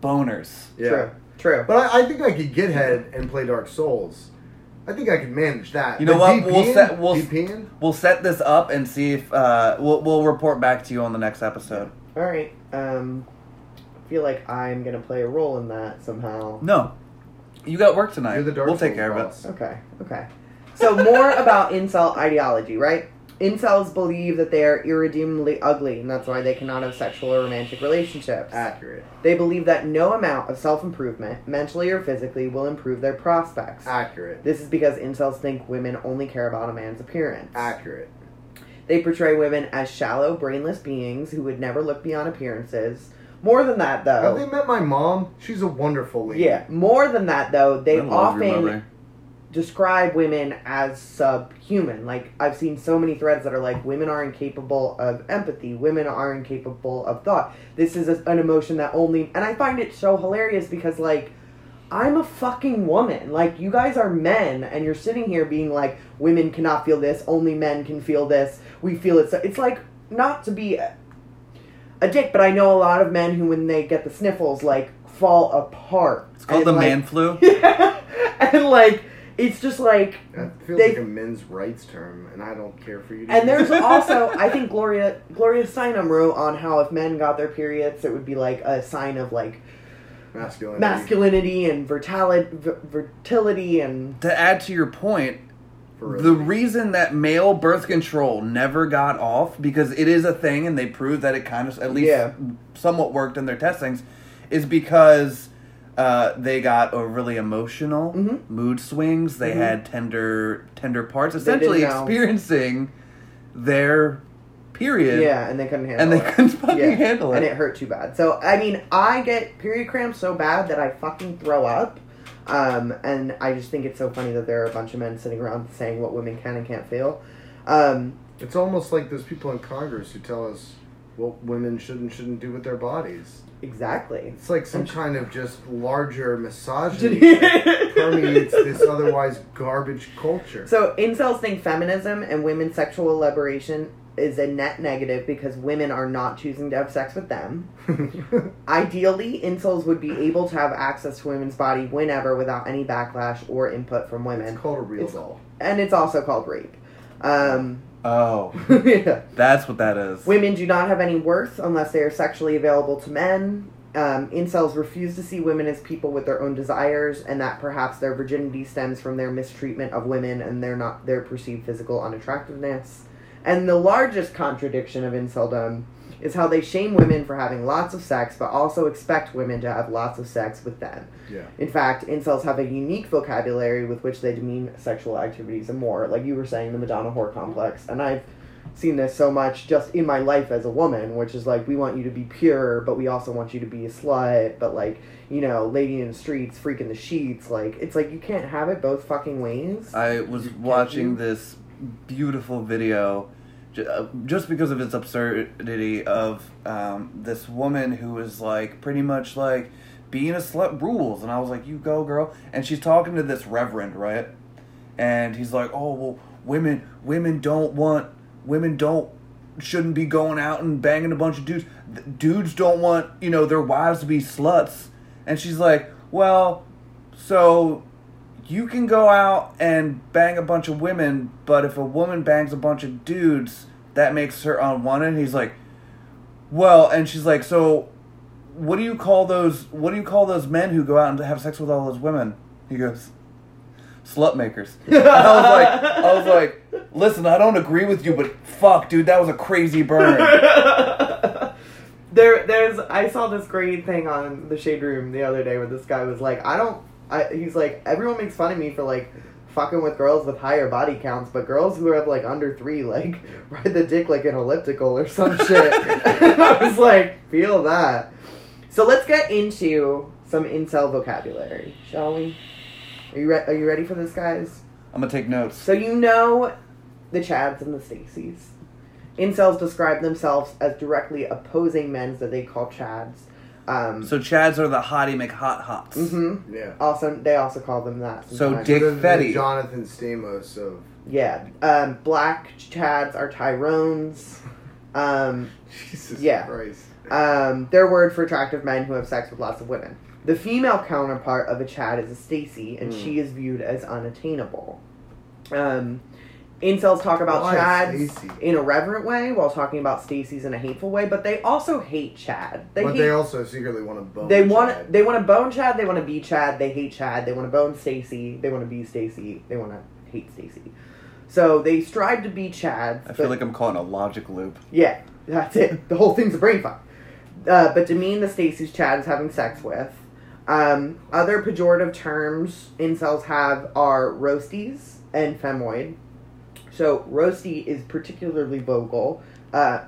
boners. Yeah. True. True. But I, I think I could get head and play Dark Souls. I think I could manage that. You know But what? We'll set- we'll- DPing? We'll set this up and see if uh, we'll we'll report back to you on the next episode. All right. Um, I feel like I'm gonna play a role in that somehow. No, you got work tonight. You're the Dark we'll take care boss. of it. Okay. Okay. So more about incel ideology, right? Incels believe that they are irredeemably ugly, and that's why they cannot have sexual or romantic relationships. Accurate. They believe that no amount of self improvement, mentally or physically, will improve their prospects. Accurate. This is because incels think women only care about a man's appearance. Accurate. They portray women as shallow, brainless beings who would never look beyond appearances. More than that, Have though. they met my mom? She's a wonderful lady. Yeah, more than that, though, they I your often memory. Describe women as subhuman. Like I've seen so many threads that are like women are incapable of empathy, women are incapable of thought. This is a, an emotion that only and I find it so hilarious because like I'm a fucking woman. Like you guys are men and you're sitting here being like women cannot feel this, only men can feel this. We feel it so it's like not to be a, a dick, but I know a lot of men who when they get the sniffles like fall apart. It's called And, the like- man flu. and like it's just like That feels They- like a men's rights term, and I don't care for you. To and there's it. also I think Gloria Gloria Steinem wrote on how if men got their periods it would be like a sign of like masculinity. masculinity and fertility, fertility and To add to your point, the reason that male birth control never got off because it is a thing and they proved that it kind of at least Yeah. somewhat worked in their testings is because uh, they got overly emotional Mhm. mood swings they Mhm. had tender tender parts essentially experiencing their period yeah, and they couldn't handle it. and they it. couldn't fucking Yeah, handle it and it hurt too bad. So I mean, I get period cramps so bad that I fucking throw up. Um, and I just think it's so funny that there are a bunch of men sitting around saying what women can and can't feel. Um, It's almost like those people in Congress who tell us what women should and shouldn't do with their bodies. exactly. It's like some kind of just larger misogyny that permeates this otherwise garbage culture. So incels think feminism and women's sexual liberation is a net negative because women are not choosing to have sex with them. Ideally, incels would be able to have access to women's body whenever without any backlash or input from women. it's called a real doll. And it's also called rape. Um, oh yeah. that's what that is Women do not have any worth unless they are sexually available to men. Um, incels refuse to see women as people with their own desires, and that perhaps their virginity stems from their mistreatment of women and their not their perceived physical unattractiveness. And the largest contradiction of inceldom is how they shame women for having lots of sex, but also expect women to have lots of sex with them. Yeah. In fact, incels have a unique vocabulary with which they demean sexual activities and more. Like you were saying, the Madonna whore complex. And I've seen this so much just in my life as a woman, which is like, we want you to be pure, but we also want you to be a slut, but like, you know, lady in the streets, freak in the sheets. Like, it's like you can't have it both fucking ways. I was watching this beautiful video ju- just because of its absurdity of um, this woman who was like pretty much like being a slut rules. And i was like you go girl. And she's talking to this reverend right? And he's like oh well women women don't want women don't shouldn't be going out and banging a bunch of dudes. Dudes don't want you know their wives to be sluts. And she's like well so you can go out and bang a bunch of women, but if a woman bangs a bunch of dudes, that makes her unwanted. He's like, well, and she's like, so what do you call those? What do you call those men who go out and have sex with all those women? He goes, slut makers. And I was like, I was like, listen, I don't agree with you, but fuck, dude, that was a crazy burn. there, there's. I saw this great thing on the Shade Room the other day where this guy was like, I don't. I, he's like, everyone makes fun of me for like fucking with girls with higher body counts, but girls who have like under three, like ride the dick like an elliptical or some shit. and I was like, feel that. So let's get into some incel vocabulary, shall we? Are you re- are you ready for this, guys? I'm gonna take notes. So you know the Chads and the Stacys. Incels describe themselves as directly opposing men that they call Chads. Um, So Chads are the hottie McHot hots. mhm. Yeah. Also, they also call them that. So sometimes. Dick The- the Fetty. Jonathan Stamos of Yeah. Um, black Chads are Tyrones. Um, Jesus Yeah. Christ. um, their word for attractive men who have sex with lots of women. The female counterpart of a Chad is a Stacy, and Mm. she is viewed as unattainable. Um, incels talk about Why Chads Stacey? in a reverent way while talking about Stacy's in a hateful way, but they also hate Chad. They but hate, they also secretly want to bone. they want Chad. they want to bone Chad, they want to be Chad, they hate Chad, they want to bone Stacy, they want to be Stacy, they want to hate Stacy. So they strive to be Chad. I feel like I'm caught in a logic loop. yeah, that's it. The whole thing's a brain fuck. Uh, but demean the Stacy's Chad is having sex with. Um, other pejorative terms incels have are roasties and femoid. So roasty is particularly vocal, uh,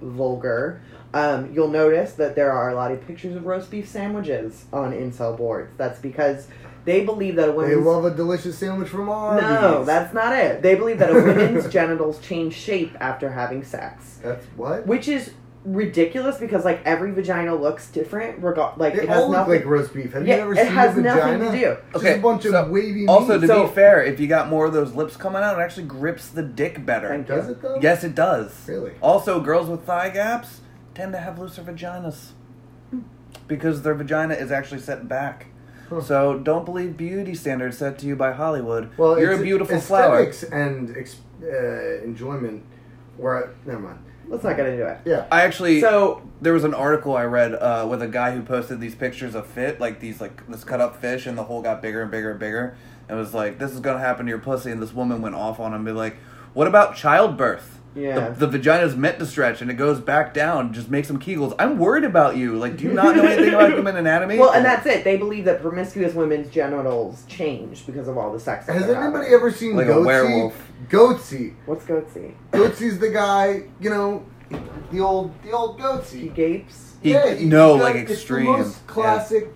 vulgar. Um, you'll notice that there are a lot of pictures of roast beef sandwiches on incel boards. That's because they believe that a They love a delicious sandwich from Arby's. no, that's not it. They believe that a woman's genitals change shape after having sex, that's what. which is ridiculous because like every vagina looks different. Regard like They it has all look nothing. like roast beef. Have yeah, you ever it seen has a nothing to do. Just Okay, a bunch of wavy. Also, meat. to So- be fair, if you got more of those lips coming out, it actually grips the dick better. Thank does it though? Yes, it does. Really? Also, girls with thigh gaps tend to have looser vaginas because their vagina is actually set back. Huh. So don't believe beauty standards set to you by Hollywood. Well, you're a it's- beautiful flower. aesthetics and ex- uh, enjoyment. Where never mind. Let's not get into it. Yeah. I actually So there was an article I read uh, with a guy who posted these pictures of fit, like these like this cut up fish, and the hole got bigger and bigger and bigger. And was like, this is gonna happen to your pussy, and this woman went off on him, and be like, what about childbirth? Yeah. The, the vagina's meant to stretch, and it goes back down. Just make some kegels. I'm worried about you. Like, do you not know anything about human anatomy? well, and that's it. They believe that promiscuous women's genitals change because of all the sex. Has anybody having. ever seen Like a Goatse? werewolf. Goatse. What's goatse? Goatse's the guy. You know, the old the old Goatse. He gapes. He- yeah, he- no, he's got- like it's the extreme. most Yeah. classic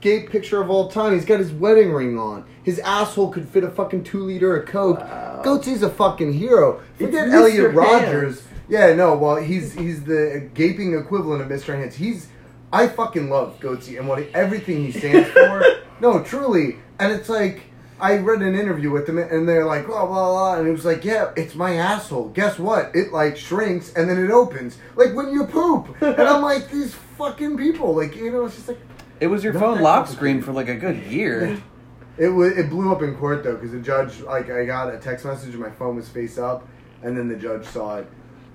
gay picture of all time. He's got his wedding ring on. His asshole could fit a fucking two liter of coke. Wow. Goatse's a fucking hero. It's Forget Mr. Elliot Hands. Rogers. Yeah, no. Well, he's he's the gaping equivalent of Mr. Hands. He's I fucking love Goatse and what he, everything he stands for. no, truly. And it's like I read an interview with him and they're like blah blah blah, and it was like, yeah, it's my asshole. Guess what? It like shrinks and then it opens like when you poop. and I'm like these fucking people. Like you know, it's just like it was your Not phone that lock screen for like a good year. It wa it blew up in court though because the judge like I got a text message and my phone was face up, and then the judge saw it.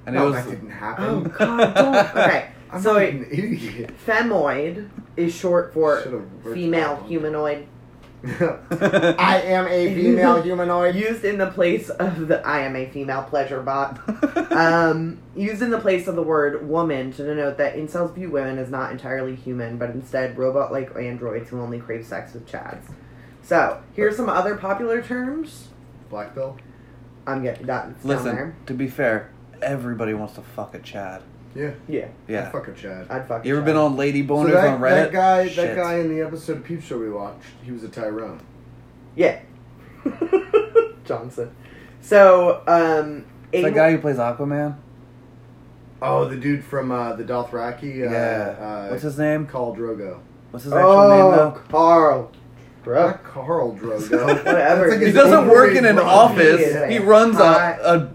And no, it was that didn't happen. Oh God! Don't. Okay. I'm so not an idiot. femoid is short for Should've worked female that one. humanoid. I am a female humanoid. Used in the place of the I am a female pleasure bot. um, used in the place of the word woman to denote that incels view women as not entirely human, but instead robot like androids who only crave sex with chads. So, here's some other popular terms. Black belt. I'm getting that Listen, there. to be fair, everybody wants to fuck a Chad. Yeah. Yeah, Yeah. Fuck a Chad. I'd fuck. You ever a been on Lady So that, on Reddit? that guy, Shit. that guy in the episode of Peep Show we watched, he was a Tyrone. Yeah. Johnson. So, um, It's a- that guy who plays Aquaman. Oh, the dude from uh, the Dothraki. Uh, yeah. Uh, What's his name? Khal Drogo. What's his actual name Oh, though? Carl. Bro. Not Carl Drogo. Whatever. Like He He doesn't work in an overrated office. Yeah. He runs Hi. a, a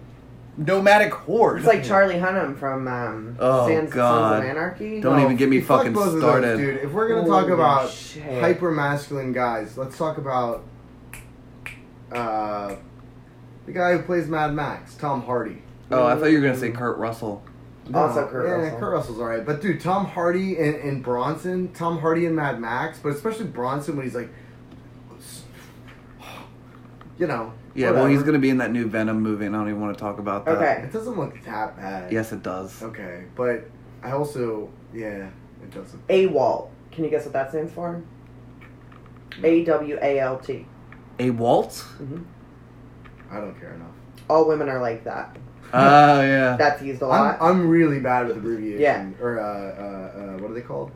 nomadic horde. It's like Charlie Hunnam from um, Oh, Sons, God. Sons of Anarchy. Don't even get me fuck fucking both of those, started. dude. If we're gonna Holy talk about shit. hyper masculine guys, let's talk about uh, the guy who plays Mad Max, Tom Hardy. oh, I thought you were gonna say Kurt Russell. Also Kurt yeah, Russell. Kurt Russell's alright, but dude, Tom Hardy and, and Bronson, Tom Hardy and Mad Max, but especially Bronson when he's like, you know, Yeah, well, he's gonna be in that new Venom movie, and I don't even want to talk about that. Okay. It doesn't look that bad. Yes, it does. Okay, but I also, yeah, it doesn't. AWALT. Can you guess what that stands for? A W A L T. A Walt? I don't care enough. All women are like that. Oh yeah. That's used a I'm, lot. I'm really bad with abbreviations. Yeah. Or uh, uh, uh, what are they called?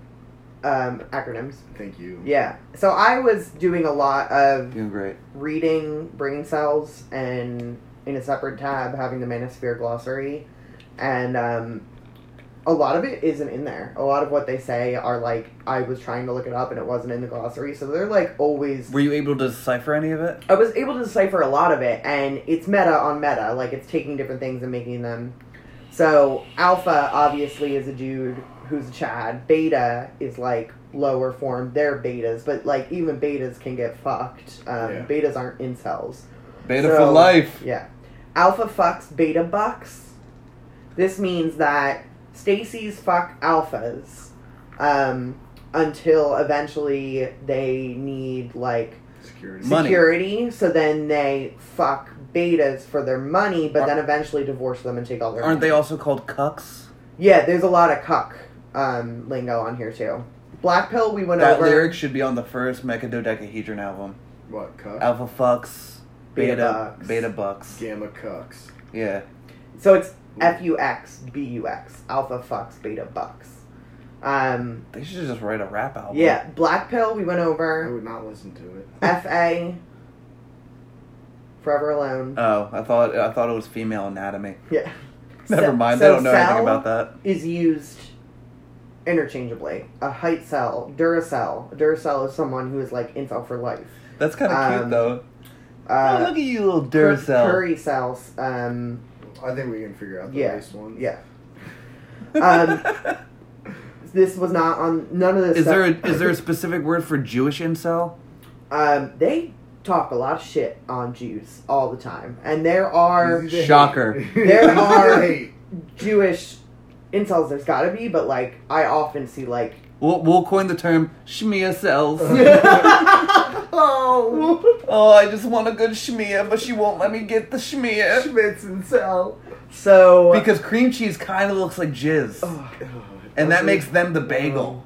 Um, acronyms. Thank you. Yeah. So I was doing a lot of Doing great. reading Braincels and in a separate tab having the manosphere glossary and um, a lot of it isn't in there a lot of what they say are like i was trying to look it up and it wasn't in the glossary so they're like always Were you able to decipher any of it? i was able to decipher a lot of it and it's meta on meta like it's taking different things and making them so alpha obviously is a dude who's a chad beta is like lower form they're betas but like even betas can get fucked um, Yeah. betas aren't incels Beta So- for life. yeah. Alpha fucks beta bucks. This means that Stacy's fuck alphas um, until eventually they need like Security. Money. security. So then they fuck betas for their money, but then eventually divorce them and take all their. Aren't they also called cucks? Yeah, there's a lot of cuck um, lingo on here too. Black pill, we went That over. lyric should be on the first Mechadodecahedron album. What cuck? Alpha fucks, Beta beta, bucks. beta bucks. Gamma cucks. Yeah. So it's F U X B U X alpha fucks beta bucks. Um, They should just write a rap album. yeah, black pill, we went over. I over. would not listen to it. F A. Forever alone. Oh, I thought I thought it was female anatomy. yeah. Never So- mind. so they don't know anything about that. Is used interchangeably. A height cell, Duracell. Duracell is someone who is like incel for life. That's kind of Um, cute though. oh, Uh, look at you, little cur- Duracell. Curry cells. Um, I think we can figure out the Yeah, race ones. yeah. Um, this was not on none of this. is stuff- there a, is there a specific word for Jewish incel? Um, they talk a lot of shit on Jews all the time, and there are Easy to hate. Shocker. There are- Jewish incels. There's got to be, but like I often see like We'll, we'll coin the term shmia cells. oh oh, I just want a good shmia, but she won't let me get the shmia Schmitz and Cell. so because cream cheese kind of looks like jizz, Oh, and that makes them the bagel.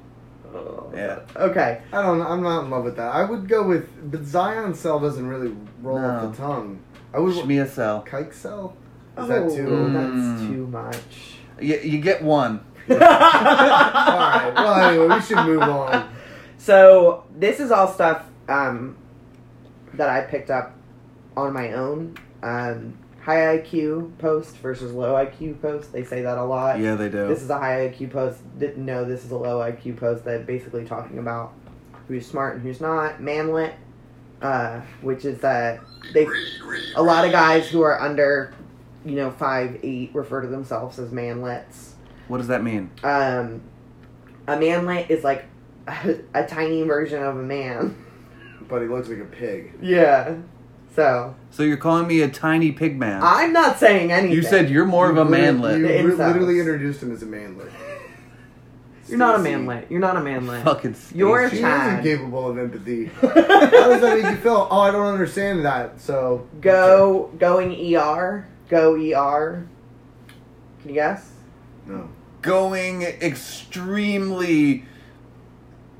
oh. Yeah. Okay, I don't. know. I'm not in love with that. I would go with, but Zion Cell doesn't really roll No. off the tongue. I would. Shmia cell. Kike Cell. Is oh, that too? Mm. That's too much. You, you get one. All right. Well, anyway, we should move on. So this is all stuff um, that I picked up on my own. Um, high IQ post versus low IQ post. They say that a lot. Yeah, they do. This is a high IQ post. Didn't know this is a low IQ post that basically talking about who's smart and who's not. Manlet, uh, which is that they a lot of guys who are under, you know, five eight refer to themselves as manlets. What does that mean? Um, a manlet is like a, a tiny version of a man. But he looks like a pig. Yeah. So So you're calling me a tiny pig man? I'm not saying anything. you said you're more of a manlet. You The li- incels. literally introduced him as a manlet. you're not a manlet. You're not a manlet. Fucking You're a She Chad. is incapable of empathy. How does that make you feel? Oh, I don't understand that. So Go going ER. Go ER. Can you guess? no going extremely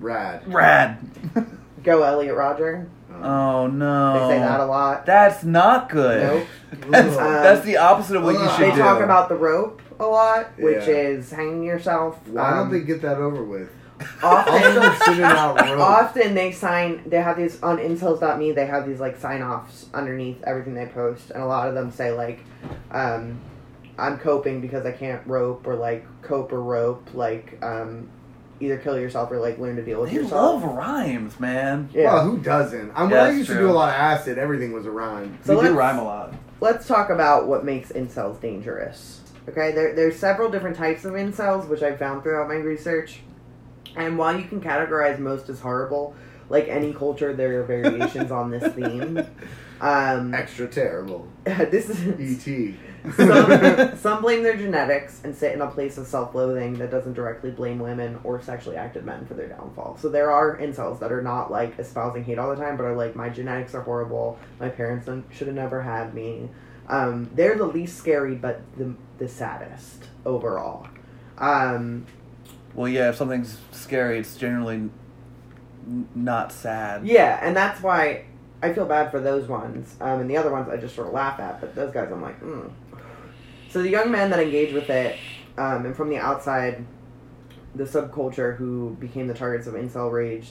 rad. rad. Go Elliot Rodger. oh no. They say that a lot. That's not good. Nope. That's, Ugh. that's the opposite of what you Ugh. should They do. talk about the rope a lot, which Yeah. is hanging yourself. Why Um, don't they get that over with? I'll often? start sitting. Often they sign. They have these on incels.me. They have these like sign offs underneath everything they post, and a lot of them say like, um, "I'm coping because I can't rope," or like "cope or rope," like um, either kill yourself or like learn to deal with They yourself. love rhymes, man. Yeah. Well, who doesn't? I, when Yeah, I that's used to do a lot of acid, everything was a rhyme. So we do let's- rhyme a lot. let's talk about what makes incels dangerous. Okay, there, there's several different types of incels, which I found throughout my research. And while you can categorize most as horrible, like any culture, there are variations on this theme. Um, Extra terrible. this is E.T. some, some blame their genetics and sit in a place of self-loathing that doesn't directly blame women or sexually active men for their downfall. So there are incels that are not like espousing hate all the time, but are like, my genetics are horrible. My parents should have never had me. Um, they're the least scary, but the the saddest overall. Um, Well, yeah, if something's scary, it's generally n- not sad. yeah, and that's why I feel bad for those ones. Um, and the other ones I just sort of laugh at, but those guys I'm like, mm. So the young men that engage with it, um, and from the outside, the subculture who became the targets of incel rage,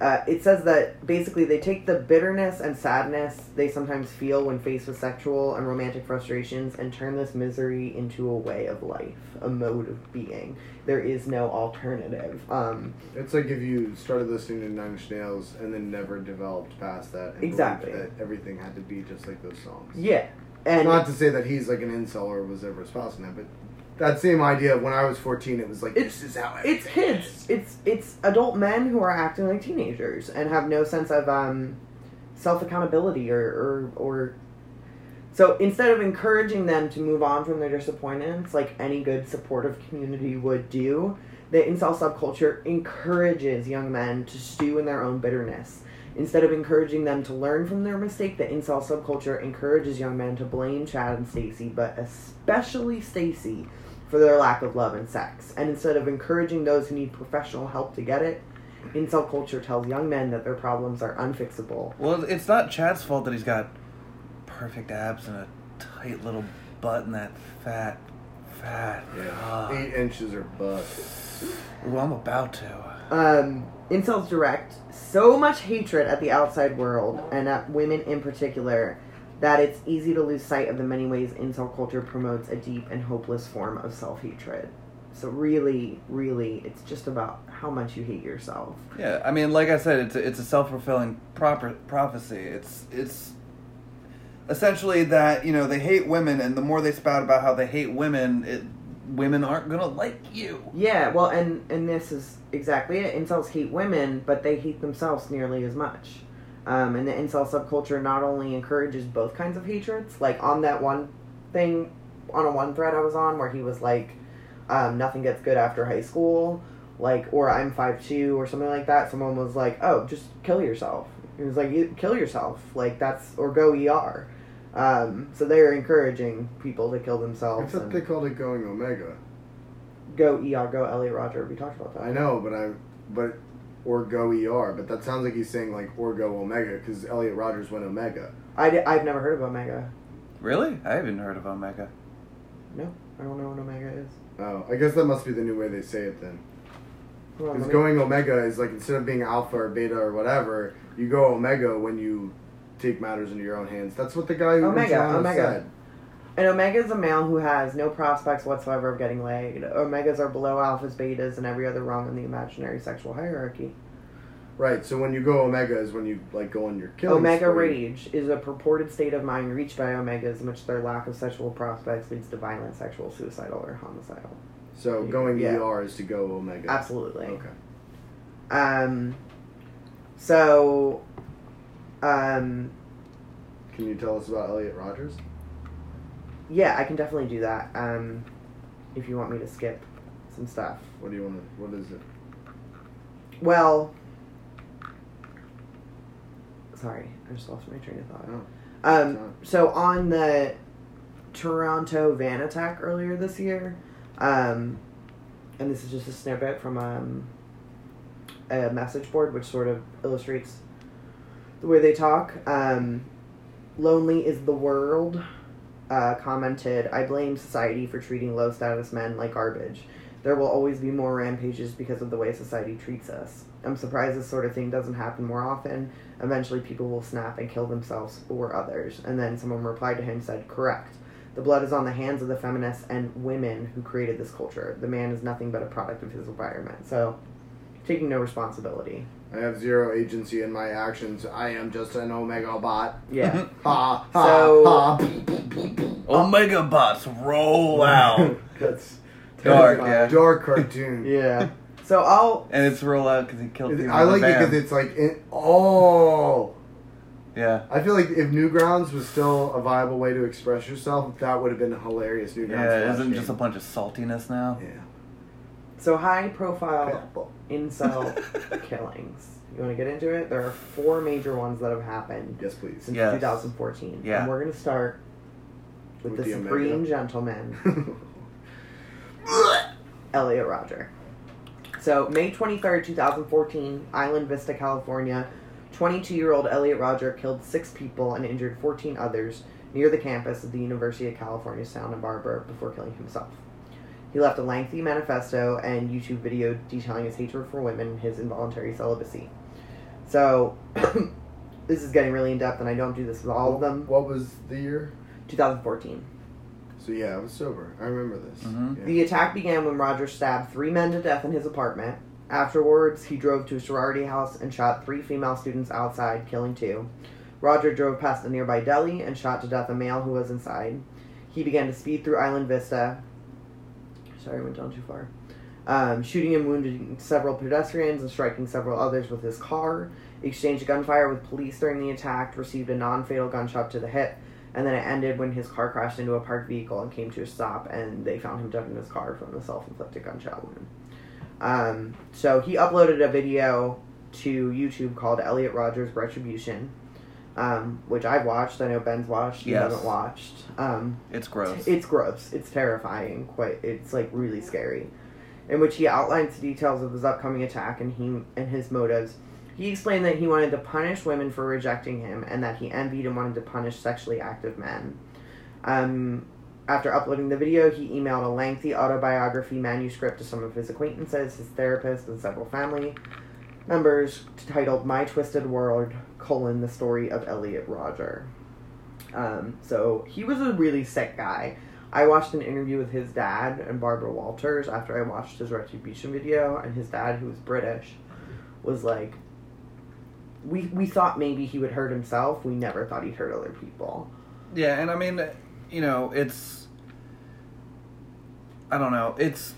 uh, it says that basically they take the bitterness and sadness they sometimes feel when faced with sexual and romantic frustrations and turn this misery into a way of life, a mode of being. There is no alternative. Um, It's like if you started listening to Nine Inch Nails and then never developed past that. And Exactly. That everything had to be just like those songs. yeah. And Not to say that he's like an incel or was ever espousing that, but that same idea. When I was fourteen, it was like It's- this is how it's kids. is. It's it's adult men who are acting like teenagers and have no sense of um, self accountability or, or or. So instead of encouraging them to move on from their disappointments, like any good supportive community would do, the incel subculture encourages young men to stew in their own bitterness Instead of encouraging them to learn from their mistake, the incel subculture encourages young men to blame Chad and Stacy, but especially Stacy, for their lack of love and sex. And instead of encouraging those who need professional help to get it, incel culture tells young men that their problems are unfixable. Well, it's not Chad's fault that he's got perfect abs and a tight little butt and that fat, fat. Yeah. cock. Eight inches or butt. Well, I'm about to. Um, incels direct so much hatred at the outside world and at women in particular that it's easy to lose sight of the many ways incel culture promotes a deep and hopeless form of self hatred. So really, really, it's just about how much you hate yourself. Yeah, I mean, like I said, it's a, it's a self fulfilling proper prophecy. It's it's essentially that you know they hate women, and the more they spout about how they hate women, it, women aren't gonna like you. Yeah, well, and and this is exactly it. Incels hate women, but they hate themselves nearly as much. Um, and the incel subculture not only encourages both kinds of hatreds, like on that one thing, on a one thread I was on where he was like, um, "Nothing gets good after high school," like, or "I'm five two or something like that. Someone was like, "Oh, just kill yourself." He was like, "You kill yourself," like that's or go ER. Um, so they're encouraging people to kill I themselves. thought and they called it going Omega. go ER, go Elliot Rodger. We talked about that. I know, but I'm but or go ER, but that sounds like he's saying like or go Omega because Elliot Rodgers went Omega. I di- I've never heard of Omega. Really? I haven't heard of Omega. No, I don't know what Omega is. Oh, I guess that must be the new way they say it then. Hold on, Because let me- going Omega is like instead of being Alpha or Beta or whatever, you go Omega when you take matters into your own hands. That's what the guy who Omega, Omega. said. And Omega is a male who has no prospects whatsoever of getting laid. Omegas are below alphas, betas, and every other rung in the imaginary sexual hierarchy. Right. So when you go Omega is when you like go on your killing. Omega spree. rage is a purported state of mind reached by Omegas in which their lack of sexual prospects leads to violent, sexual, suicidal, or homicidal. So going Yeah. ER is to go Omega. Absolutely. Okay. Um. So. Um. Can you tell us about Elliot Rodgers? Yeah, I can definitely do that. Um. If you want me to skip some stuff. What do you want to? What is it? Well, sorry, I just lost my train of thought. Oh, Um, sorry. so on the Toronto van attack earlier this year, um, and this is just a snippet from um, a message board, which sort of illustrates the way they talk. Um, Lonely is the world. Uh, commented, I blame society for treating low status men like garbage. There will always be more rampages because of the way society treats us. I'm surprised this sort of thing doesn't happen more often. Eventually, people will snap and kill themselves or others. And then someone replied to him and said, Correct. The blood is on the hands of the feminists and women who created this culture. The man is nothing but a product of his environment. So, taking no responsibility. I have zero agency in my actions. I am just an Omega bot. Yeah. Ha ha So- ha. Omega bots roll out, That's Dark, yeah. Dark cartoon. yeah. So, I'll. and it's roll out because he killed It- people. I like it because it's like in, oh. yeah, I feel like if Newgrounds was still a viable way to express yourself, that would have been hilarious. Newgrounds. yeah. It Flash isn't just a bunch of saltiness now. Yeah. So, high profile Purple. incel killings. You want to get into it? There are four major ones that have happened Yes, please. since Yes. 2014. Yeah. And we're going to start with, With the, the Supreme Omega. Gentleman, Elliot Rodger. So, May 23rd, 2014, Isla Vista, California, 22 year old Elliot Rodger killed six people and injured 14 others near the campus of the University of California, Santa Barbara before killing himself. He left a lengthy manifesto and YouTube video detailing his hatred for women and his involuntary celibacy. So, this is getting really in depth, and I don't do this with all of them. What was the year? 2014. So yeah, I was sober. I remember this. Mhm. Yeah. The attack began when Rodger stabbed three men to death in his apartment. Afterwards, he drove to a sorority house and shot three female students outside, killing two. Rodger drove past a nearby deli and shot to death a male who was inside. He began to speed through Isla Vista. Sorry, I went down too far. Um, shooting and wounding several pedestrians and striking several others with his car. Exchanged gunfire with police during the attack, received a non fatal gunshot to the hip, and then it ended when his car crashed into a parked vehicle and came to a stop, and they found him dead in his car from the self inflicted gunshot wound. Um, so he uploaded a video to YouTube called Elliot Rodger's Retribution, um, which I've watched. I know Ben's watched. You Yes. haven't watched. Um, It's gross. it's gross. It's terrifying. Quite. It's like really scary. In which he outlines the details of his upcoming attack and he and his motives. He explained that he wanted to punish women for rejecting him and that he envied and wanted to punish sexually active men. Um, after uploading the video, he emailed a lengthy autobiography manuscript to some of his acquaintances, his therapist, and several family members titled "My Twisted World: colon the story of Elliot Rodger." Um, so he was a really sick guy. I watched an interview with his dad and Barbara Walters after I watched his retribution video, and his dad, who was British, was like, "We we thought maybe he would hurt himself. We never thought he'd hurt other people." Yeah, and I mean, you know, it's. I don't know. It's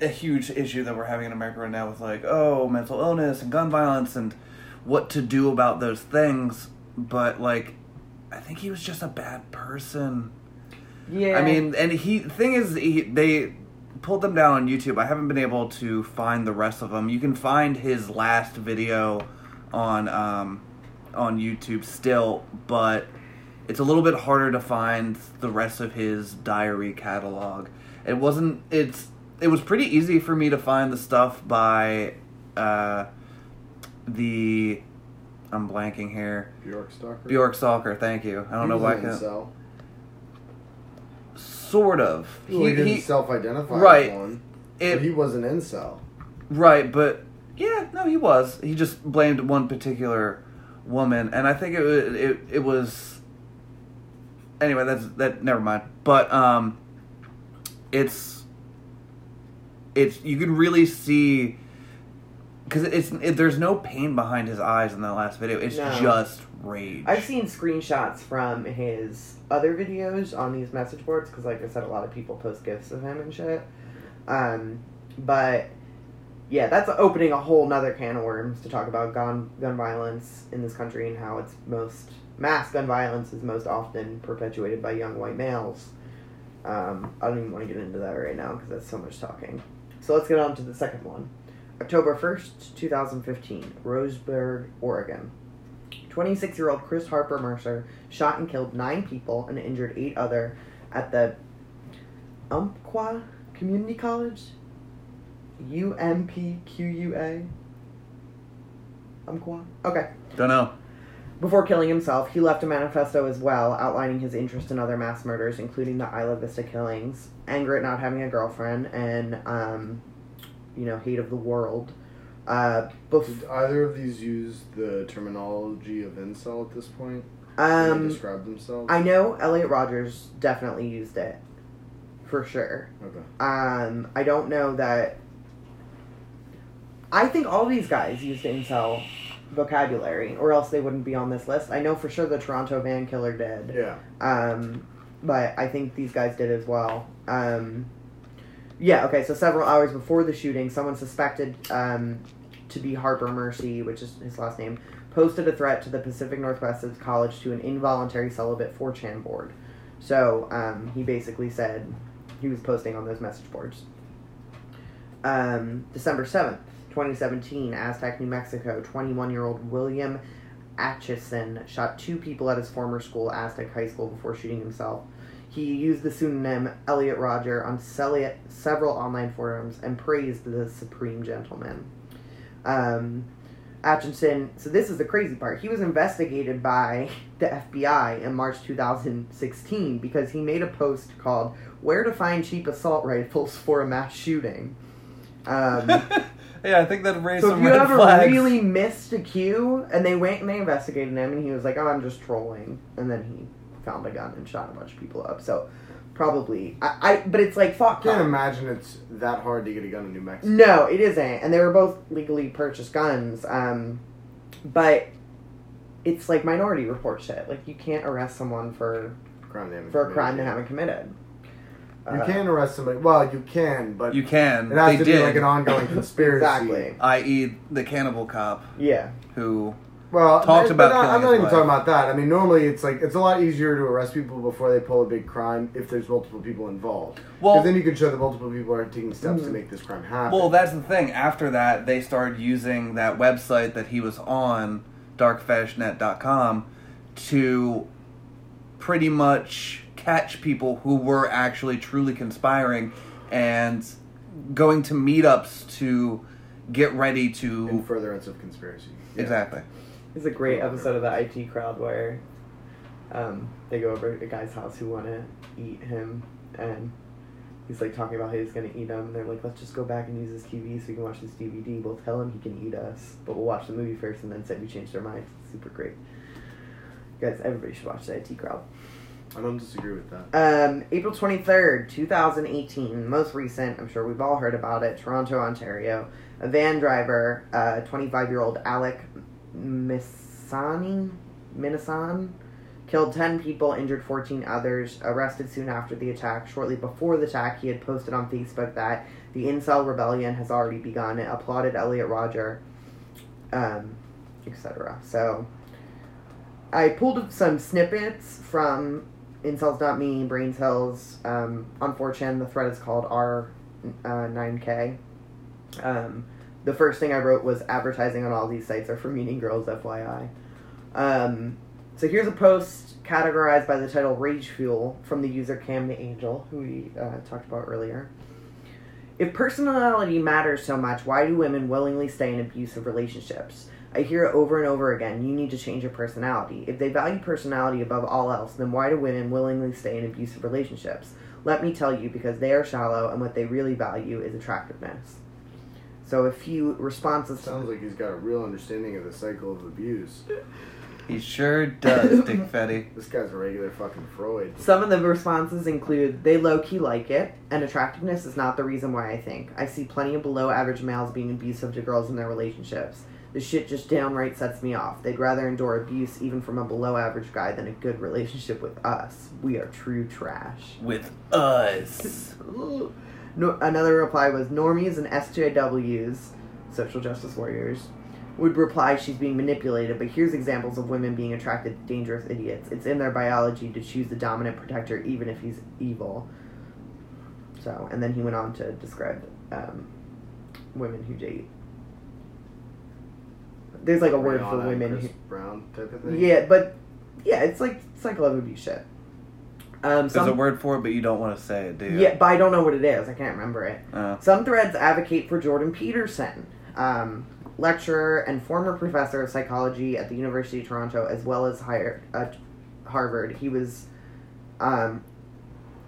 a huge issue that we're having in America right now with, like, oh, mental illness and gun violence and what to do about those things. But, like, I think he was just a bad person. Yeah, I mean, and he, thing is, he, they pulled them down on YouTube. I haven't been able to find the rest of them. You can find his last video on, um, on YouTube still, but it's a little bit harder to find the rest of his diary catalog. It wasn't it's it was pretty easy for me to find the stuff by uh the I'm blanking here. Bjork Stalker. Bjork Stalker, thank you. I don't He know why I can't incel. sort of. Well, he, didn't self-identify right. as one. it, but he was an incel. Right, but yeah, no, he was. He just blamed one particular woman, and I think it it it was. Anyway, that's that. Never mind. But um, it's it's you can really see because it's it, there's no pain behind his eyes in that last video. It's No. just rage. I've seen screenshots from his other videos on these message boards because, like I said, a lot of people post gifs of him and shit. Um, but yeah, that's opening a whole nother can of worms to talk about gun gun violence in this country and how it's most mass gun violence is most often perpetuated by young white males. Um, I don't even want to get into that right now because that's so much talking. So let's get on to the second one. October 1st, 2015, Roseburg, Oregon. 26 year old Chris Harper Mercer shot and killed nine people and injured eight other at the Umpqua Community College? U M P Q U A? Umpqua? Okay. Don't know. Before killing himself, he left a manifesto as well, outlining his interest in other mass murders, including the Isla Vista killings, anger at not having a girlfriend, and, um, you know, hate of the world. Uh, bef- Did either of these use the terminology of incel at this point? Um, describe themselves? I know Elliot Rodgers definitely used it, for sure. okay. Um, I don't know that. I think all these guys used incel vocabulary, or else they wouldn't be on this list. I know for sure the Toronto van killer did. Yeah. Um, but I think these guys did as well. Um, yeah, okay, so several hours before the shooting, someone suspected um, to be Harper Mercer, which is his last name, posted a threat to the Pacific Northwest College to an involuntary celibate 4chan board. So um, he basically said he was posting on those message boards. Um, December 7th, 2017, Aztec, New Mexico, 21 year old William Atchison shot two people at his former school, Aztec High School, before shooting himself. He used the pseudonym Elliot Rodger on several online forums and praised the Supreme Gentleman. Um, Atchison, so this is the crazy part. He was investigated by the FBI in March 2016 because he made a post called Where to Find Cheap Assault Rifles for a Mass Shooting. Um, yeah, I think that raised so some if you ever flags. really missed a cue, and they went and they investigated him, and he was like, "Oh, I'm just trolling," and then he found a gun and shot a bunch of people up. So probably, I, I but it's like fuck. I can't Tom. imagine it's that hard to get a gun in New Mexico. No, it isn't, and they were both legally purchased guns. Um, but it's like Minority Report shit. Like you can't arrest someone for Crime for a crime they haven't committed. You Uh, can arrest somebody. Well, you can, but you can. it has they to did. be like an ongoing conspiracy. Exactly. i.e., the cannibal cop Yeah. who Well, talked but about not- killing I'm not his even wife. talking about that. I mean, normally it's like it's a lot easier to arrest people before they pull a big crime if there's multiple people involved. Well- Because then you can show that multiple people are taking steps to make this crime happen. Well, that's the thing. After that, they started using that website that he was on, darkfetishnet.com, to pretty much catch people who were actually truly conspiring and going to meetups to get ready in to. furtherance of conspiracy. Yeah. Exactly. It's a great episode of the IT crowd where um, they go over to a guy's house who want to eat him, and he's like talking about how he's gonna eat him. And they're like, "Let's just go back and use this TV so we can watch this DVD. We'll tell him he can eat us, but we'll watch the movie first and then say we changed our minds." It's super great, guys. Everybody should watch the IT crowd. I don't disagree with that. Um, April 23rd, 2018, most recent, I'm sure we've all heard about it, Toronto, Ontario. A van driver, 25 year old Alec Misani, Minassian, killed 10 people, injured 14 others, arrested soon after the attack. Shortly before the attack, he had posted on Facebook that the incel rebellion has already begun. It applauded Elliot Rodger, um, etc. So, I pulled some snippets from incels.me, Braincels. Um, on 4chan, the thread is called R9K. Um, the first thing I wrote was advertising on all these sites are for meaning girls, FYI. Um, so here's a post categorized by the title Rage Fuel from the user Cam the Angel, who we uh, talked about earlier. If personality matters so much, why do women willingly stay in abusive relationships? I hear it over and over again. You need to change your personality. If they value personality above all else, then why do women willingly stay in abusive relationships? Let me tell you, because they are shallow and what they really value is attractiveness. So, a few responses. Sounds like he's got a real understanding of the cycle of abuse. He sure does, Dick Fetty. This guy's a regular fucking Freud. Some of the responses include they low key like it, and attractiveness is not the reason why I think. I see plenty of below average males being abusive to girls in their relationships. The shit just downright sets me off. They'd rather endure abuse even from a below average guy than a good relationship with us. We are true trash. With us. No, another reply was normies and SJWs, social justice warriors, would reply she's being manipulated, but here's examples of women being attracted to dangerous idiots. It's in their biology to choose the dominant protector even if he's evil. So, and then he went on to describe um, women who date. There's like a word for Rihanna and women Chris who. Brown type of thing. Yeah, but yeah, it's like cycle of abuse shit. Um, There's a word for it, but you don't want to say it, do you? yeah, but I don't know what it is. I can't remember it. Oh. Some threads advocate for Jordan Peterson, um, lecturer and former professor of psychology at the University of Toronto, as well as hired at Harvard. He was, um,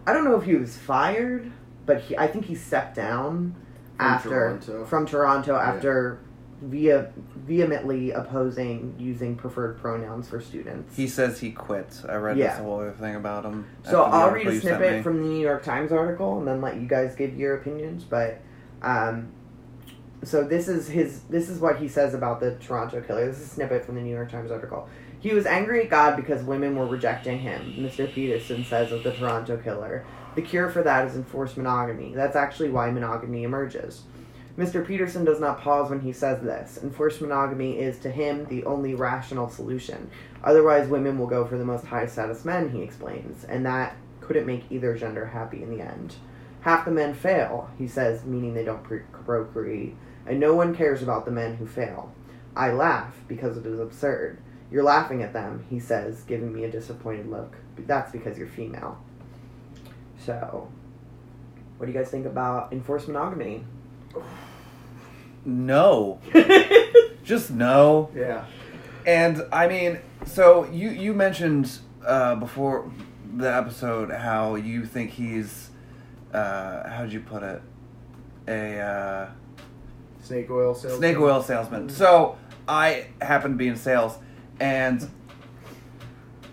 I don't know if he was fired, but he, I think he stepped down From after Toronto. from Toronto after via vehemently opposing using preferred pronouns for students. He says he quit. I read Yeah. this whole other thing about him. So I'll read a snippet from the New York Times article and then let you guys give your opinions. But um, so this is his. This is what he says about the Toronto killer. This is a snippet from the New York Times article. He was angry at God because women were rejecting him. Mr. Peterson says of the Toronto killer. The cure for that is enforced monogamy. That's actually why monogamy emerges. Mr. Peterson does not pause when he says this. Enforced monogamy is, to him, the only rational solution. Otherwise, women will go for the most high status men, he explains, and that couldn't make either gender happy in the end. Half the men fail, he says, meaning they don't procreate, and no one cares about the men who fail. I laugh because it is absurd. You're laughing at them, he says, giving me a disappointed look. That's because you're female. So, what do you guys think about enforced monogamy? No. Just no. Yeah. And I mean, so you you mentioned uh, before the episode how you think he's uh, how'd you put it a uh, Snake oil salesman. snake oil salesman. So I happen to be in sales, and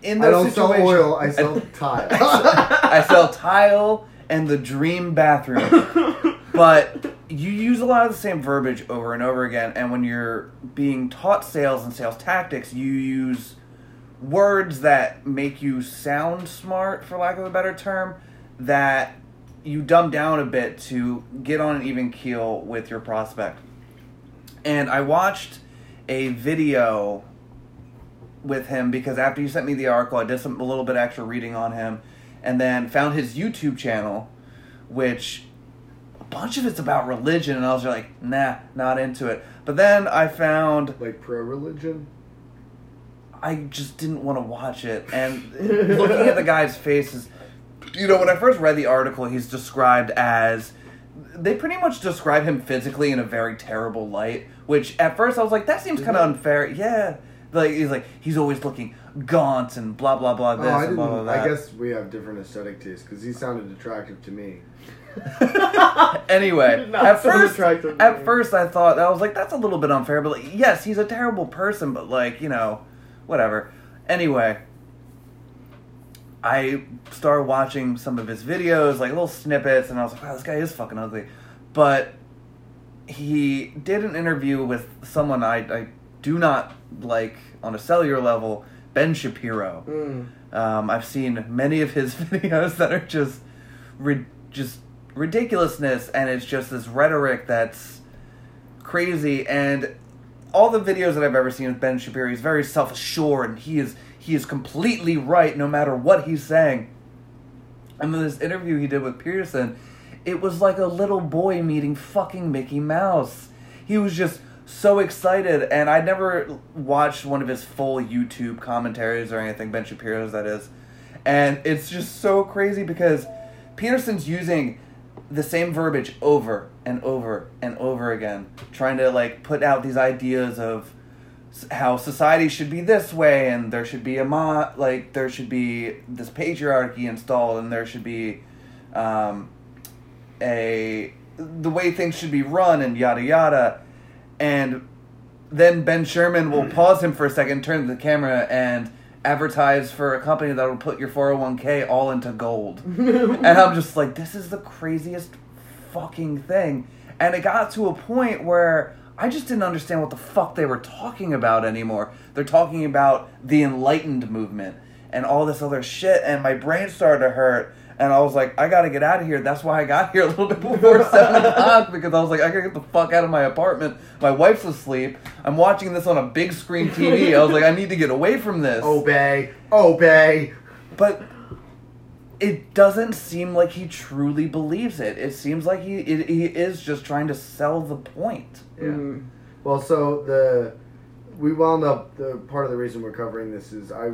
in I don't sell oil. I sell tile. I sell tile and the dream bathroom. but you use a lot of the same verbiage over and over again and when you're being taught sales and sales tactics you use words that make you sound smart for lack of a better term that you dumb down a bit to get on an even keel with your prospect. And i watched a video with him because after you sent me the article, I did some a little bit extra reading on him, and then found his YouTube channel, which bunch of it's about religion, and I was like, nah, not into it. But then I found Like pro religion. I just didn't want to watch it. And looking at the guy's faces, you know, when I first read the article, he's described as. They pretty much describe him physically in a very terrible light, which at first I was like, that seems kind of unfair. Yeah. Like, he's like, he's always looking gaunt and blah, blah, blah, this oh, I and blah, blah, didn't. I guess we have different aesthetic tastes because he sounded attractive to me. anyway, Not at so first, at first I thought I was like, that's a little bit unfair, but like, yes, he's a terrible person, but like, you know, whatever. Anyway, I started watching some of his videos, like little snippets, and I was like, wow, this guy is fucking ugly. But he did an interview with someone I, I do not like on a cellular level, Ben Shapiro. Mm. Um, I've seen many of his videos that are just, ri- just ridiculousness, and it's just this rhetoric that's crazy. And all the videos that I've ever seen with Ben Shapiro, he's very self-assured, and he is he is completely right no matter what he's saying. And then this interview he did with Pearson, it was like a little boy meeting fucking Mickey Mouse. He was just so excited, and I never watched one of his full YouTube commentaries or anything, Ben Shapiro's that is. And it's just so crazy because Peterson's using the same verbiage over and over and over again, trying to like put out these ideas of how society should be this way and there should be a mo- like there should be this patriarchy installed and there should be um, a the way things should be run and yada yada. And then Ben Sherman will pause him for a second, turn to the camera, and advertise for a company that will put your 401k all into gold. and I'm just like, this is the craziest fucking thing. And it got to a point where I just didn't understand what the fuck they were talking about anymore. They're talking about the enlightened movement and all this other shit, and my brain started to hurt. And I was like, I gotta get out of here. That's why I got here a little bit before 7 o'clock because I was like, I gotta get the fuck out of my apartment. My wife's asleep. I'm watching this on a big screen TV. I was like, I need to get away from this. Obey, obey. But it doesn't seem like he truly believes it. It seems like he it, he is just trying to sell the point. Yeah. Mm. Well, so the we wound up. The part of the reason we're covering this is I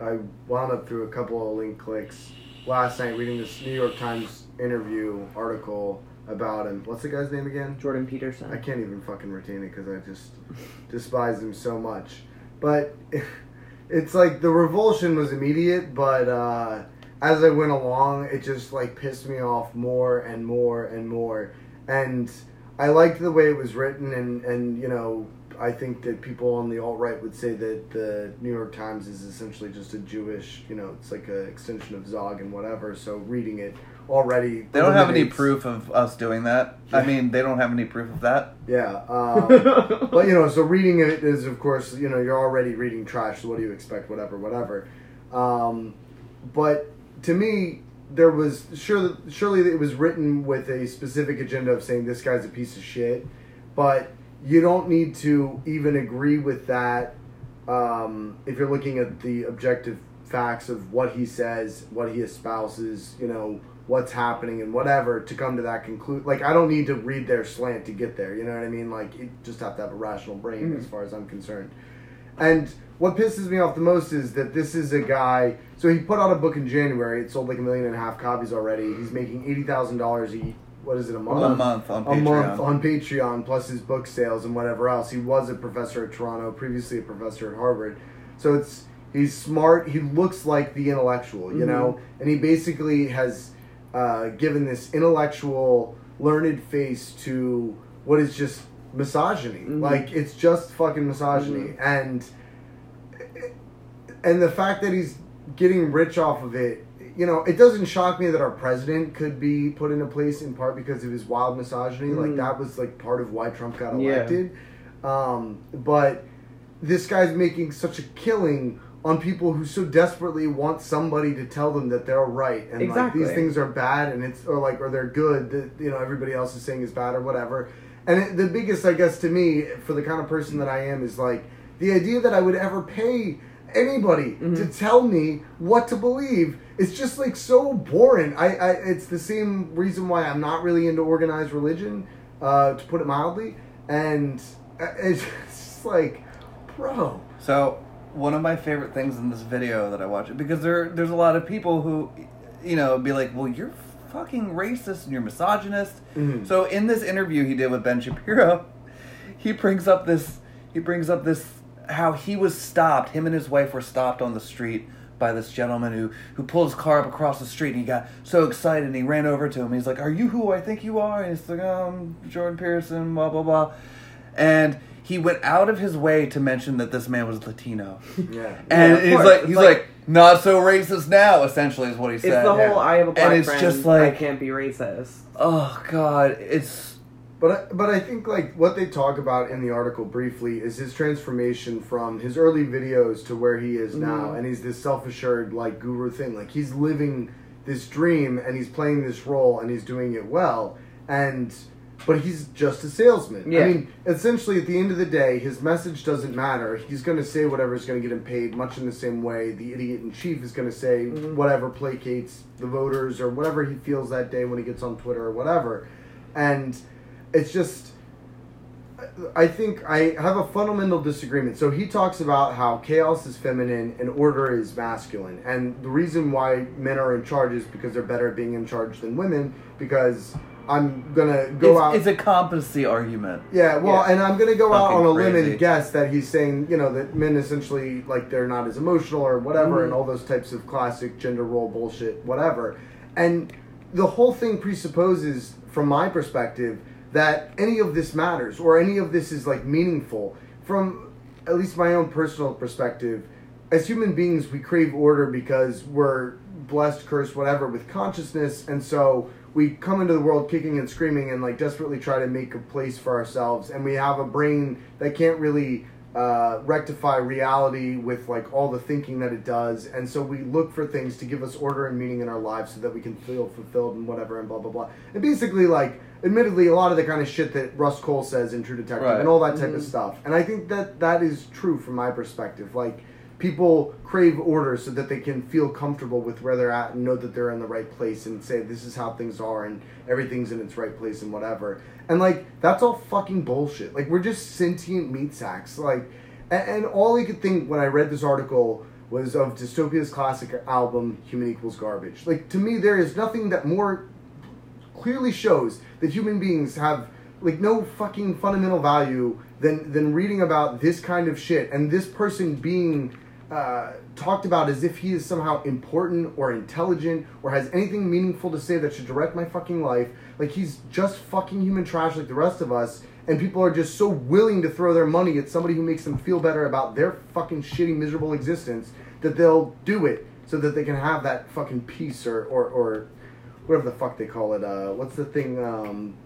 I wound up through a couple of link clicks last night reading this New York Times interview article about him. What's the guy's name again? Jordan Peterson. I can't even fucking retain it because I just despise him so much. But it's like the revulsion was immediate, but uh, as I went along, it just like pissed me off more and more and more. And I liked the way it was written, and and you know. I think that people on the alt right would say that the New York Times is essentially just a Jewish, you know, it's like an extension of Zog and whatever. So reading it already, They don't have any proof of us doing that. I mean, they don't have any proof of that. Yeah, um, but you know, so reading it is, of course, you know, you're already reading trash. So what do you expect? Whatever, whatever. Um, but to me, there was sure surely it was written with a specific agenda of saying this guy's a piece of shit. But you don't need to even agree with that um, if you're looking at the objective facts of what he says, what he espouses, you know, what's happening and whatever to come to that conclude. Like, I don't need to read their slant to get there. You know what I mean? Like, you just have to have a rational brain as far as I'm concerned. And what pisses me off the most is that this is a guy. So he put out a book in January. It sold like a million and a half copies already. He's making eighty thousand dollars a what is it a month? A month on a Patreon. month on Patreon, plus his book sales and whatever else. He was a professor at Toronto, previously a professor at Harvard. So it's he's smart. He looks like the intellectual, you mm-hmm. know, and he basically has uh, given this intellectual, learned face to what is just misogyny. Mm-hmm. Like it's just fucking misogyny, mm-hmm. and and the fact that he's getting rich off of it you know it doesn't shock me that our president could be put into place in part because of his wild misogyny like Mm. that was like part of why trump got Yeah. elected um, but this guy's making such a killing on people who so desperately want somebody to tell them that they're right and like these things are bad and it's or like or they're good that you know everybody else is saying is bad or whatever and it, the biggest i guess to me for the kind of person that i am is like the idea that i would ever pay anybody Mm-hmm. to tell me what to believe. It's just like so boring. I, I it's the same reason why I'm not really into organized religion, uh, to put it mildly. And uh, it's just like, bro. So one of my favorite things in this video that I watch because there there's a lot of people who, you know, be like, well, you're fucking racist and you're misogynist. Mhm. So in this interview he did with Ben Shapiro, he brings up this he brings up this how he was stopped. Him and his wife were stopped on the street by this gentleman who who pulled his car up across the street and he got so excited and he ran over to him. He's like, "Are you who I think you are?" And he's like, "Um, Jordan Pearson, blah blah blah," and he went out of his way to mention that this man was Latino. Yeah. And Yeah, he's course. like, he's like- like, not so racist now. Essentially, is what he said. It's said. the yeah. whole I have a black And it's friend. just like- I can't be racist. oh God, it's But I, but I think like what they talk about in the article briefly is his transformation from his early videos to where he is now, Mhm. and he's this self assured like guru thing. Like he's living this dream and he's playing this role and he's doing it well. And but he's just a salesman. Yeah. I mean, essentially at the end of the day, his message doesn't matter. He's going to say whatever is going to get him paid, much in the same way the idiot in chief is going to say Mhm. whatever placates the voters or whatever he feels that day when he gets on Twitter or whatever. And it's just I think I have a fundamental disagreement. So he talks about how chaos is feminine and order is masculine. And the reason why men are in charge is because they're better at being in charge than women because I'm going to go it's, out it's a competency argument. yeah, well, Yeah. and I'm gonna go out on a limb and guess that he's saying, you know, that men essentially like they're not as emotional or whatever, Mhm. and all those types of classic gender role bullshit, whatever. And the whole thing presupposes, from my perspective, that any of this matters or any of this is like meaningful. From at least my own personal perspective, as human beings, we crave order because we're blessed, cursed, whatever, with consciousness, and so we come into the world kicking and screaming and like desperately try to make a place for ourselves, and we have a brain that can't really uh, rectify reality with like all the thinking that it does, and so we look for things to give us order and meaning in our lives so that we can feel fulfilled and whatever and blah blah blah. And basically, like, admittedly, a lot of the kind of shit that Rust Cohle says in True Detective Right. and all that type of Mhm. stuff, and I think that that is true from my perspective. Like, people crave order so that they can feel comfortable with where they're at and know that they're in the right place and say this is how things are and everything's in its right place and whatever. And like that's all fucking bullshit. Like we're just sentient meat sacks. Like and, and all I could think when I read this article was of Dystopia's classic album Human Equals Garbage. Like to me there is nothing that more clearly shows that human beings have like no fucking fundamental value than than reading about this kind of shit and this person being uh, talked about as if he is somehow important or intelligent or has anything meaningful to say that should direct my fucking life. Like he's just fucking human trash like the rest of us, and people are just so willing to throw their money at somebody who makes them feel better about their fucking shitty, miserable existence that they'll do it so that they can have that fucking peace or or, or whatever the fuck they call it. Uh, what's the thing? Um,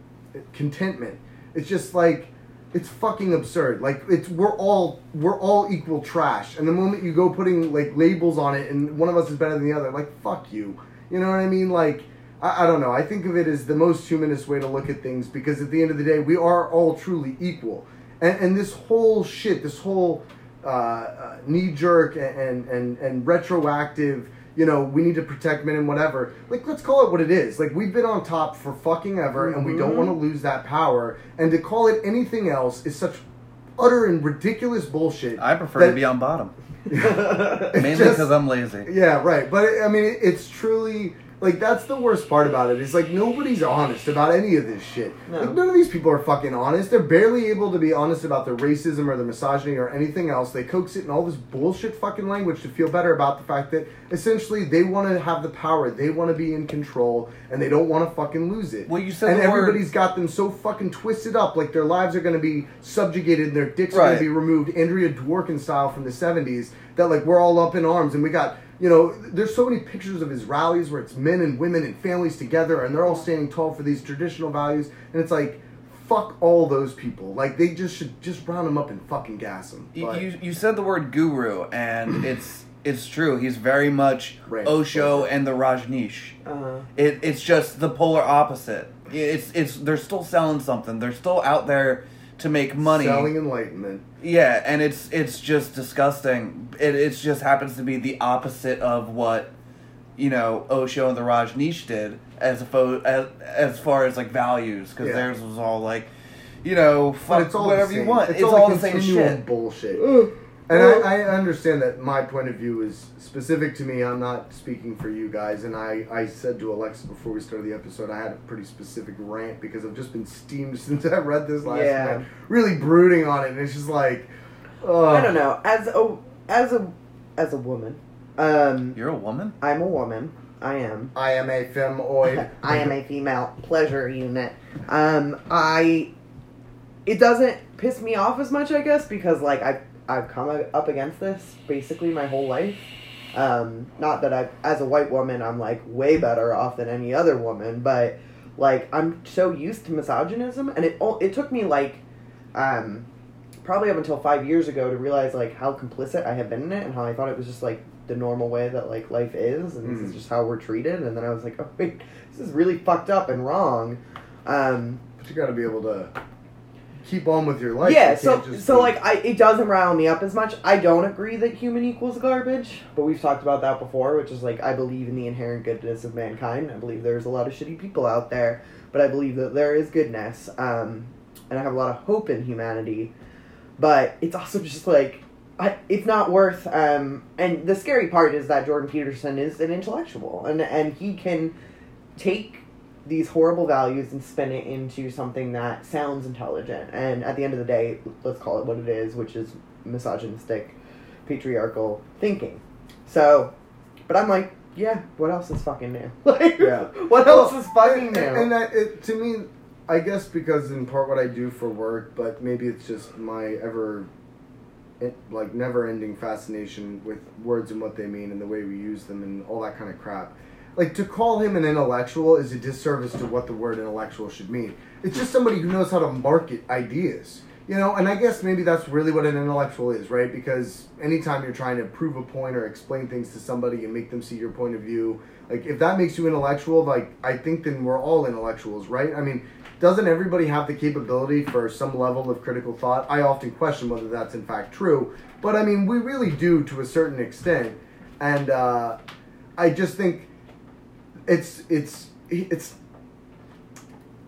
contentment. It's just like it's fucking absurd. Like it's we're all we're all equal trash. And the moment you go putting like labels on it, and one of us is better than the other, like fuck you. You know what I mean? Like I, I don't know. I think of it as the most humanist way to look at things because at the end of the day, we are all truly equal. And and this whole shit, this whole uh, uh, knee jerk and, and and retroactive. You know, we need to protect men and whatever. Like, let's call it what it is. Like, we've been on top for fucking ever, and we don't Mhm. want to lose that power. And to call it anything else is such utter and ridiculous bullshit. I prefer that- to be on bottom, mainly because I'm lazy. yeah, right. But I mean, it's truly like that's the worst part about it. Is like nobody's honest about any of this shit. No. Like none of these people are fucking honest. They're barely able to be honest about their racism or their misogyny or anything else. They coax it in all this bullshit fucking language to feel better about the fact that essentially they want to have the power, they want to be in control, and they don't want to fucking lose it. Well, you said and the word- everybody's got them so fucking twisted up, like their lives are going to be subjugated and their dicks are going to be removed, Andrea Dworkin style from the '70s. That like we're all up in arms, and we got you know, there's so many pictures of his rallies where it's men and women and families together, and they're all standing tall for these traditional values, and it's like. Fuck all those people. Like they just should just round them up and fucking gas them. You, you you said the word guru, and it's it's true. He's very much Right. Osho and the Rajneesh. uh, It, it's just the polar opposite. It's it's they're still selling something. They're still out there to make money. Selling enlightenment. Yeah, and it's it's just disgusting. It it just happens to be the opposite of what you know Osho and the Rajneesh did as a fo- as, as far as like values because Yeah. theirs was all like you know fuck whatever you want. It's, It's, all, all, the the same shit. bullshit. Ugh. And Well- I, I understand that my point of view is specific to me. I'm not speaking for you guys. And I, I said to Alexa before we started the episode, I had a pretty specific rant because I've just been steamed since I read this last Yeah. night. Really brooding on it. And it's just like, oh. I don't know. As a as a as a woman, um, You're a woman. I'm a woman. I am. I am a femoid. I am a female pleasure unit. Um, I. It doesn't piss me off as much, I guess, because like I've I've come up against this basically my whole life. Um, not that I, as a white woman, I'm like way better off than any other woman, but like I'm so used to misogynism, and it it took me like, um, probably up until five years ago to realize like how complicit I had been in it, and how I thought it was just like the normal way that like life is, and this is Mhm. just how we're treated. And then I was like, oh wait, this is really fucked up and wrong. Um, But you got to be able to keep on with your life. yeah, so so be- like I it doesn't rile me up as much. I don't agree that human equals garbage, but we've talked about that before, which is like I believe in the inherent goodness of mankind. I believe there's a lot of shitty people out there, but I believe that there is goodness. Um, and I have a lot of hope in humanity. But it's also just like I, it's not worth um and the scary part is that Jordan Peterson is an intellectual and and he can take these horrible values and spin it into something that sounds intelligent. And at the end of the day, let's call it what it is, which is misogynistic, patriarchal thinking. So, but I'm like, yeah, what else is fucking new? Like, Yeah. what else Well, is fucking and, new? And that, it, to me, I guess because in part what I do for work, but maybe it's just my ever, it, like never-ending fascination with words and what they mean and the way we use them and all that kind of crap. Like to call him an intellectual is a disservice to what the word intellectual should mean. It's just somebody who knows how to market ideas. You know, and I guess maybe that's really what an intellectual is, right? Because anytime you're trying to prove a point or explain things to somebody and make them see your point of view, like if that makes you intellectual, like I think then we're all intellectuals, right? I mean, doesn't everybody have the capability for some level of critical thought? I often question whether that's in fact true, but I mean, we really do to a certain extent, and uh, I just think it's it's it's.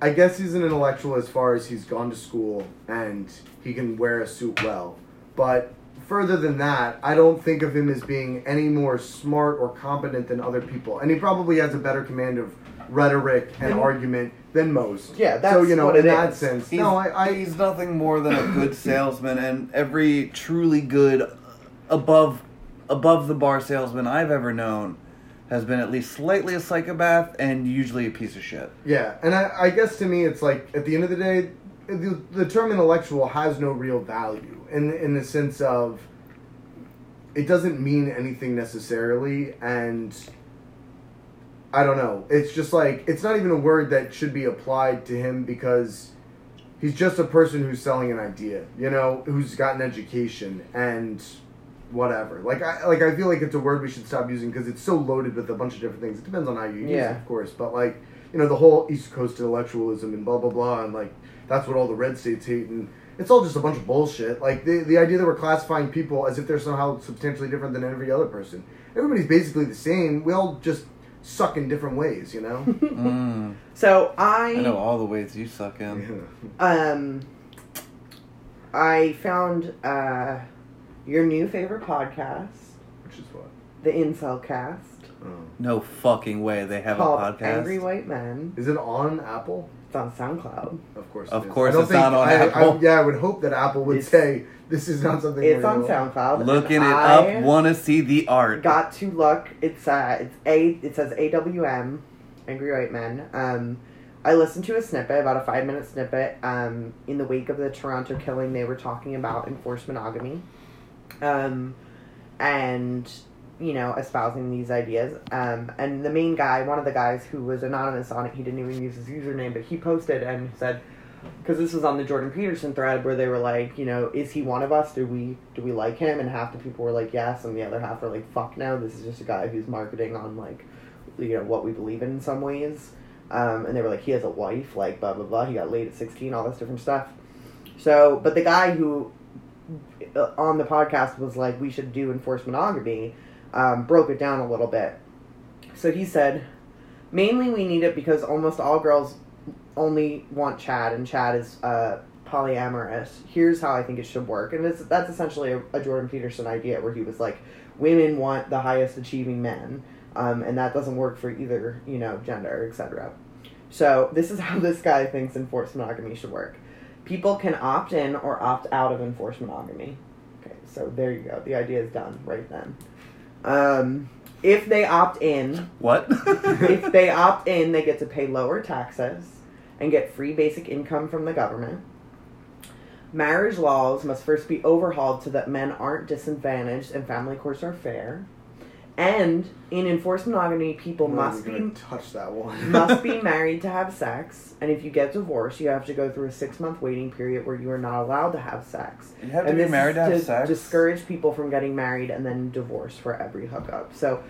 I guess he's an intellectual as far as he's gone to school and he can wear a suit well, but further than that, I don't think of him as being any more smart or competent than other people, and he probably has a better command of rhetoric and argument than most. Yeah, so that's you know what in it that is. sense. He's, no, I, I he's nothing more than a good salesman, and every truly good, above, above the bar salesman I've ever known, has been at least slightly a psychopath and usually a piece of shit. Yeah, and I, I guess to me, it's like at the end of the day, the, the term intellectual has no real value in in the sense of it doesn't mean anything necessarily, and I don't know. It's just like it's not even a word that should be applied to him because he's just a person who's selling an idea, you know, who's got an education and whatever. Like I like I feel like it's a word we should stop using because it's so loaded with a bunch of different things. It depends on how you use Yeah. it, of course, but like you know the whole East Coast intellectualism and blah blah blah, and like that's what all the red states hate, and it's all just a bunch of bullshit. Like the the idea that we're classifying people as if they're somehow substantially different than every other person. Everybody's basically the same. We all just suck in different ways, you know. Mm, so I know all the ways you suck in. Um, I found uh, your new favorite podcast, Which is what. the Incel Cast, Oh. No fucking way they have called a podcast. Angry White Men. Is it on Apple? It's on SoundCloud. Of course. Of it is. course I don't it's not on I, I- Apple. yeah, I would hope that Apple would It's- say this is not something. It's we're on gonna- SoundCloud. Looking it and I up, want to see the art. Got to look. It's uh, it's a. It says AWM, Angry White Men. Um, I listened to a snippet, about a five minute snippet. Um, in the wake of the Toronto killing, they were talking about enforced monogamy. Um, and you know, espousing these ideas. Um, and the main guy, one of the guys who was anonymous on it, he didn't even use his username, but he posted and said, because this was on the Jordan Peterson thread where they were like, you know, is he one of us? Do we do we like him? And half the people were like, yes, and the other half were like, fuck no, this is just a guy who's marketing on like, you know, what we believe in in some ways. Um, and they were like, he has a wife, like blah blah blah. He got laid at sixteen, all this different stuff. So, but the guy who on the podcast was like, we should do enforced monogamy, um, broke it down a little bit. So he said, mainly we need it because almost all girls only want Chad, and Chad is uh, polyamorous. Here's how I think it should work, and it's, that's essentially a, a Jordan Peterson idea where he was like, women want the highest achieving men, um, and that doesn't work for either you know gender, etc. So this is how this guy thinks enforced monogamy should work. People can opt in or opt out of enforced monogamy. Okay, so there you go. The idea is done right then. Um, if they opt in, What? if they opt in, they get to pay lower taxes and get free basic income from the government. Marriage laws must first be overhauled so that men aren't disadvantaged and family courts are fair. And in enforced monogamy, people I'm must be touch that one. must be married to have sex, and if you get divorced, you have to go through a six month waiting period where you are not allowed to have sex. You have to and be married is to have sex? discourage people from getting married and then divorced for every hookup. So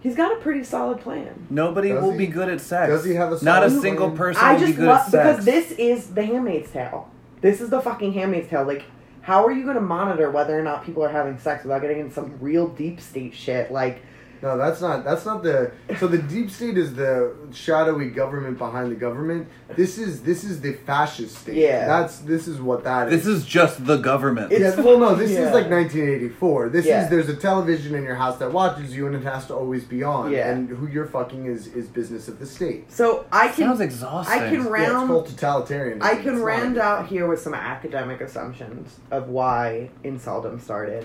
he's got a pretty solid plan. Nobody Does will he? be good at sex. Does he have a Not a single plan? person I will be just good love at sex. because this is the Handmaid's Tale. This is the fucking Handmaid's Tale. Like, how are you going to monitor whether or not people are having sex without getting into some real deep state shit? Like, No, that's not. That's not the. So the deep state is the shadowy government behind the government. This is this is the fascist state. Yeah. That's this is what that is. This is just the government. It's- yeah, well, no, this Yeah. is like 1984. This Yeah. is there's a television in your house that watches you, and it has to always be on. Yeah. And who you're fucking is is business of the state. so I can Sounds exhausting. I can Yeah, it's round called totalitarianism. I can not- round out here with some academic assumptions of why inceldom started,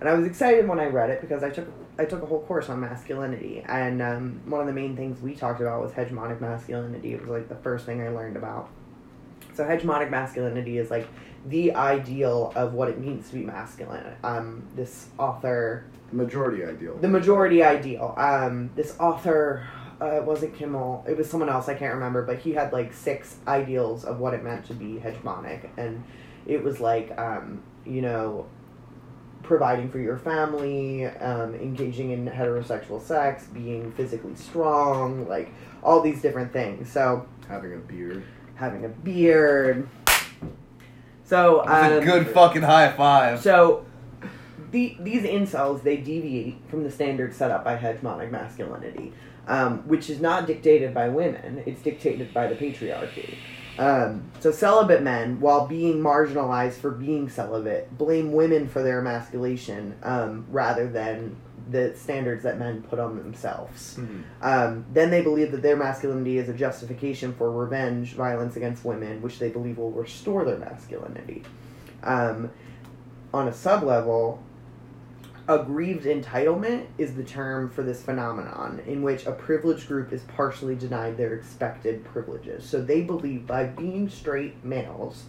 and I was excited when I read it because I took I took a whole course on masculinity, and um, one of the main things we talked about was hegemonic masculinity. It was like the first thing I learned about. So hegemonic masculinity is like the ideal of what it means to be masculine. Um, this author majority ideal. the majority ideal. Um, this author, uh, it wasn't Kimmel, it was someone else, I can't remember, but he had like six ideals of what it meant to be hegemonic. And it was like, um, you know, providing for your family, um, engaging in heterosexual sex, being physically strong, like all these different things. So, Having a beard. having a beard. So, That's a um, good fucking high five. so, the, these incels they deviate from the standards set up by hegemonic masculinity, um, which is not dictated by women; it's dictated by the patriarchy. Um, so celibate men, while being marginalized for being celibate, blame women for their emasculation um, rather than the standards that men put on themselves. Um, then they believe that their masculinity is a justification for revenge, violence against women, which they believe will restore their masculinity. Um, on a sub level, aggrieved entitlement is the term for this phenomenon in which a privileged group is partially denied their expected privileges. So they believe by being straight males,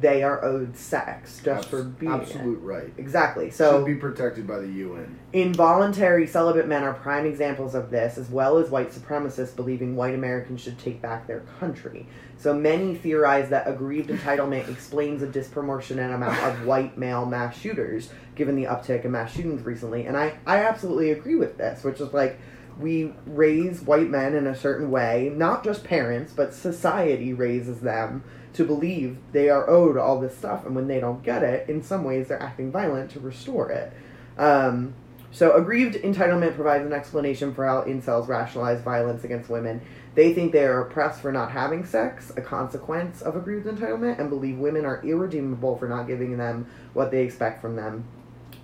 they are owed sex just for Abs- being it. absolute right. Exactly. So Should be protected by the UN. Involuntary celibate men are prime examples of this, as well as white supremacists believing white Americans should take back their country. So many theorize that aggrieved entitlement explains a disproportionate amount of white male mass shooters, given the uptick in mass shootings recently. And I, I absolutely agree with this, which is like we raise white men in a certain way, not just parents, but society raises them to believe they are owed all this stuff, and when they don't get it, in some ways they're acting violent to restore it. Um, so, aggrieved entitlement provides an explanation for how incels rationalize violence against women. They think they are oppressed for not having sex, a consequence of aggrieved entitlement, and believe women are irredeemable for not giving them what they expect from them.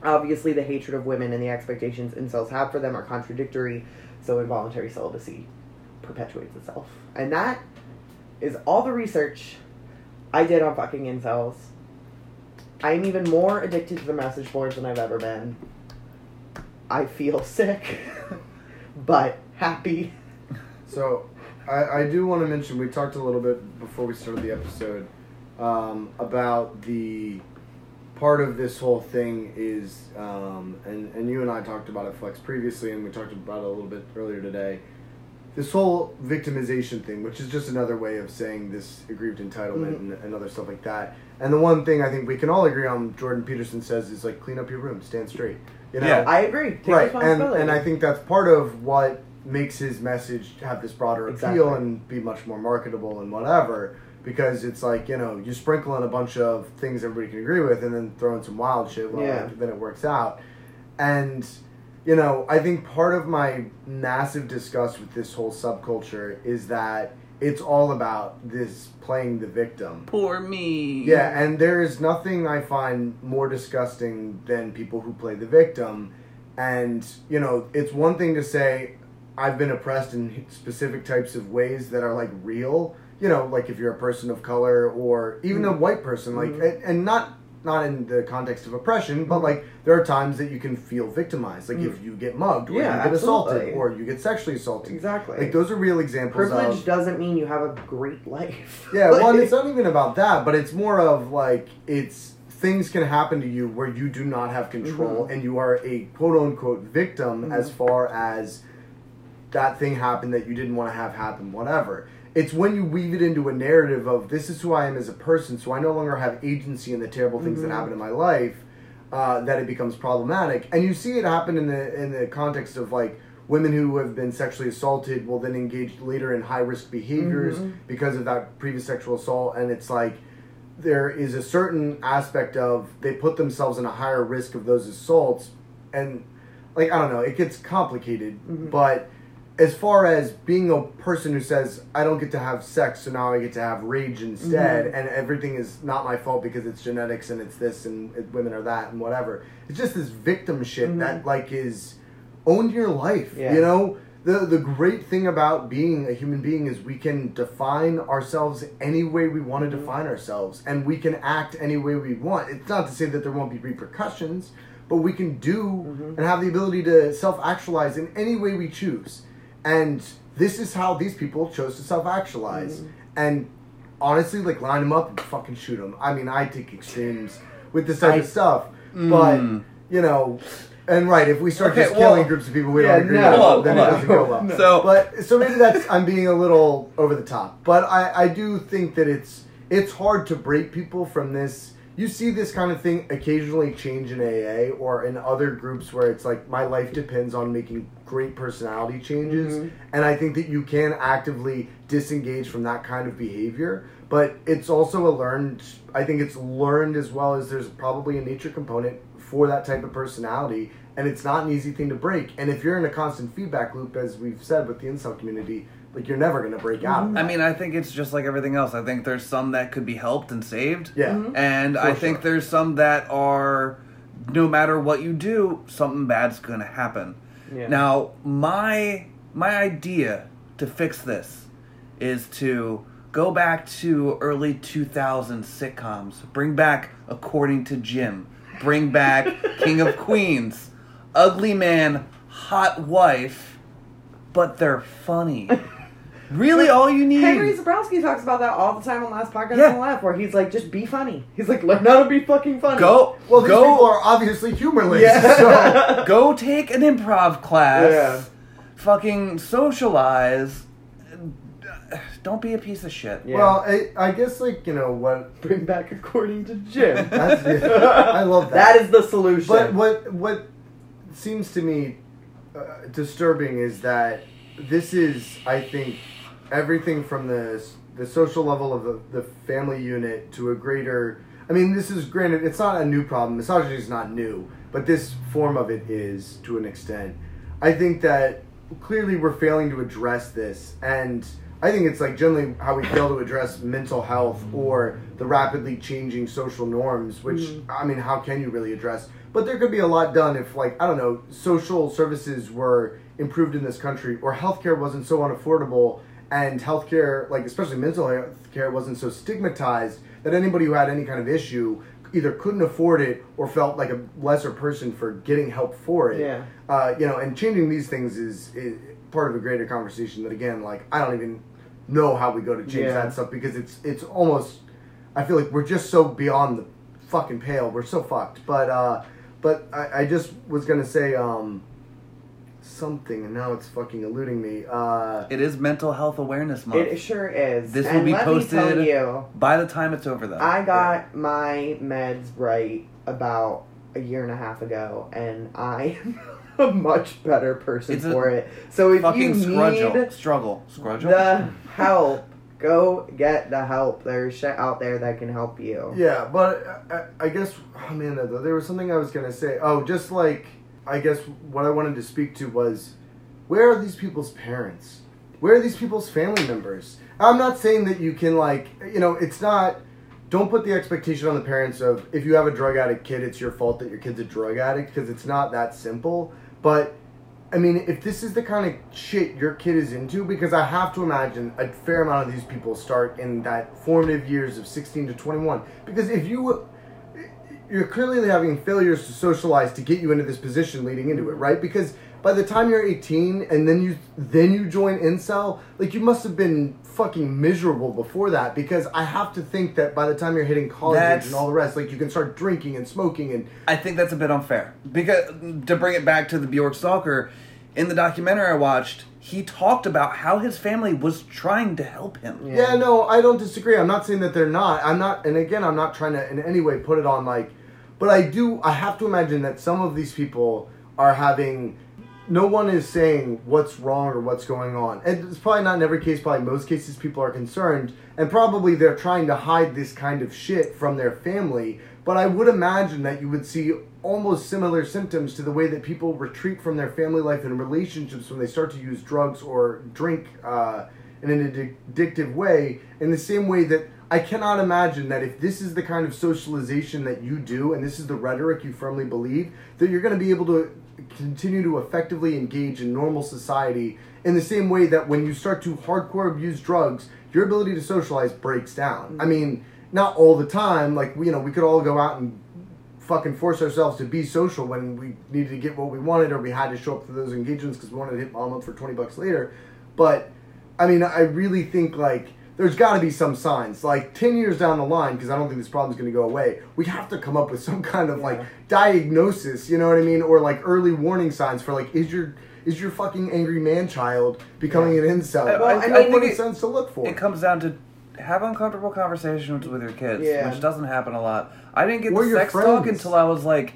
Obviously, the hatred of women and the expectations incels have for them are contradictory, so involuntary celibacy perpetuates itself. And that is all the research I did on fucking incels. I'm even more addicted to the message boards than I've ever been. I feel sick, but happy. So, I, I do want to mention we talked a little bit before we started the episode um, about the part of this whole thing is, um, and and you and I talked about it, Flex, previously, and we talked about it a little bit earlier today. This whole victimization thing, which is just another way of saying this aggrieved entitlement Mhm. and, and other stuff like that. And the one thing I think we can all agree on, Jordan Peterson says, is like clean up your room, stand straight. You know, Yeah. I agree. Take right and and i think that's part of what makes his message have this broader appeal and be much more marketable and whatever because it's like you know you sprinkle in a bunch of things everybody can agree with and then throw in some wild shit. Well, Yeah. then it works out, and you know I think part of my massive disgust with this whole subculture is that it's all about this playing the victim. Poor me. Yeah, and there is nothing I find more disgusting than people who play the victim. And, you know, it's one thing to say, I've been oppressed in specific types of ways that are like real. You know, like if you're a person of color or even Mm-hmm. a white person, like, and, and not not in the context of oppression, but like there are times that you can feel victimized, like if you get mugged, or Mm. Yeah, you get assaulted, absolutely. or you get sexually assaulted. Exactly. Like those are real examples Privilege of doesn't mean you have a great life. yeah, Like- well, it's not even about that, but it's more of like it's things can happen to you where you do not have control, Mm-hmm. and you are a quote unquote victim as far as that thing happened that you didn't want to have happen, whatever. It's when you weave it into a narrative of this is who I am as a person, so I no longer have agency in the terrible things Mm-hmm. that happen in my life, uh, that it becomes problematic. And you see it happen in the in the context of like women who have been sexually assaulted will then engage later in high risk behaviors Mm-hmm. because of that previous sexual assault, and it's like there is a certain aspect of they put themselves in a higher risk of those assaults, and like I don't know, it gets complicated, but as far as being a person who says I don't get to have sex, so now I get to have rage instead, mm-hmm. and everything is not my fault because it's genetics and it's this and it, women are that and whatever. It's just this victim shit mm-hmm. that like is own your life. Yeah. You know, the the great thing about being a human being is we can define ourselves any way we want to mm-hmm. define ourselves, and we can act any way we want. It's not to say that there won't be repercussions, but we can do and have the ability to self actualize in any way we choose. And this is how these people chose to self actualize. Mm-hmm. And honestly, like line them up and fucking shoot them. I mean, I take extremes with this type I- of stuff, mm. but you know, and right, if we start Okay, just well- killing groups of people we Yeah, don't agree no. with, Hold on, then it on. doesn't go well. No. So But so maybe that's I'm being a little over the top, but I I do think that it's it's hard to break people from this. You see this kind of thing occasionally change in AA or in other groups where it's like my life depends on making great personality changes, Mhm. and I think that you can actively disengage from that kind of behavior. But it's also a learned. I think it's learned as well as there's probably a nature component for that type of personality, and it's not an easy thing to break. And if you're in a constant feedback loop, as we've said with the incel community, like you're never gonna break out. Of I mean, I think it's just like everything else. I think there's some that could be helped and saved. yeah, Mm-hmm. And I For think sure. there's some that are, no matter what you do, something bad's going to happen. Yeah. Now, my my idea to fix this is to go back to early 2000 sitcoms. Bring back According to Jim. Bring back King of Queens. Ugly man, hot wife, but they're funny. Really, all you need. Henry Zebrowski talks about that all the time on Last Podcast Yeah. on the Left, where he's like, just be funny. He's like, learn how to be fucking funny. Go, well, these go, people are obviously humorless. Yeah. go take an improv class. Yeah. Fucking socialize. Don't be a piece of shit. Yeah. well, I, I guess like you know what. Bring back according to Jim. That's I love that. That is the solution. But what what seems to me uh, disturbing is that this is, I think, everything from the the social level of the, the family unit to a greater. I mean, this is granted, it's not a new problem. Misogyny is not new, but this form of it is to an extent. I think that clearly we're failing to address this, and I think it's like generally how we fail to address mental health or the rapidly changing social norms. Which mm-hmm. I mean, how can you really address? But there could be a lot done if, like, I don't know, social services were improved in this country, or healthcare wasn't so unaffordable, and healthcare, like especially mental health care, wasn't so stigmatized that anybody who had any kind of issue either couldn't afford it or felt like a lesser person for getting help for it. Yeah. Uh, you know, and changing these things is, is part of a greater conversation that again, like I don't even know how we go to change Yeah. that stuff because it's it's almost I feel like we're just so beyond the fucking pale. We're so fucked. But uh but I, I just was gonna say um something and now it's fucking eluding me. Uh It is Mental Health Awareness Month. it sure is. This will be let Me tell posted- you, By the time it's over, though. I got my meds right about a year and a half ago, and I am a much better person It's for it. So if you fucking need struggle, struggle, struggle. the help Go get the help. There's shit out there that can help you. Yeah, but I, I guess, oh man, there there was something I was gonna say. Oh, just like I guess what I wanted to speak to was, where are these people's parents? Where are these people's family members? I'm not saying that you can like, you know, it's not. Don't put the expectation on the parents of if you have a drug addict kid, it's your fault that your kid's a drug addict because it's not that simple. But I mean, if this is the kind of shit your kid is into, because I have to imagine a fair amount of these people start in that formative years of 16 to 21. Because if you, you're clearly having failures to socialize to get you into this position leading into it, right? Because by the time you're 18 and then you then you join incel, like you must have been fucking miserable before that. Because I have to think that by the time you're hitting college age That's- and all the rest, like you can start drinking and smoking and I think that's a bit unfair because to bring it back to the Bjork stalker, in the documentary I watched, he talked about how his family was trying to help him. Yeah. no, I don't disagree. I'm not saying that they're not. I'm not, and again, I'm not trying to in any way put it on like, but I do. I have to imagine that some of these people are having. No one is saying what's wrong or what's going on. And it's probably not in every case. Probably most cases, people are concerned, and probably they're trying to hide this kind of shit from their family. But I would imagine that you would see almost similar symptoms to the way that people retreat from their family life and relationships when they start to use drugs or drink uh, in an addictive way. In the same way that I cannot imagine that if this is the kind of socialization that you do and this is the rhetoric you firmly believe, that you're going to be able to continue to effectively engage in normal society in the same way that when you start to hardcore abuse drugs, your ability to socialize breaks down. I mean, not all the time. Like you know, we could all go out and fucking force ourselves to be social when we needed to get what we wanted or we had to show up for those engagements because we wanted to hit mom up for 20 bucks later. But I mean, I really think like there's got to be some signs. Like 10 years down the line, because I don't think this problem's going to go away, we have to come up with some kind of like diagnosis, you know what I mean? Or like early warning signs for like, is your. Is your fucking angry man child becoming an incel? I- Well, I- I, I know what it- it sense to look for. It comes down to have uncomfortable conversations with your kids, Yeah. which doesn't happen a lot. I didn't get Or the your sex talk until I was like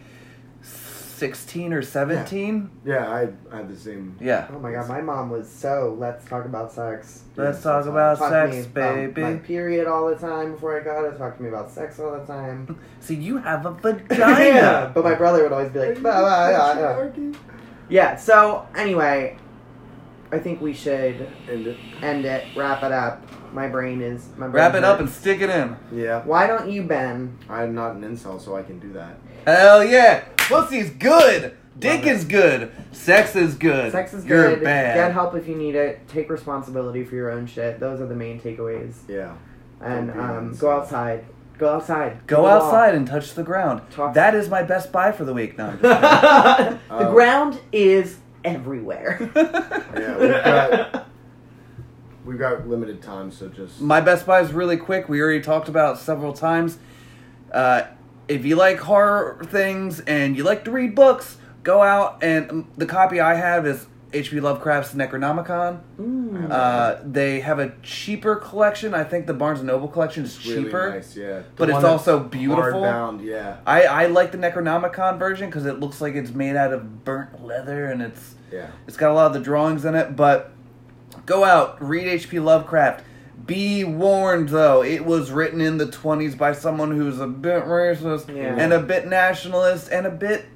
sixteen or seventeen. yeah, I, I had the same. Yeah. Oh my god, my mom was so let's talk about sex. Let's talk about Talk sex, me about baby. My period all the time before I got it. Talk to me about sex all the time. See, you have a yeah, vagina. but my brother would always be like, "Bah, bah, bah, bah." yeah. So anyway, I think we should And it- end it, wrap it up. My brain is my brain Wrap it up and stick it in. yeah, Why don't you, Ben? I'm not an incel, so I can do that. Hell yeah! Pussy's good. Dick is good. Sex is good. Sex is You're good. bad. Get help if you need it. Take responsibility for your own shit. Those are the main takeaways. Yeah. And Don't be an um, go outside. Go outside. Go Do outside and touch the ground. Talk- That is my best buy for the week. No, I'm just the Um, ground is everywhere. Yeah, we've got we've got limited time, so just My Best Buy is really quick. We already talked about it several times. Uh, if you like horror things and you like to read books, go out and um, the copy I have is H.P. Lovecraft's Necronomicon. Mm. Uh, they have a cheaper collection. I think the Barnes and Noble collection is really cheaper. nice, yeah. but it's also beautiful. Hardbound, yeah, I, I like the Necronomicon version because it looks like it's made out of burnt leather and it's yeah. it's got a lot of the drawings in it, but go out, read H.P. Lovecraft. Be warned, though, it was written in the 20s by someone who's a bit racist Yeah. and a bit nationalist and a bit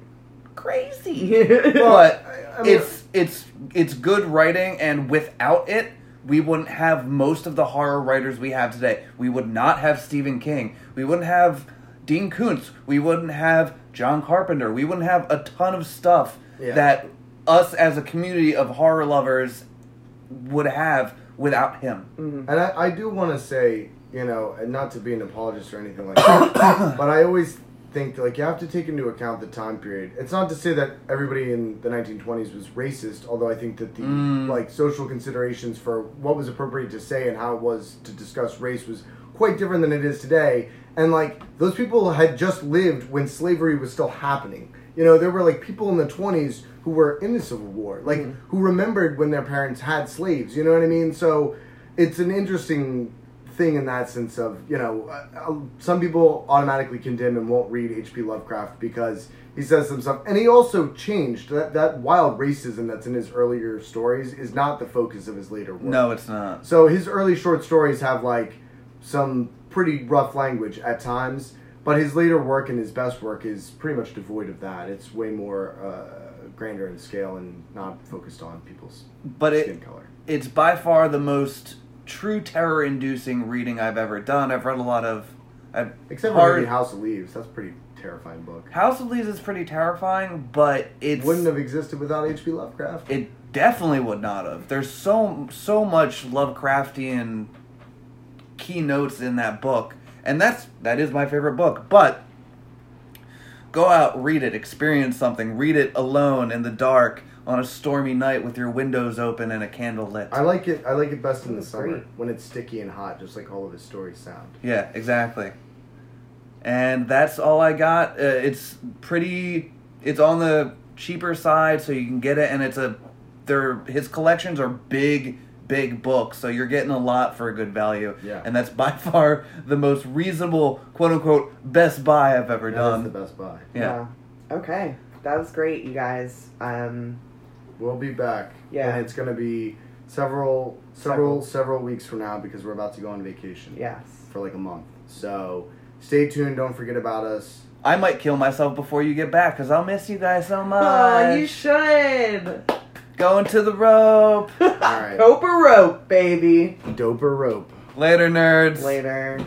crazy. Well, but I mean- it's it's it's good writing, and without it, we wouldn't have most of the horror writers we have today. We would not have Stephen King. We wouldn't have Dean Koontz. We wouldn't have John Carpenter. We wouldn't have a ton of stuff Yeah. that us as a community of horror lovers would have without him. Mhm. And I, I do want to say, you know, and not to be an apologist or anything like that, but I always think like you have to take into account the time period. It's not to say that everybody in the 1920s was racist, although I think that the Mm. like social considerations for what was appropriate to say and how it was to discuss race was quite different than it is today. And like those people had just lived when slavery was still happening. You know, there were like people in the 20s who were in the Civil War, like who remembered when their parents had slaves. You know what I mean? So it's an interesting thing in that sense of you know uh, uh, some people automatically condemn and won't read H.P. Lovecraft because he says some stuff, and he also changed that that wild racism that's in his earlier stories is not the focus of his later work. No, it's not. So his early short stories have like some pretty rough language at times, but his later work and his best work is pretty much devoid of that. It's way more uh, grander in scale and not focused on people's But skin it color. it's by far the most true terror-inducing reading I've ever done. I've read a lot of. I've Except for hard- maybe House of Leaves. That's a pretty terrifying book. House of Leaves is pretty terrifying, but it Wouldn't have existed without H.P. Lovecraft. it definitely would not have. There's so so much Lovecraftian keynotes in that book, and that's that is my favorite book. But go out, read it, experience something, read it alone in the dark on a stormy night with your windows open and a candle lit. I like it. I like it best in the summer great. when it's sticky and hot, just like all of his stories sound. Yeah, exactly. And that's all I got. Uh, it's pretty. It's on the cheaper side, so you can get it, and it's a. They're his collections are big, big books, so you're getting a lot for a good value. Yeah. And that's by far the most reasonable, quote unquote, best buy I've ever That done. is the best buy. Yeah. Okay. That was great, you guys. Um, We'll be back. Yeah. And it's going to be several, several, several weeks from now because we're about to go on vacation. yes. For like a month. So stay tuned. Don't forget about us. I might kill myself before you get back because I'll miss you guys so much. Oh, you should. Going to the rope. All right. Rope or rope, baby. Doper rope. Later, nerds. Later.